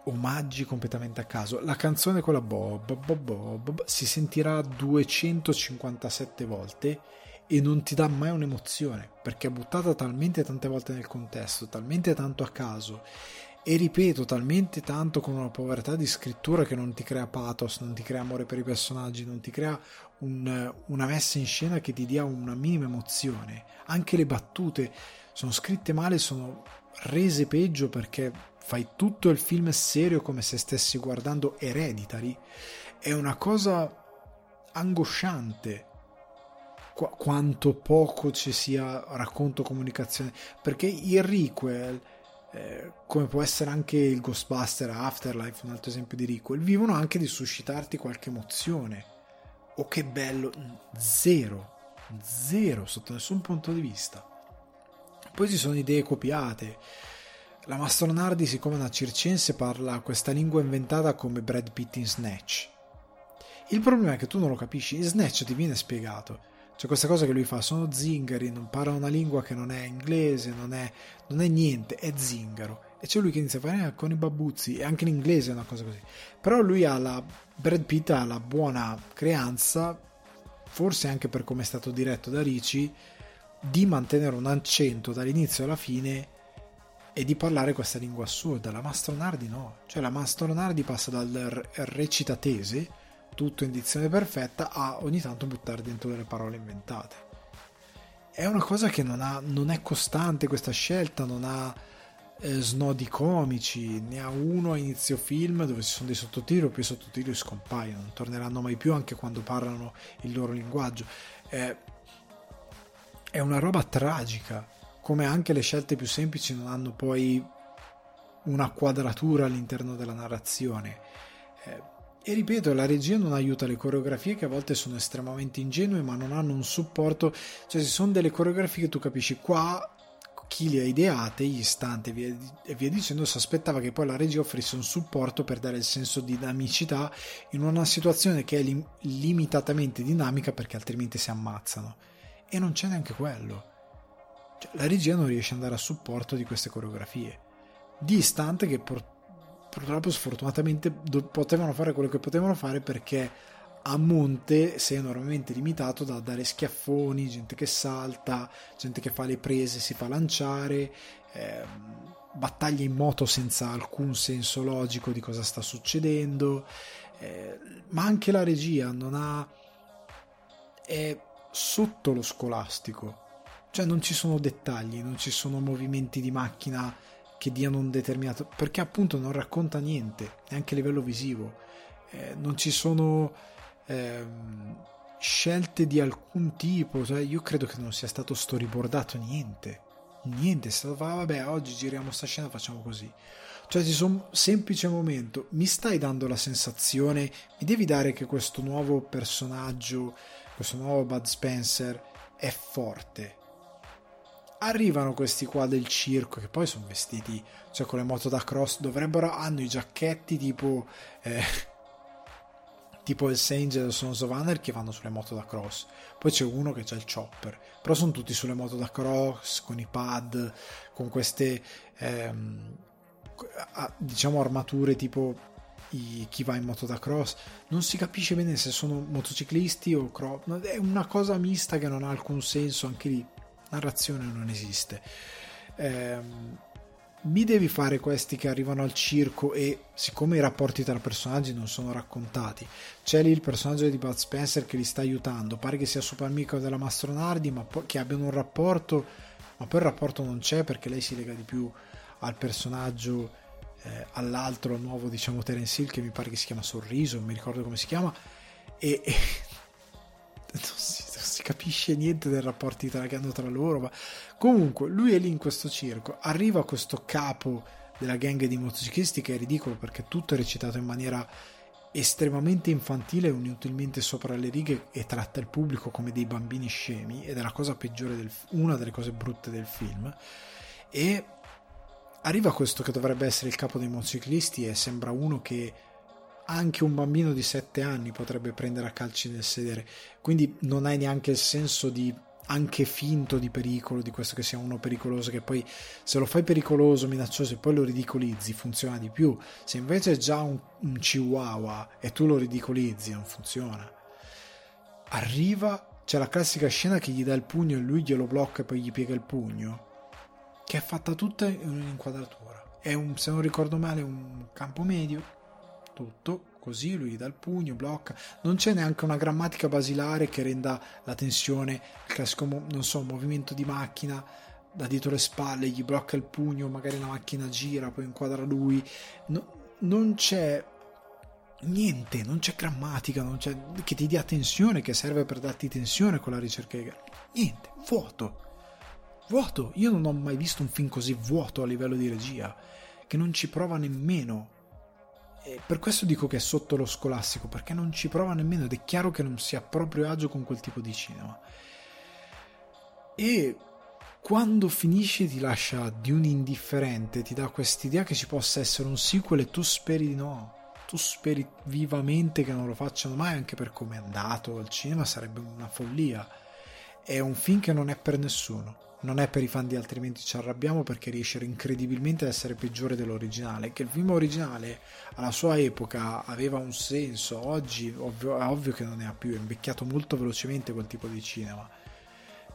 omaggi completamente a caso. La canzone con la Bob, Bob, Bob, Bob si sentirà 257 volte e non ti dà mai un'emozione perché è buttata talmente tante volte nel contesto, talmente tanto a caso e ripeto talmente tanto con una povertà di scrittura che non ti crea pathos, non ti crea amore per i personaggi, non ti crea un, una messa in scena che ti dia una minima emozione. Anche le battute sono scritte male, sono rese peggio perché fai tutto il film serio come se stessi guardando Hereditary è una cosa angosciante Qu- quanto poco ci sia racconto comunicazione perché il requel eh, come può essere anche il Ghostbuster Afterlife un altro esempio di requel vivono anche di suscitarti qualche emozione. Oh che bello zero zero sotto nessun punto di vista poi ci sono idee copiate. la Mastronardi, siccome è una circense, parla questa lingua inventata come Brad Pitt in Snatch. Il problema è che tu non lo capisci, in Snatch ti viene spiegato. C'è questa cosa che lui fa, sono zingari, non parla una lingua che non è inglese, non è, non è niente, è zingaro. E c'è lui che inizia a fare eh, con i babbuzzi, e anche in inglese è una cosa così. Però lui ha la, Brad Pitt ha la buona creanza, forse anche per come è stato diretto da Ricci, di mantenere un accento dall'inizio alla fine e di parlare questa lingua assurda. La Mastronardi no, cioè la Mastronardi passa dal recitatese, tutto in dizione perfetta, a ogni tanto buttare dentro delle parole inventate. È una cosa che non, ha, non è costante questa scelta, non ha eh, snodi comici, ne ha uno a inizio film dove ci sono dei sottotitoli, poi i sottotitoli scompaiono, non torneranno mai più anche quando parlano il loro linguaggio. Eh, è una roba tragica come anche le scelte più semplici non hanno poi una quadratura all'interno della narrazione. Eh, e ripeto, la regia non aiuta le coreografie che a volte sono estremamente ingenue ma non hanno un supporto, cioè ci sono delle coreografie che tu capisci qua chi le ha ideate, gli istanti e via, e via dicendo, si aspettava che poi la regia offrisse un supporto per dare il senso di dinamicità in una situazione che è lim- limitatamente dinamica perché altrimenti si ammazzano. E non c'è neanche quello. Cioè, la regia non riesce ad andare a supporto di queste coreografie. Di istante che pur, purtroppo sfortunatamente do, potevano fare quello che potevano fare perché a monte sei enormemente limitato da dare schiaffoni, gente che salta, gente che fa le prese, si fa lanciare, eh, battaglie in moto senza alcun senso logico di cosa sta succedendo, eh, ma anche la regia non ha... è sotto lo scolastico cioè non ci sono dettagli, non ci sono movimenti di macchina che diano un determinato... perché appunto non racconta niente, neanche a livello visivo. Eh, non ci sono eh, scelte di alcun tipo, cioè io credo che non sia stato storyboardato niente. Niente, è stato vabbè, oggi giriamo sta scena, facciamo così. Cioè ci sono semplice momento, mi stai dando la sensazione, mi devi dare che questo nuovo personaggio, questo nuovo Bud Spencer è forte, arrivano questi qua del circo che poi sono vestiti cioè con le moto da cross dovrebbero hanno i giacchetti tipo eh, tipo il Saint del Sons of Honor che vanno sulle moto da cross. Poi c'è uno che c'ha il chopper però sono tutti sulle moto da cross con i pad con queste ehm, diciamo armature tipo i, chi va in moto da cross non si capisce bene se sono motociclisti o cross è una cosa mista che non ha alcun senso anche lì narrazione non esiste. Eh, mi devi fare questi che arrivano al circo e siccome i rapporti tra personaggi non sono raccontati, c'è lì il personaggio di Bud Spencer che li sta aiutando, pare che sia super amico della Mastronardi, ma po- che abbiano un rapporto, ma poi il rapporto non c'è perché lei si lega di più al personaggio, eh, all'altro, al nuovo diciamo Terence Hill che mi pare che si chiama Sorriso, non mi ricordo come si chiama, e, e non si si capisce niente tra, che hanno tra loro. Ma... Comunque, lui è lì in questo circo, arriva questo capo della gang di motociclisti che è ridicolo perché tutto è recitato in maniera estremamente infantile e inutilmente sopra le righe e tratta il pubblico come dei bambini scemi ed è la cosa peggiore del, una delle cose brutte del film e arriva questo che dovrebbe essere il capo dei motociclisti e sembra uno che anche un bambino di 7 anni potrebbe prendere a calci nel sedere, quindi non hai neanche il senso di anche finto di pericolo, di questo che sia uno pericoloso, che poi se lo fai pericoloso, minaccioso e poi lo ridicolizzi funziona di più, se invece è già un, un chihuahua e tu lo ridicolizzi non funziona. Arriva, c'è la classica scena che gli dà il pugno e lui glielo blocca e poi gli piega il pugno, che è fatta tutta in un'inquadratura. È un, se non ricordo male, un campo medio tutto così lui dà il pugno, blocca, non c'è neanche una grammatica basilare che renda la tensione, il classico, non so, movimento di macchina da dietro le spalle, gli blocca il pugno, magari la macchina gira, poi inquadra lui, no, non c'è niente, non c'è grammatica, non c'è, che ti dia tensione, che serve per darti tensione con la ricerca, niente, vuoto, vuoto, io non ho mai visto un film così vuoto a livello di regia, che non ci prova nemmeno e per questo dico che è sotto lo scolastico, perché non ci prova nemmeno ed è chiaro che non sia proprio agio con quel tipo di cinema. E quando finisce ti lascia di un indifferente, ti dà quest'idea che ci possa essere un sequel e tu speri di no. Tu speri vivamente che non lo facciano mai, anche per come è andato al cinema sarebbe una follia. È un film che non è per nessuno non è per i fan di altrimenti ci arrabbiamo perché riesce incredibilmente ad essere peggiore dell'originale che il film originale alla sua epoca aveva un senso oggi ovvio, è ovvio che non ne ha più è invecchiato molto velocemente quel tipo di cinema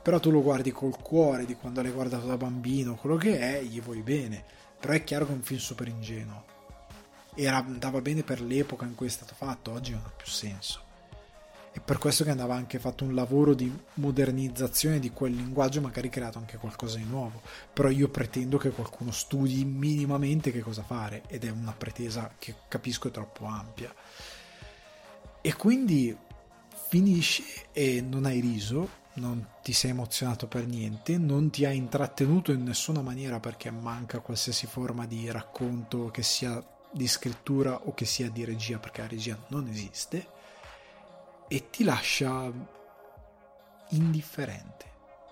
però tu lo guardi col cuore di quando l'hai guardato da bambino, quello che è, gli vuoi bene. Però è chiaro che è un film super ingenuo. Era, andava bene per l'epoca in cui è stato fatto, oggi non ha più senso. È per questo che andava anche fatto un lavoro di modernizzazione di quel linguaggio, magari creato anche qualcosa di nuovo. Però io pretendo che qualcuno studi minimamente che cosa fare, ed è una pretesa che capisco è troppo ampia. E quindi finisci e non hai riso, non ti sei emozionato per niente, non ti ha intrattenuto in nessuna maniera perché manca qualsiasi forma di racconto che sia di scrittura o che sia di regia perché la regia non esiste e ti lascia indifferente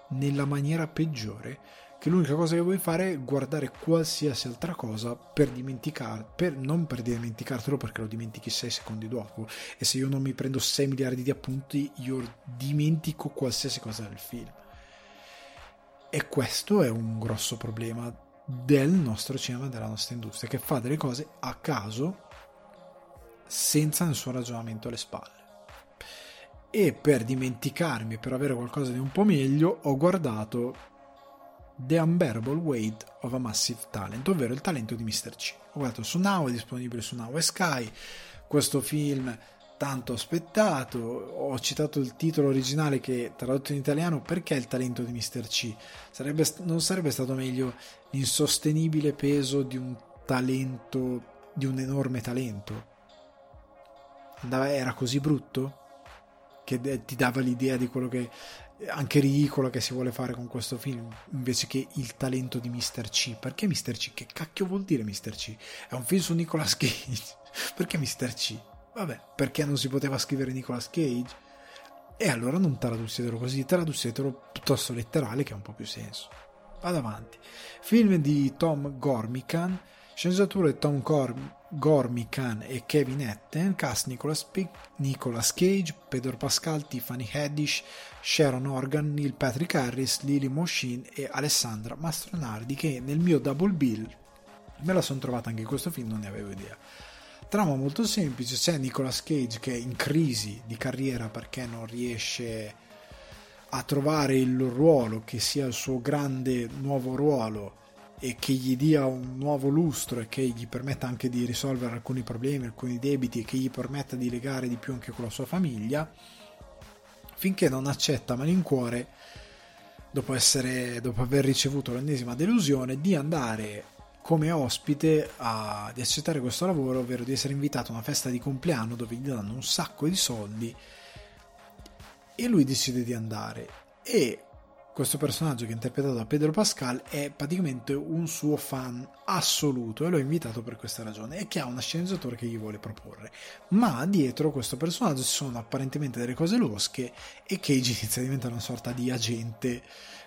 nella maniera peggiore che l'unica cosa che vuoi fare è guardare qualsiasi altra cosa per dimenticare, per, non per dimenticartelo perché lo dimentichi 6 secondi dopo. E se io non mi prendo 6 miliardi di appunti io dimentico qualsiasi cosa del film. E questo è un grosso problema del nostro cinema, della nostra industria che fa delle cose a caso senza nessun ragionamento alle spalle e per dimenticarmi, per avere qualcosa di un po' meglio, ho guardato The Unbearable Weight of a Massive Talent, ovvero il talento di Mr. C. Ho guardato su Now, è disponibile su Now e Sky. Questo film tanto aspettato. Ho citato il titolo originale che tradotto in italiano perché il talento di Mr. C. Sarebbe, non sarebbe stato meglio l'insostenibile peso di un talento, di un enorme talento? Era così brutto che ti dava l'idea di quello che anche ridicolo che si vuole fare con questo film invece che il talento di Mr. C. Perché Mr. C? Che cacchio vuol dire Mr. C? È un film su Nicolas Cage. perché Mr. C? Vabbè, perché non si poteva scrivere Nicolas Cage? E allora non tradussetelo così, tradussetelo piuttosto letterale che ha un po' più senso. Vado avanti. Film di Tom Gormican, sceneggiatura Tom Gormican Gormican e Kevin Etten, cast Nicolas, P- Nicolas Cage, Pedro Pascal, Tiffany Haddish, Sharon Organ, Neil Patrick Harris, Lily Moshin e Alessandra Mastronardi che nel mio double bill me la sono trovata anche in questo film, non ne avevo idea. Trama molto semplice, c'è Nicolas Cage che è in crisi di carriera perché non riesce a trovare il ruolo che sia il suo grande nuovo ruolo e che gli dia un nuovo lustro e che gli permetta anche di risolvere alcuni problemi, alcuni debiti e che gli permetta di legare di più anche con la sua famiglia, finché non accetta malincuore, dopo, essere, dopo aver ricevuto l'ennesima delusione, di andare come ospite a, di accettare questo lavoro, ovvero di essere invitato a una festa di compleanno dove gli danno un sacco di soldi e lui decide di andare. E questo personaggio che è interpretato da Pedro Pascal è praticamente un suo fan assoluto e l'ho invitato per questa ragione e che ha una sceneggiatura che gli vuole proporre. Ma dietro questo personaggio ci sono apparentemente delle cose losche e Cage inizia a diventare una sorta di agente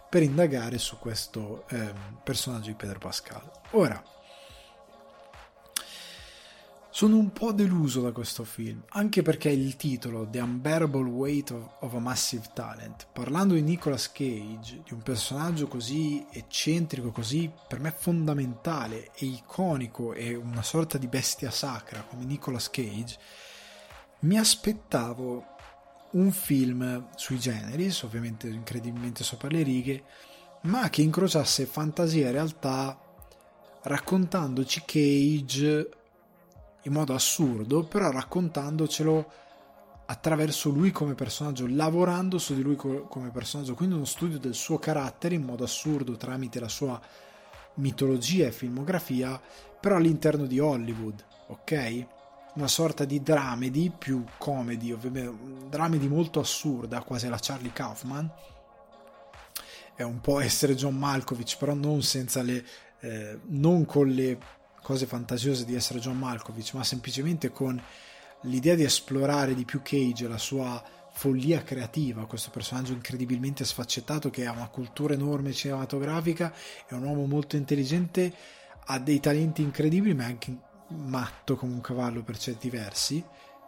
per indagare su questo eh, personaggio di Pedro Pascal. Ora sono un po' deluso da questo film, anche perché il titolo The Unbearable Weight of, of, a Massive Talent, parlando di Nicolas Cage, di un personaggio così eccentrico, così per me fondamentale e iconico e una sorta di bestia sacra come Nicolas Cage, mi aspettavo un film sui generis, ovviamente incredibilmente sopra le righe, ma che incrociasse fantasia e realtà raccontandoci Cage in modo assurdo, però raccontandocelo attraverso lui come personaggio, lavorando su di lui come personaggio, quindi uno studio del suo carattere in modo assurdo tramite la sua mitologia e filmografia, però all'interno di Hollywood, ok? Una sorta di dramedy più comedy, ovviamente, dramedy molto assurda, quasi la Charlie Kaufman. È un po' essere John Malkovich, però non senza le eh, non con le cose fantasiose di essere John Malkovich, ma semplicemente con l'idea di esplorare di più Cage, la sua follia creativa, questo personaggio incredibilmente sfaccettato che ha una cultura enorme cinematografica, è un uomo molto intelligente, ha dei talenti incredibili, ma è anche matto come un cavallo per certi versi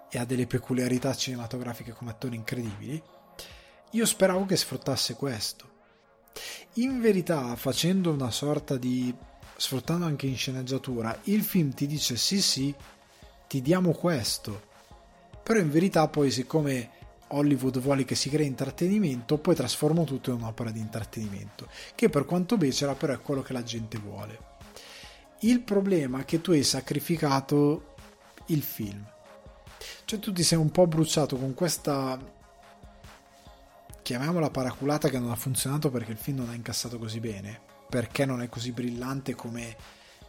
e ha delle peculiarità cinematografiche come attore incredibili. Io speravo che sfruttasse questo. In verità, facendo una sorta di sfruttando anche in sceneggiatura, il film ti dice sì sì, ti diamo questo. Però in verità poi siccome Hollywood vuole che si crei intrattenimento, poi trasforma tutto in un'opera di intrattenimento, che per quanto becera però è quello che la gente vuole. Il problema è che tu hai sacrificato il film. Cioè tu ti sei un po' bruciato con questa chiamiamola paraculata che non ha funzionato perché il film non ha incassato così bene, perché non è così brillante come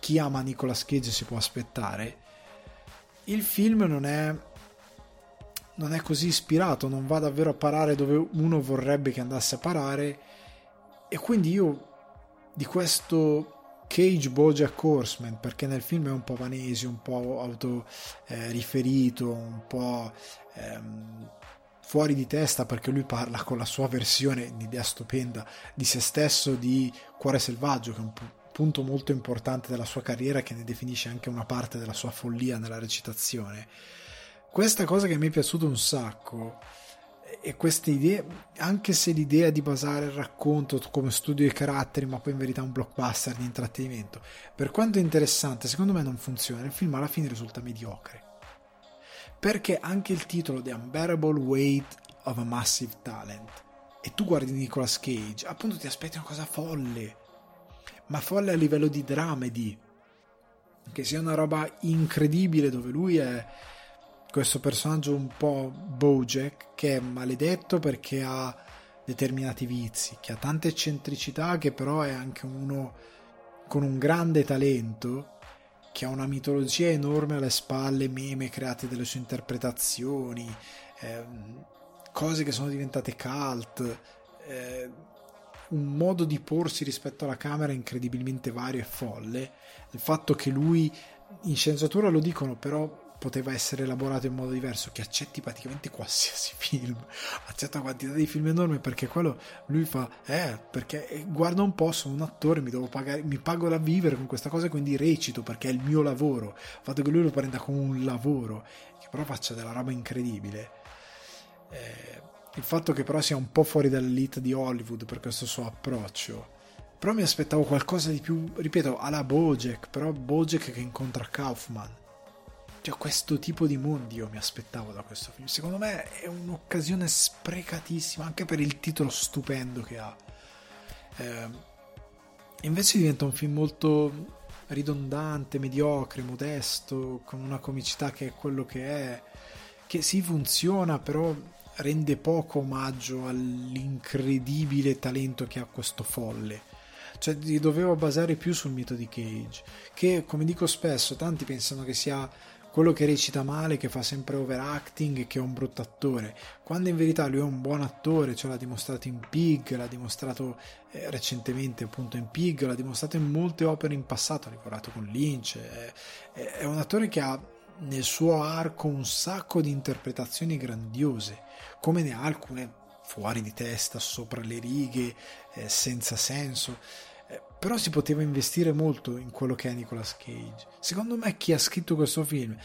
chi ama Nicolas Cage si può aspettare. Il film non è non è così ispirato, non va davvero a parare dove uno vorrebbe che andasse a parare e quindi io di questo Cage Bojack Horseman perché nel film è un po' vanesi, un po' autoriferito, eh, un po' ehm, fuori di testa perché lui parla con la sua versione, un'idea stupenda, di se stesso di Cuore Selvaggio, che è un punto molto importante della sua carriera che ne definisce anche una parte della sua follia nella recitazione. Questa cosa che mi è piaciuta un sacco e queste idee, anche se l'idea di basare il racconto come studio di caratteri, ma poi in verità un blockbuster di intrattenimento, per quanto interessante, secondo me non funziona. Il film alla fine risulta mediocre. Perché anche il titolo The Unbearable Weight of a Massive Talent, e tu guardi Nicolas Cage, appunto ti aspetti una cosa folle, ma folle a livello di dramedy, che sia una roba incredibile dove lui è questo personaggio un po' Bojack che è maledetto perché ha determinati vizi, che ha tante eccentricità, che però è anche uno con un grande talento, che ha una mitologia enorme alle spalle, meme creati dalle sue interpretazioni, eh, cose che sono diventate cult, eh, un modo di porsi rispetto alla camera incredibilmente vario e folle. Il fatto che lui in scienziatura lo dicono, però poteva essere elaborato in modo diverso, che accetti praticamente qualsiasi film, accetta una quantità di film enorme perché quello lui fa, eh, perché eh, guarda un po', sono un attore, mi devo pagare, mi pago da vivere con questa cosa, quindi recito perché è il mio lavoro, il fatto che lui lo prenda come un lavoro, che però faccia della roba incredibile. Eh, il fatto che però sia un po' fuori dall'elite di Hollywood per questo suo approccio. Però mi aspettavo qualcosa di più, ripeto, alla Bojack, però Bojack che incontra Kaufman cioè, questo tipo di mondi io mi aspettavo da questo film. Secondo me è un'occasione sprecatissima, anche per il titolo stupendo che ha. Eh, invece diventa un film molto ridondante, mediocre, modesto, con una comicità che è quello che è, che sì funziona, però rende poco omaggio all'incredibile talento che ha questo folle. Cioè, dovevo basare più sul mito di Cage, che come dico spesso, tanti pensano che sia quello che recita male, che fa sempre overacting che è un brutto attore, quando in verità lui è un buon attore, ce l'ha dimostrato in Pig, l'ha dimostrato eh, recentemente appunto in Pig, l'ha dimostrato in molte opere in passato, ha lavorato con Lynch, è, è un attore che ha nel suo arco un sacco di interpretazioni grandiose, come ne ha alcune fuori di testa, sopra le righe, eh, senza senso però si poteva investire molto in quello che è Nicolas Cage. Secondo me chi ha scritto questo film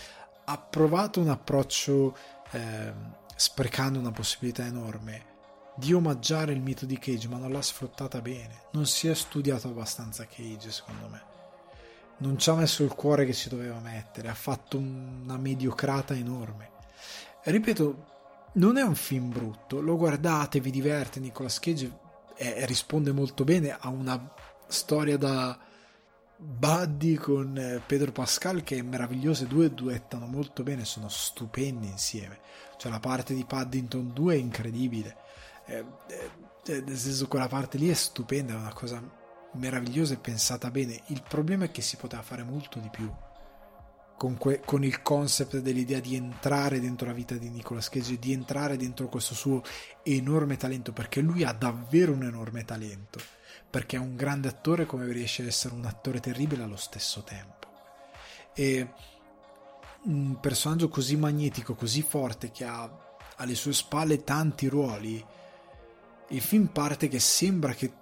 ha provato un approccio eh, sprecando una possibilità enorme di omaggiare il mito di Cage, ma non l'ha sfruttata bene. Non si è studiato abbastanza Cage, secondo me. Non ci ha messo il cuore che si doveva mettere, ha fatto una mediocrata enorme. Ripeto, non è un film brutto, lo guardate, vi diverte, Nicolas Cage eh, risponde molto bene a una storia da Buddy con eh, Pedro Pascal che è meravigliosa, i due duettano molto bene, sono stupendi insieme. Cioè la parte di Paddington 2 è incredibile, eh, eh, nel senso quella parte lì è stupenda, è una cosa meravigliosa e pensata bene. Il problema è che si poteva fare molto di più con, que- con il concept dell'idea di entrare dentro la vita di Nicolas Cage, di entrare dentro questo suo enorme talento, perché lui ha davvero un enorme talento perché è un grande attore come riesce ad essere un attore terribile allo stesso tempo. E un personaggio così magnetico, così forte, che ha alle sue spalle tanti ruoli. Il film parte che sembra che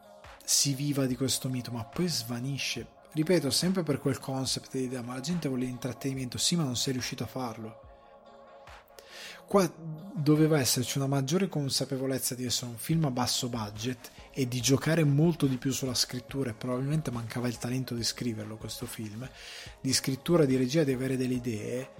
si viva di questo mito, ma poi svanisce. Ripeto, sempre per quel concept di idea, ma la gente vuole intrattenimento, sì, ma non sei riuscito a farlo. Qua doveva esserci una maggiore consapevolezza di essere un film a basso budget e di giocare molto di più sulla scrittura e probabilmente mancava il talento di scriverlo questo film, di scrittura, di regia, di avere delle idee,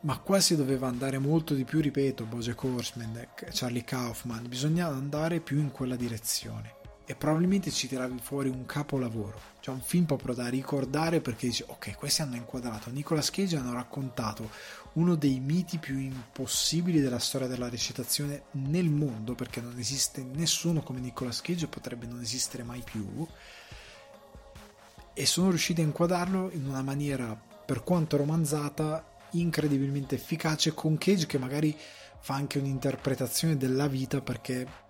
ma qua si doveva andare molto di più, ripeto, Bojack Horseman, Charlie Kaufman, bisognava andare più in quella direzione e probabilmente ci tiravi fuori un capolavoro, cioè un film proprio da ricordare perché dici ok, questi hanno inquadrato, Nicolas Cage hanno raccontato uno dei miti più impossibili della storia della recitazione nel mondo, perché non esiste nessuno come Nicolas Cage e potrebbe non esistere mai più. E sono riusciti a inquadrarlo in una maniera, per quanto romanzata, incredibilmente efficace, con Cage che magari fa anche un'interpretazione della vita perché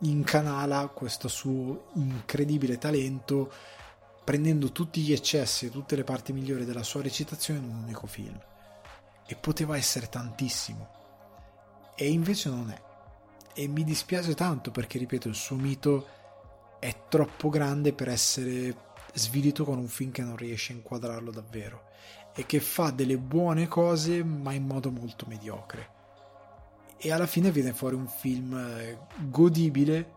incanala questo suo incredibile talento prendendo tutti gli eccessi e tutte le parti migliori della sua recitazione in un unico film. E poteva essere tantissimo. E invece non è. E mi dispiace tanto perché ripeto il suo mito è troppo grande per essere svilito con un film che non riesce a inquadrarlo davvero e che fa delle buone cose ma in modo molto mediocre e alla fine viene fuori un film eh, godibile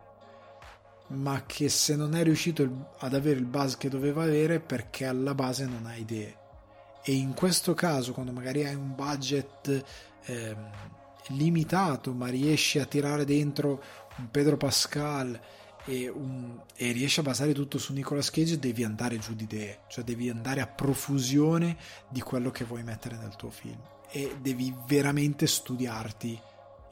ma che se non è riuscito ad avere il buzz che doveva avere perché alla base non ha idee. E in questo caso quando magari hai un budget eh, limitato ma riesci a tirare dentro un Pedro Pascal e, un, e riesci a basare tutto su Nicolas Cage devi andare giù di idee. Cioè devi andare a profusione di quello che vuoi mettere nel tuo film. E devi veramente studiarti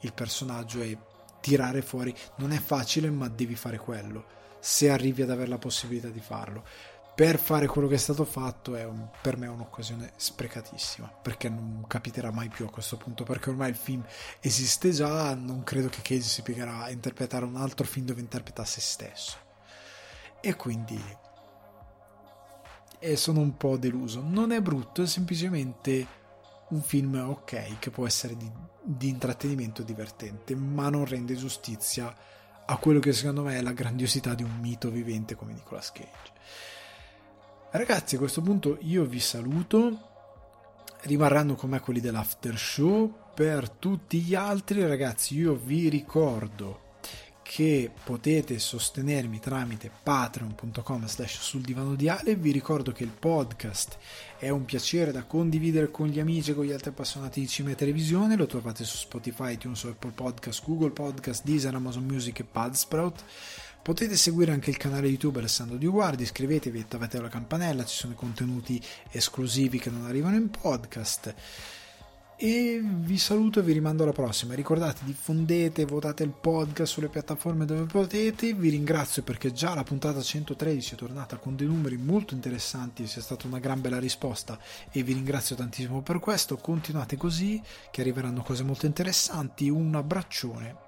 il personaggio e tirare fuori. Non è facile ma devi fare quello se arrivi ad avere la possibilità di farlo. Per fare quello che è stato fatto è un, per me un'occasione sprecatissima perché non capiterà mai più a questo punto perché ormai il film esiste già non credo che Cage si piegherà a interpretare un altro film dove interpreta se stesso. E quindi e sono un po' deluso. Non è brutto è semplicemente un film ok che può essere di, di intrattenimento divertente ma non rende giustizia a quello che secondo me è la grandiosità di un mito vivente come Nicolas Cage Ragazzi, a questo punto io vi saluto. Rimarranno con me quelli dell'after show. Per tutti gli altri, ragazzi, io vi ricordo che potete sostenermi tramite patreon.com slash sul divano di Ale. Vi ricordo che il podcast è un piacere da condividere con gli amici e con gli altri appassionati di cinema e televisione. Lo trovate su Spotify, iTunes, Apple Podcast, Google Podcast, Deezer, Amazon Music e Budsprout Potete seguire anche il canale YouTube Alessandro Di Guardi, iscrivetevi attivate la campanella, ci sono contenuti esclusivi che non arrivano in podcast. E vi saluto e vi rimando alla prossima. Ricordate, diffondete, votate il podcast sulle piattaforme dove potete. Vi ringrazio perché già la puntata 113 è tornata con dei numeri molto interessanti, sia stata una gran bella risposta e vi ringrazio tantissimo per questo. Continuate così, che arriveranno cose molto interessanti. Un abbraccione